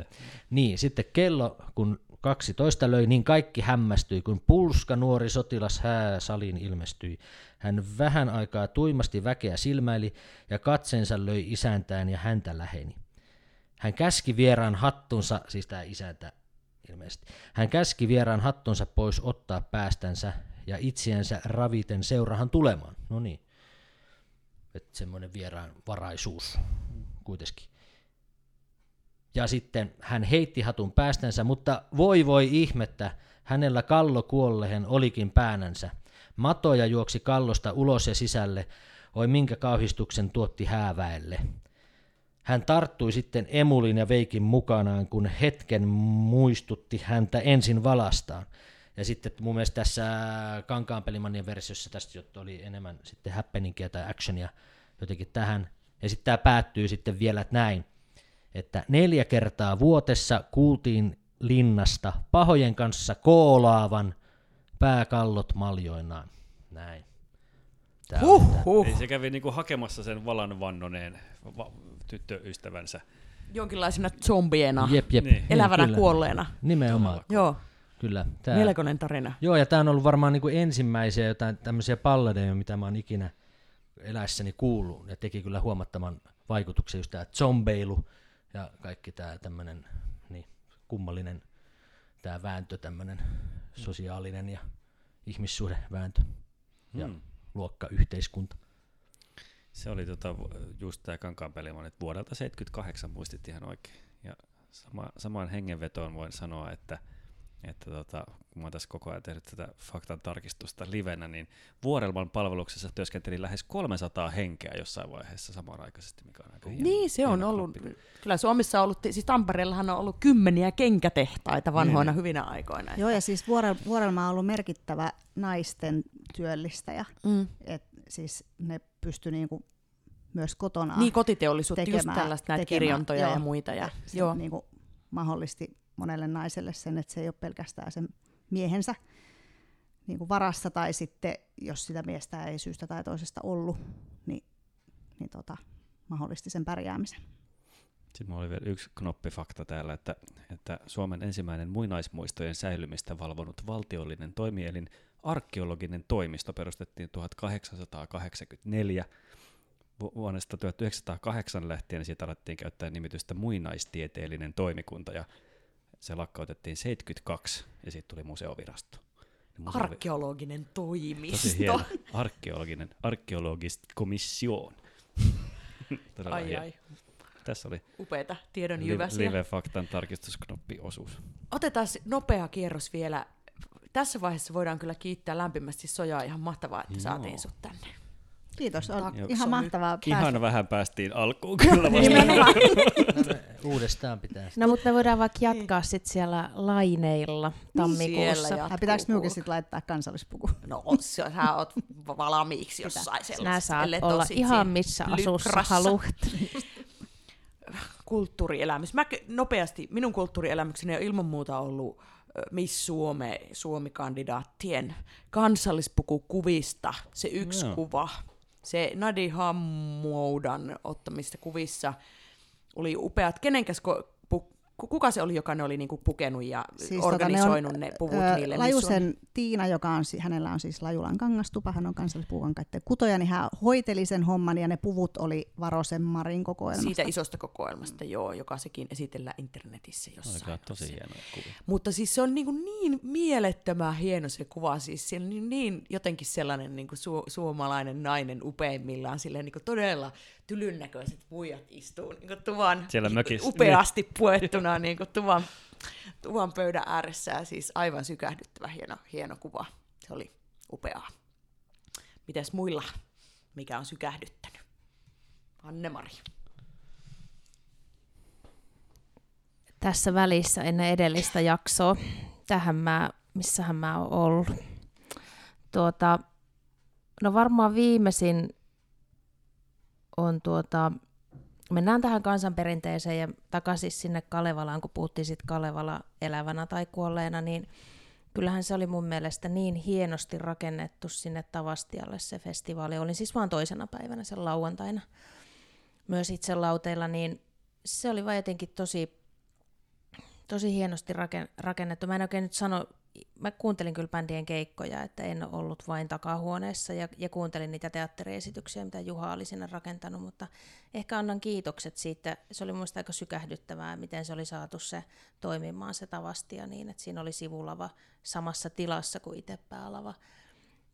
Niin, sitten kello, kun 12 löi, niin kaikki hämmästyi, kun pulska nuori sotilas hää saliin ilmestyi. Hän vähän aikaa tuimasti väkeä silmäili ja katsensa löi isäntään ja häntä läheni. Hän käski vieraan hattunsa, siis tämä isäntä ilmeisesti, hän käski vieraan hattunsa pois ottaa päästänsä ja itsiensä raviten seurahan tulemaan. No niin, että semmoinen vieraan varaisuus kuitenkin. Ja sitten hän heitti hatun päästänsä, mutta voi voi ihmettä, hänellä kallo kuollehen olikin päänänsä. Matoja juoksi kallosta ulos ja sisälle, oi minkä kauhistuksen tuotti hääväelle. Hän tarttui sitten Emulin ja Veikin mukanaan, kun hetken muistutti häntä ensin valastaan. Ja sitten mun mielestä tässä Kankaanpelimannin versiossa tästä oli enemmän sitten happeningia tai actionia jotenkin tähän. Ja sitten tämä päättyy sitten vielä näin, että neljä kertaa vuotessa kuultiin linnasta pahojen kanssa koolaavan pääkallot maljoinaan. Näin. huh, huh. Ei se kävi niinku hakemassa sen valan vannoneen va- tyttöystävänsä. Jonkinlaisena zombiena, jep, jep. Niin. elävänä niin, kuolleena. Nimenomaan. Joo. Kyllä. Tää... Melkoinen tarina. Joo, ja tämä on ollut varmaan niinku ensimmäisiä jotain tämmöisiä palladeja, mitä mä oon ikinä eläessäni kuullut. Ja teki kyllä huomattavan vaikutuksen just tämä zombeilu ja kaikki tämä tämmöinen niin, kummallinen tämä vääntö, tämmöinen sosiaalinen ja ihmissuhdevääntö ja hmm. luokkayhteiskunta. Se oli tota, just tämä Kankaanpeliman, että vuodelta 78 muistit ihan oikein. Ja sama, samaan hengenvetoon voin sanoa, että – että tota, kun mä tässä koko ajan tehnyt tätä faktan tarkistusta livenä, niin Vuorelman palveluksessa työskenteli lähes 300 henkeä jossain vaiheessa samanaikaisesti, mikä on aika hieno, Niin, se on ollut, kloppi. kyllä Suomessa on ollut, siis Tampereellahan on ollut kymmeniä kenkätehtaita vanhoina niin. hyvinä aikoina. Joo, ja siis Vuorel, Vuorelma on ollut merkittävä naisten työllistäjä, mm. et siis ne pysty niinku myös kotona Niin, kotiteollisuutta, just tekemään- tällaista näitä tekemään, kirjontoja ja joo. muita. Ja, se joo. Niin kuin mahdollisti monelle naiselle sen, että se ei ole pelkästään sen miehensä niin kuin varassa, tai sitten jos sitä miestä ei syystä tai toisesta ollut, niin, niin tota, mahdollisti sen pärjäämisen. Sitten mulla oli vielä yksi knoppifakta täällä, että, että Suomen ensimmäinen muinaismuistojen säilymistä valvonut valtiollinen toimielin arkeologinen toimisto perustettiin 1884. Vu- Vuodesta 1908 lähtien siitä alettiin käyttää nimitystä muinaistieteellinen toimikunta ja se lakkautettiin 72 ja siitä tuli museovirasto. Ja museo- Arkeologinen toimisto. Tosi hieno. Arkeologinen, arkeologist komission. Ai hieno. ai, Tässä oli upeita tiedon jyväsiä. live-faktan tarkistusknoppiosuus. Otetaan nopea kierros vielä. Tässä vaiheessa voidaan kyllä kiittää lämpimästi Sojaa. Ihan mahtavaa, että Joo. saatiin sut tänne. Kiitos, on Takso ihan mahtavaa Ihan vähän päästiin alkuun kyllä vasta. Nimenomaan. Uudestaan pitää. No mutta me voidaan vaikka jatkaa sit siellä laineilla tammikuussa. siellä Ai, pitääkö minunkin sitten laittaa kansallispuku? No, se, sä oot valmiiksi jossain sellaisessa. saat ellet olla ihan missä asussa lykrassa. haluat. Kulttuurielämys. Mä nopeasti, minun kulttuurielämykseni on ilman muuta ollut Miss Suome, Suomi-kandidaattien kansallispukukuvista, se yksi Joo. kuva. Se Nadi Hammoudan ottamista kuvissa oli upeat. Kenenkäs kuka se oli, joka ne oli niinku pukenut ja siis organisoinut ne, puvut ö, niille? Lajusen Tiina, joka on, hänellä on siis Lajulan kangastupa, hän on kansallispuukankaitteen kutoja, niin hän hoiteli sen homman ja ne puvut oli Varosen Marin kokoelmasta. Siitä isosta kokoelmasta, joo, joka sekin esitellään internetissä jossain. Aika tosi hienoja kuvia. Mutta siis se on niin, kuin niin mielettömän hieno se kuva, siis siellä on niin, niin jotenkin sellainen niin kuin su, suomalainen nainen upeimmillaan, silleen niin kuin todella tylyn näköiset muijat istuu niin kuin tuvan Siellä mökissä. upeasti puettuna niin kuin tuvan, tuvan pöydän ääressä ja siis aivan sykähdyttävä hieno, hieno kuva. Se oli upeaa. Mites muilla, mikä on sykähdyttänyt? Anne-Mari. tässä välissä ennen edellistä jaksoa. Tähän mä, missähän mä oon ollut. Tuota, no varmaan viimeisin on tuota, mennään tähän kansanperinteeseen ja takaisin sinne Kalevalaan, kun puhuttiin sitten Kalevala elävänä tai kuolleena, niin kyllähän se oli mun mielestä niin hienosti rakennettu sinne Tavastialle se festivaali. Olin siis vaan toisena päivänä sen lauantaina myös itse lauteilla, niin se oli vaan jotenkin tosi tosi hienosti raken, rakennettu. Mä en oikein nyt sano, mä kuuntelin kyllä bändien keikkoja, että en ollut vain takahuoneessa ja, ja kuuntelin niitä teatteriesityksiä, mitä Juha oli sinne rakentanut, mutta ehkä annan kiitokset siitä. Se oli muista aika sykähdyttävää, miten se oli saatu se toimimaan se tavastia niin, että siinä oli sivulava samassa tilassa kuin itse päälava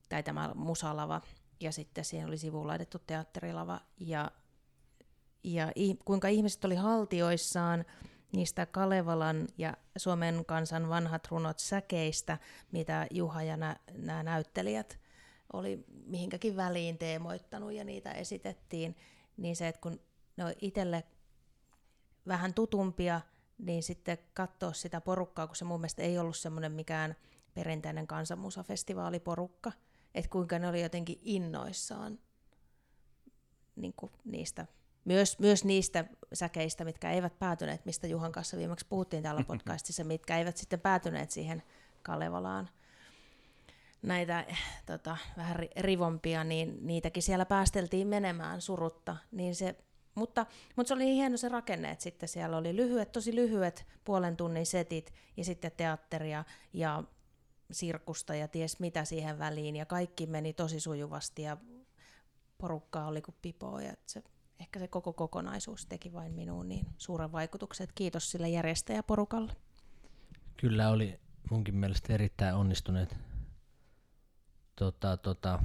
tai tämä musalava ja sitten siihen oli sivuun laitettu teatterilava ja, ja kuinka ihmiset oli haltioissaan niistä Kalevalan ja Suomen kansan vanhat runot säkeistä, mitä Juha ja nämä näyttelijät oli mihinkäkin väliin teemoittanut ja niitä esitettiin, niin se, että kun ne on itselle vähän tutumpia, niin sitten katsoa sitä porukkaa, kun se mun mielestä ei ollut semmoinen mikään perinteinen kansanmusafestivaaliporukka, että kuinka ne oli jotenkin innoissaan niin kuin niistä myös, myös niistä säkeistä, mitkä eivät päätyneet, mistä Juhan kanssa viimeksi puhuttiin täällä podcastissa, mitkä eivät sitten päätyneet siihen Kalevalaan. Näitä tota, vähän ri- rivompia, niin niitäkin siellä päästeltiin menemään surutta. Niin se, mutta, mutta se oli hieno se rakenne, että sitten siellä oli lyhyet, tosi lyhyet puolen tunnin setit ja sitten teatteria ja sirkusta ja ties mitä siihen väliin. Ja kaikki meni tosi sujuvasti ja porukkaa oli kuin pipoa. Ja se ehkä se koko kokonaisuus teki vain minuun niin suuren vaikutuksen, että kiitos sille järjestäjäporukalle. Kyllä oli munkin mielestä erittäin onnistuneet tota, tota,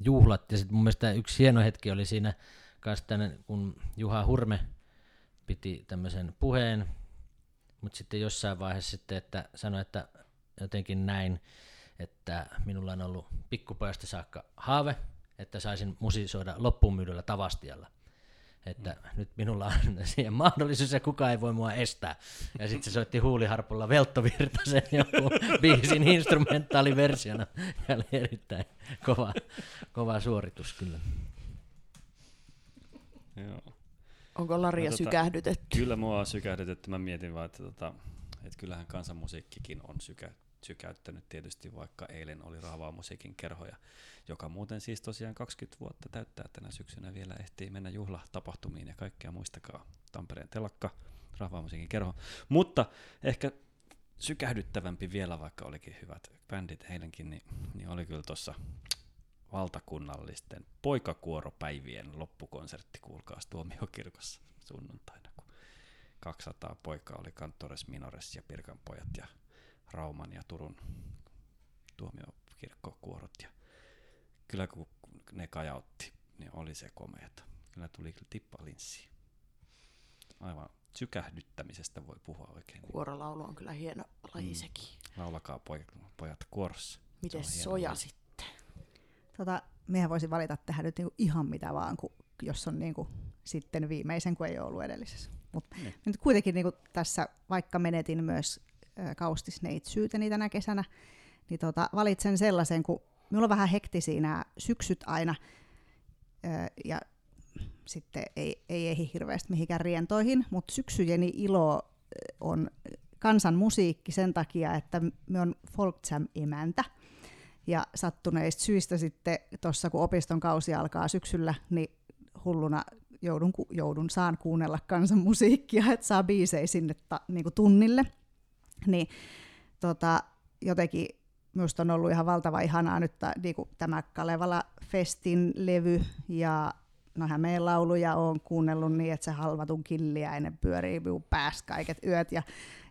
juhlat. Ja sitten mun mielestä yksi hieno hetki oli siinä kanssa tänne, kun Juha Hurme piti tämmöisen puheen, mutta sitten jossain vaiheessa sitten, että sanoi, että jotenkin näin, että minulla on ollut pikkupojasta saakka haave, että saisin musisoida loppuun Tavastialla että mm. nyt minulla on siihen mahdollisuus ja kukaan ei voi mua estää. Ja sitten se soitti huuliharpulla Veltto Virtasen joku biisin instrumentaaliversiona. Ja oli erittäin kova, kova suoritus kyllä. Joo. Onko Laria No tota, sykähdytetty? Kyllä mua on sykähdytetty. Mä mietin vaan, että, tota, että kyllähän kansanmusiikkikin on sykä, sykäyttänyt tietysti, vaikka eilen oli Rahvaa musiikin kerhoja, joka muuten siis tosiaan 20 vuotta täyttää tänä syksynä vielä ehtii mennä juhlatapahtumiin ja kaikkea muistakaa Tampereen telakka, Rahvaa musiikin kerho. Mutta ehkä sykähdyttävämpi vielä, vaikka olikin hyvät bändit eilenkin, niin, niin oli kyllä tuossa valtakunnallisten poikakuoropäivien loppukonsertti, kuulkaas tuomiokirkossa sunnuntaina, kun 200 poikaa oli Kantores, Minores ja Pirkan pojat ja Rauman ja Turun tuomiokirkkokuorot. Ja kyllä kun ne kajautti, niin oli se komeeta. Kyllä tuli kyllä tippa linssiin. Aivan sykähdyttämisestä voi puhua oikein. Kuorolaulu on kyllä hieno laji Mm. sekin. Laulakaa pojat, pojat kuorossa. Miten soja laji. sitten? Tota, mehän voisi valita tähän nyt niinku ihan mitä vaan, kun, jos on niinku sitten viimeisen, kun ei ole ollut edellisessä. Mutta Niin. nyt kuitenkin niinku tässä, vaikka menetin myös äh, kaustisneitsyyteni tänä kesänä, niin tota, valitsen sellaisen, kun minulla on vähän hektisiä nämä syksyt aina, ja sitten ei, ei ehdi hirveästi mihinkään rientoihin, mutta syksyjeni ilo on kansan musiikki sen takia, että me on folk jam emäntä. Ja sattuneista syistä sitten tuossa, kun opiston kausi alkaa syksyllä, niin hulluna joudun, joudun saan kuunnella kansan musiikkia, että saa biisejä sinne ta, niinku tunnille. Niin tota, jotenkin minusta on ollut ihan valtava ihanaa nyt ta, niinku tämä Kalevala Festin levy ja no Hämeen lauluja on kuunnellut niin, että se halvatun killiäinen pyörii minun päässä kaiket yöt ja,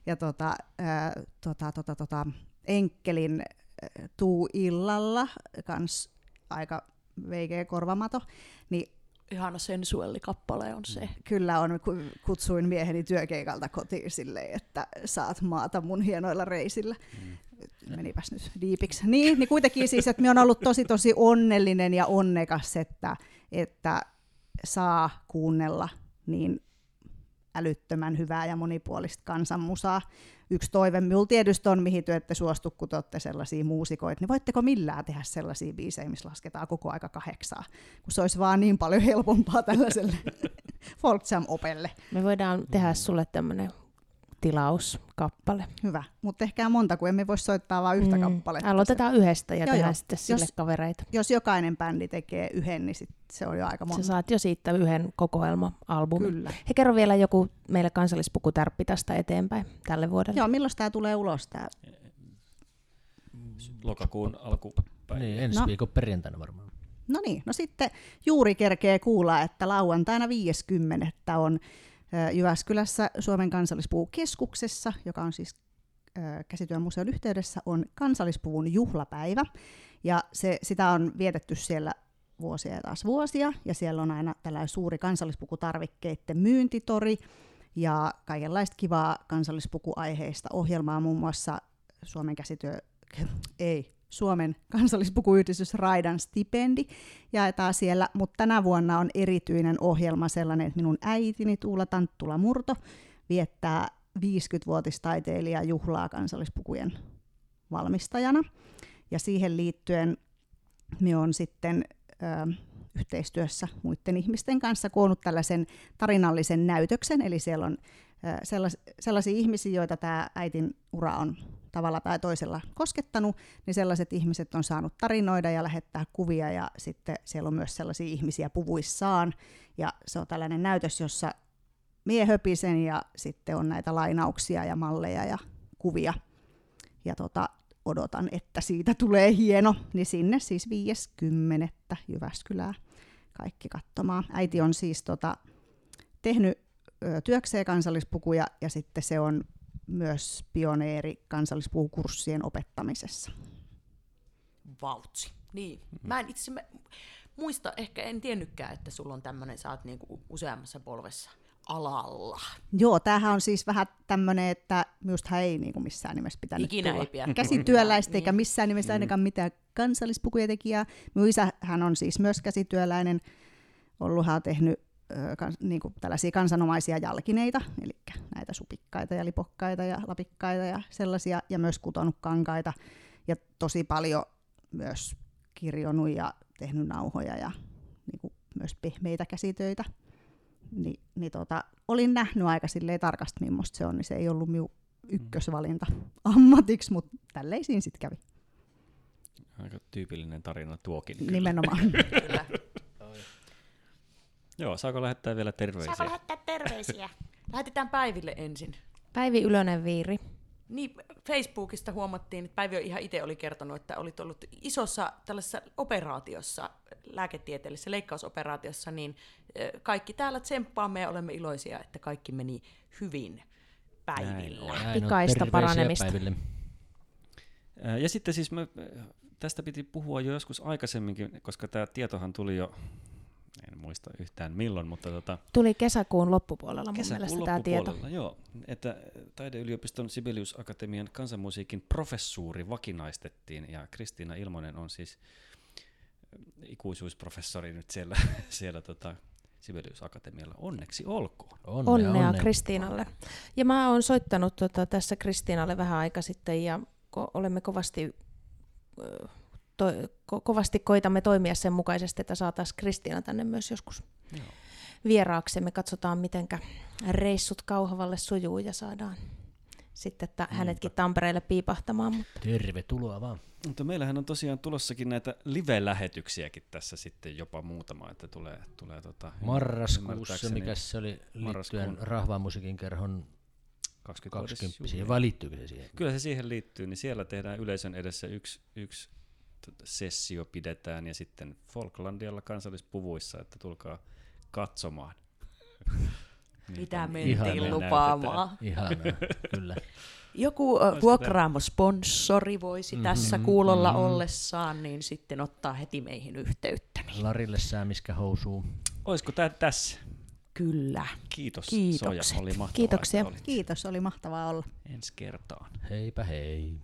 ja tota, ää, tota, tota, tota, Enkkelin ää, Tuu illalla, kans aika veikeä korvamato, niin Ihana sensuellikappale on se. kyllä on, ku- kutsuin mieheni työkeikalta kotiin silleen, että saat maata mun hienoilla reisillä. Menipäs nyt diipiksi. Niin, niin kuitenkin siis, että minä on ollut tosi tosi onnellinen ja onnekas, että, että saa kuunnella niin älyttömän hyvää ja monipuolista kansanmusaa. Yksi toive minulla tietysti on, mihin te ette suostu, kun te olette sellaisia muusikoita, niin voitteko millään tehdä sellaisia biisejä, missä lasketaan koko aika kahdeksaa, kun se olisi vaan niin paljon helpompaa tällaiselle folk jam opelle. Me voidaan tehdä sulle tämmöinen tilauskappale. Hyvä, mutta ehkä monta, kun emme voi soittaa vain yhtä Mm. kappaletta. Aloitetaan yhdestä ja Joo, tehdään joo. sitten sille Jos- kavereita. Jos jokainen bändi tekee yhden, niin sit se on jo aika monta. Sä saat jo siitä yhden kokoelma-albumin. Kyllä. He kerro vielä joku meille kansallispukutärppi tästä eteenpäin tälle vuodelle. Joo, milloin tämä tulee ulos? Tää? Lokakuun alkupäivä. Niin, ensi No. viikon perjantaina varmaan. No niin, no sitten juuri kerkee kuulla, että lauantaina 50. on Jyväskylässä Suomen kansallispuukeskuksessa, joka on siis ö, käsityömuseon yhteydessä, on kansallispuvun juhlapäivä. Ja se, sitä on vietetty siellä vuosia ja taas vuosia, ja siellä on aina tällainen suuri kansallispukutarvikkeiden myyntitori, ja kaikenlaista kivaa kansallispukuaiheista ohjelmaa, muun muassa Suomen käsityö... ei, Suomen kansallispukuyhdistys Raidan stipendi jaetaan siellä, mutta tänä vuonna on erityinen ohjelma sellainen, että minun äitini Tuula Tanttula Murto viettää 50-vuotistaiteilija juhlaa kansallispukujen valmistajana. Ja siihen liittyen me on sitten ö, yhteistyössä muiden ihmisten kanssa koonnut tällaisen tarinallisen näytöksen, eli siellä on ö, sellas, sellaisia ihmisiä, joita tämä äitin ura on tavalla tai toisella koskettanut, niin sellaiset ihmiset on saanut tarinoida ja lähettää kuvia, ja sitten siellä on myös sellaisia ihmisiä puvuissaan, ja se on tällainen näytös, jossa mie höpisen, ja sitten on näitä lainauksia ja malleja ja kuvia, ja tota, odotan, että siitä tulee hieno, niin sinne siis 50. Jyväskylää kaikki katsomaan. Äiti on siis tota, tehnyt työkseen kansallispukuja ja sitten se on myös pioneeri kansallispukukurssien opettamisessa. Vautsi. Niin. Mä en itse mä muista, ehkä en tiennytkään, että sulla on tämmöinen, sä oot niinku useammassa polvessa alalla. Joo, tämähän on siis vähän tämmöinen, että minusta ei niin kuin missään nimessä pitänyt Ikinä tulla ei pidä. käsityöläistä eikä Niin. missään nimessä ainakaan mitään kansallispukuja tekijää. Minun isähän on siis myös käsityöläinen, ollut hän on tehnyt kans, niin kuin tällaisia kansanomaisia jalkineita, eli näitä supikkaita ja lipokkaita ja lapikkaita ja sellaisia, ja myös kutonut kankaita, ja tosi paljon myös kirjonut ja tehnyt nauhoja ja niin kuin myös pehmeitä käsitöitä. Ni, niin tota, olin nähnyt aika silleen tarkasti, millaista se on, niin se ei ollut minun ykkösvalinta ammatiksi, mutta tälleen siinä sitten kävi. Aika tyypillinen tarina tuokin. Kyllä. Nimenomaan. Kyllä. Joo, saako lähettää vielä terveisiä? Saako lähettää terveisiä? Lähetetään Päiville ensin. Päivi Ylönen Viiri. Niin, Facebookista huomattiin, että Päivi ihan itse oli kertonut, että olit ollut isossa tällaisessa operaatiossa, lääketieteellisessä leikkausoperaatiossa, niin kaikki täällä tsemppaamme ja olemme iloisia, että kaikki meni hyvin Päivillä. Näin Pikaista paranemista. Päiville. Ja sitten siis me, tästä piti puhua jo joskus aikaisemminkin, koska tämä tietohan tuli jo en muista yhtään milloin, mutta tota, Tuli kesäkuun loppupuolella mun kesäkuun mielestä tämä tieto. Joo, että Taideyliopiston Sibelius Akatemian kansanmusiikin professuuri vakinaistettiin ja Kristiina Ilmonen on siis ikuisuusprofessori nyt siellä, siellä tota, Sibelius Akatemialla. Onneksi olkoon. Onnea, onnea, onnea. Kristiinalle. Ja mä oon soittanut tota, tässä Kristiinalle vähän aika sitten ja ko- olemme kovasti to, ko, kovasti koitamme toimia sen mukaisesti, että saataisiin Kristiina tänne myös joskus Joo. vieraaksemme. Katsotaan, miten reissut Kauhavalle sujuu ja saadaan sitten että hänetkin Tampereelle piipahtamaan. Mutta. Tervetuloa vaan. Mutta meillähän on tosiaan tulossakin näitä live-lähetyksiäkin tässä sitten jopa muutama, että tulee, tulee tota, Marraskuussa, mikä se oli liittyen Rahvan musiikin kerhon 20, 20 vai liittyykö se siihen? Kyllä se siihen liittyy, niin siellä tehdään yleisön edessä yksi, yksi sessio pidetään ja sitten Falklandialla kansallispuvuissa, että tulkaa katsomaan. Mitä mentiin lupaamaan. Ihanaa, kyllä. Joku vuokraamo-sponsori voisi mm-hmm, tässä kuulolla mm-hmm. ollessaan, niin sitten ottaa heti meihin yhteyttä. Niin. Larille säämiskä housuu. Olisiko tämä tässä? Kyllä. Kiitos Kiitokset. Soja, oli mahtavaa. Kiitoksia. Kiitos, oli mahtavaa olla. Ensi kertaan. Heipä hei.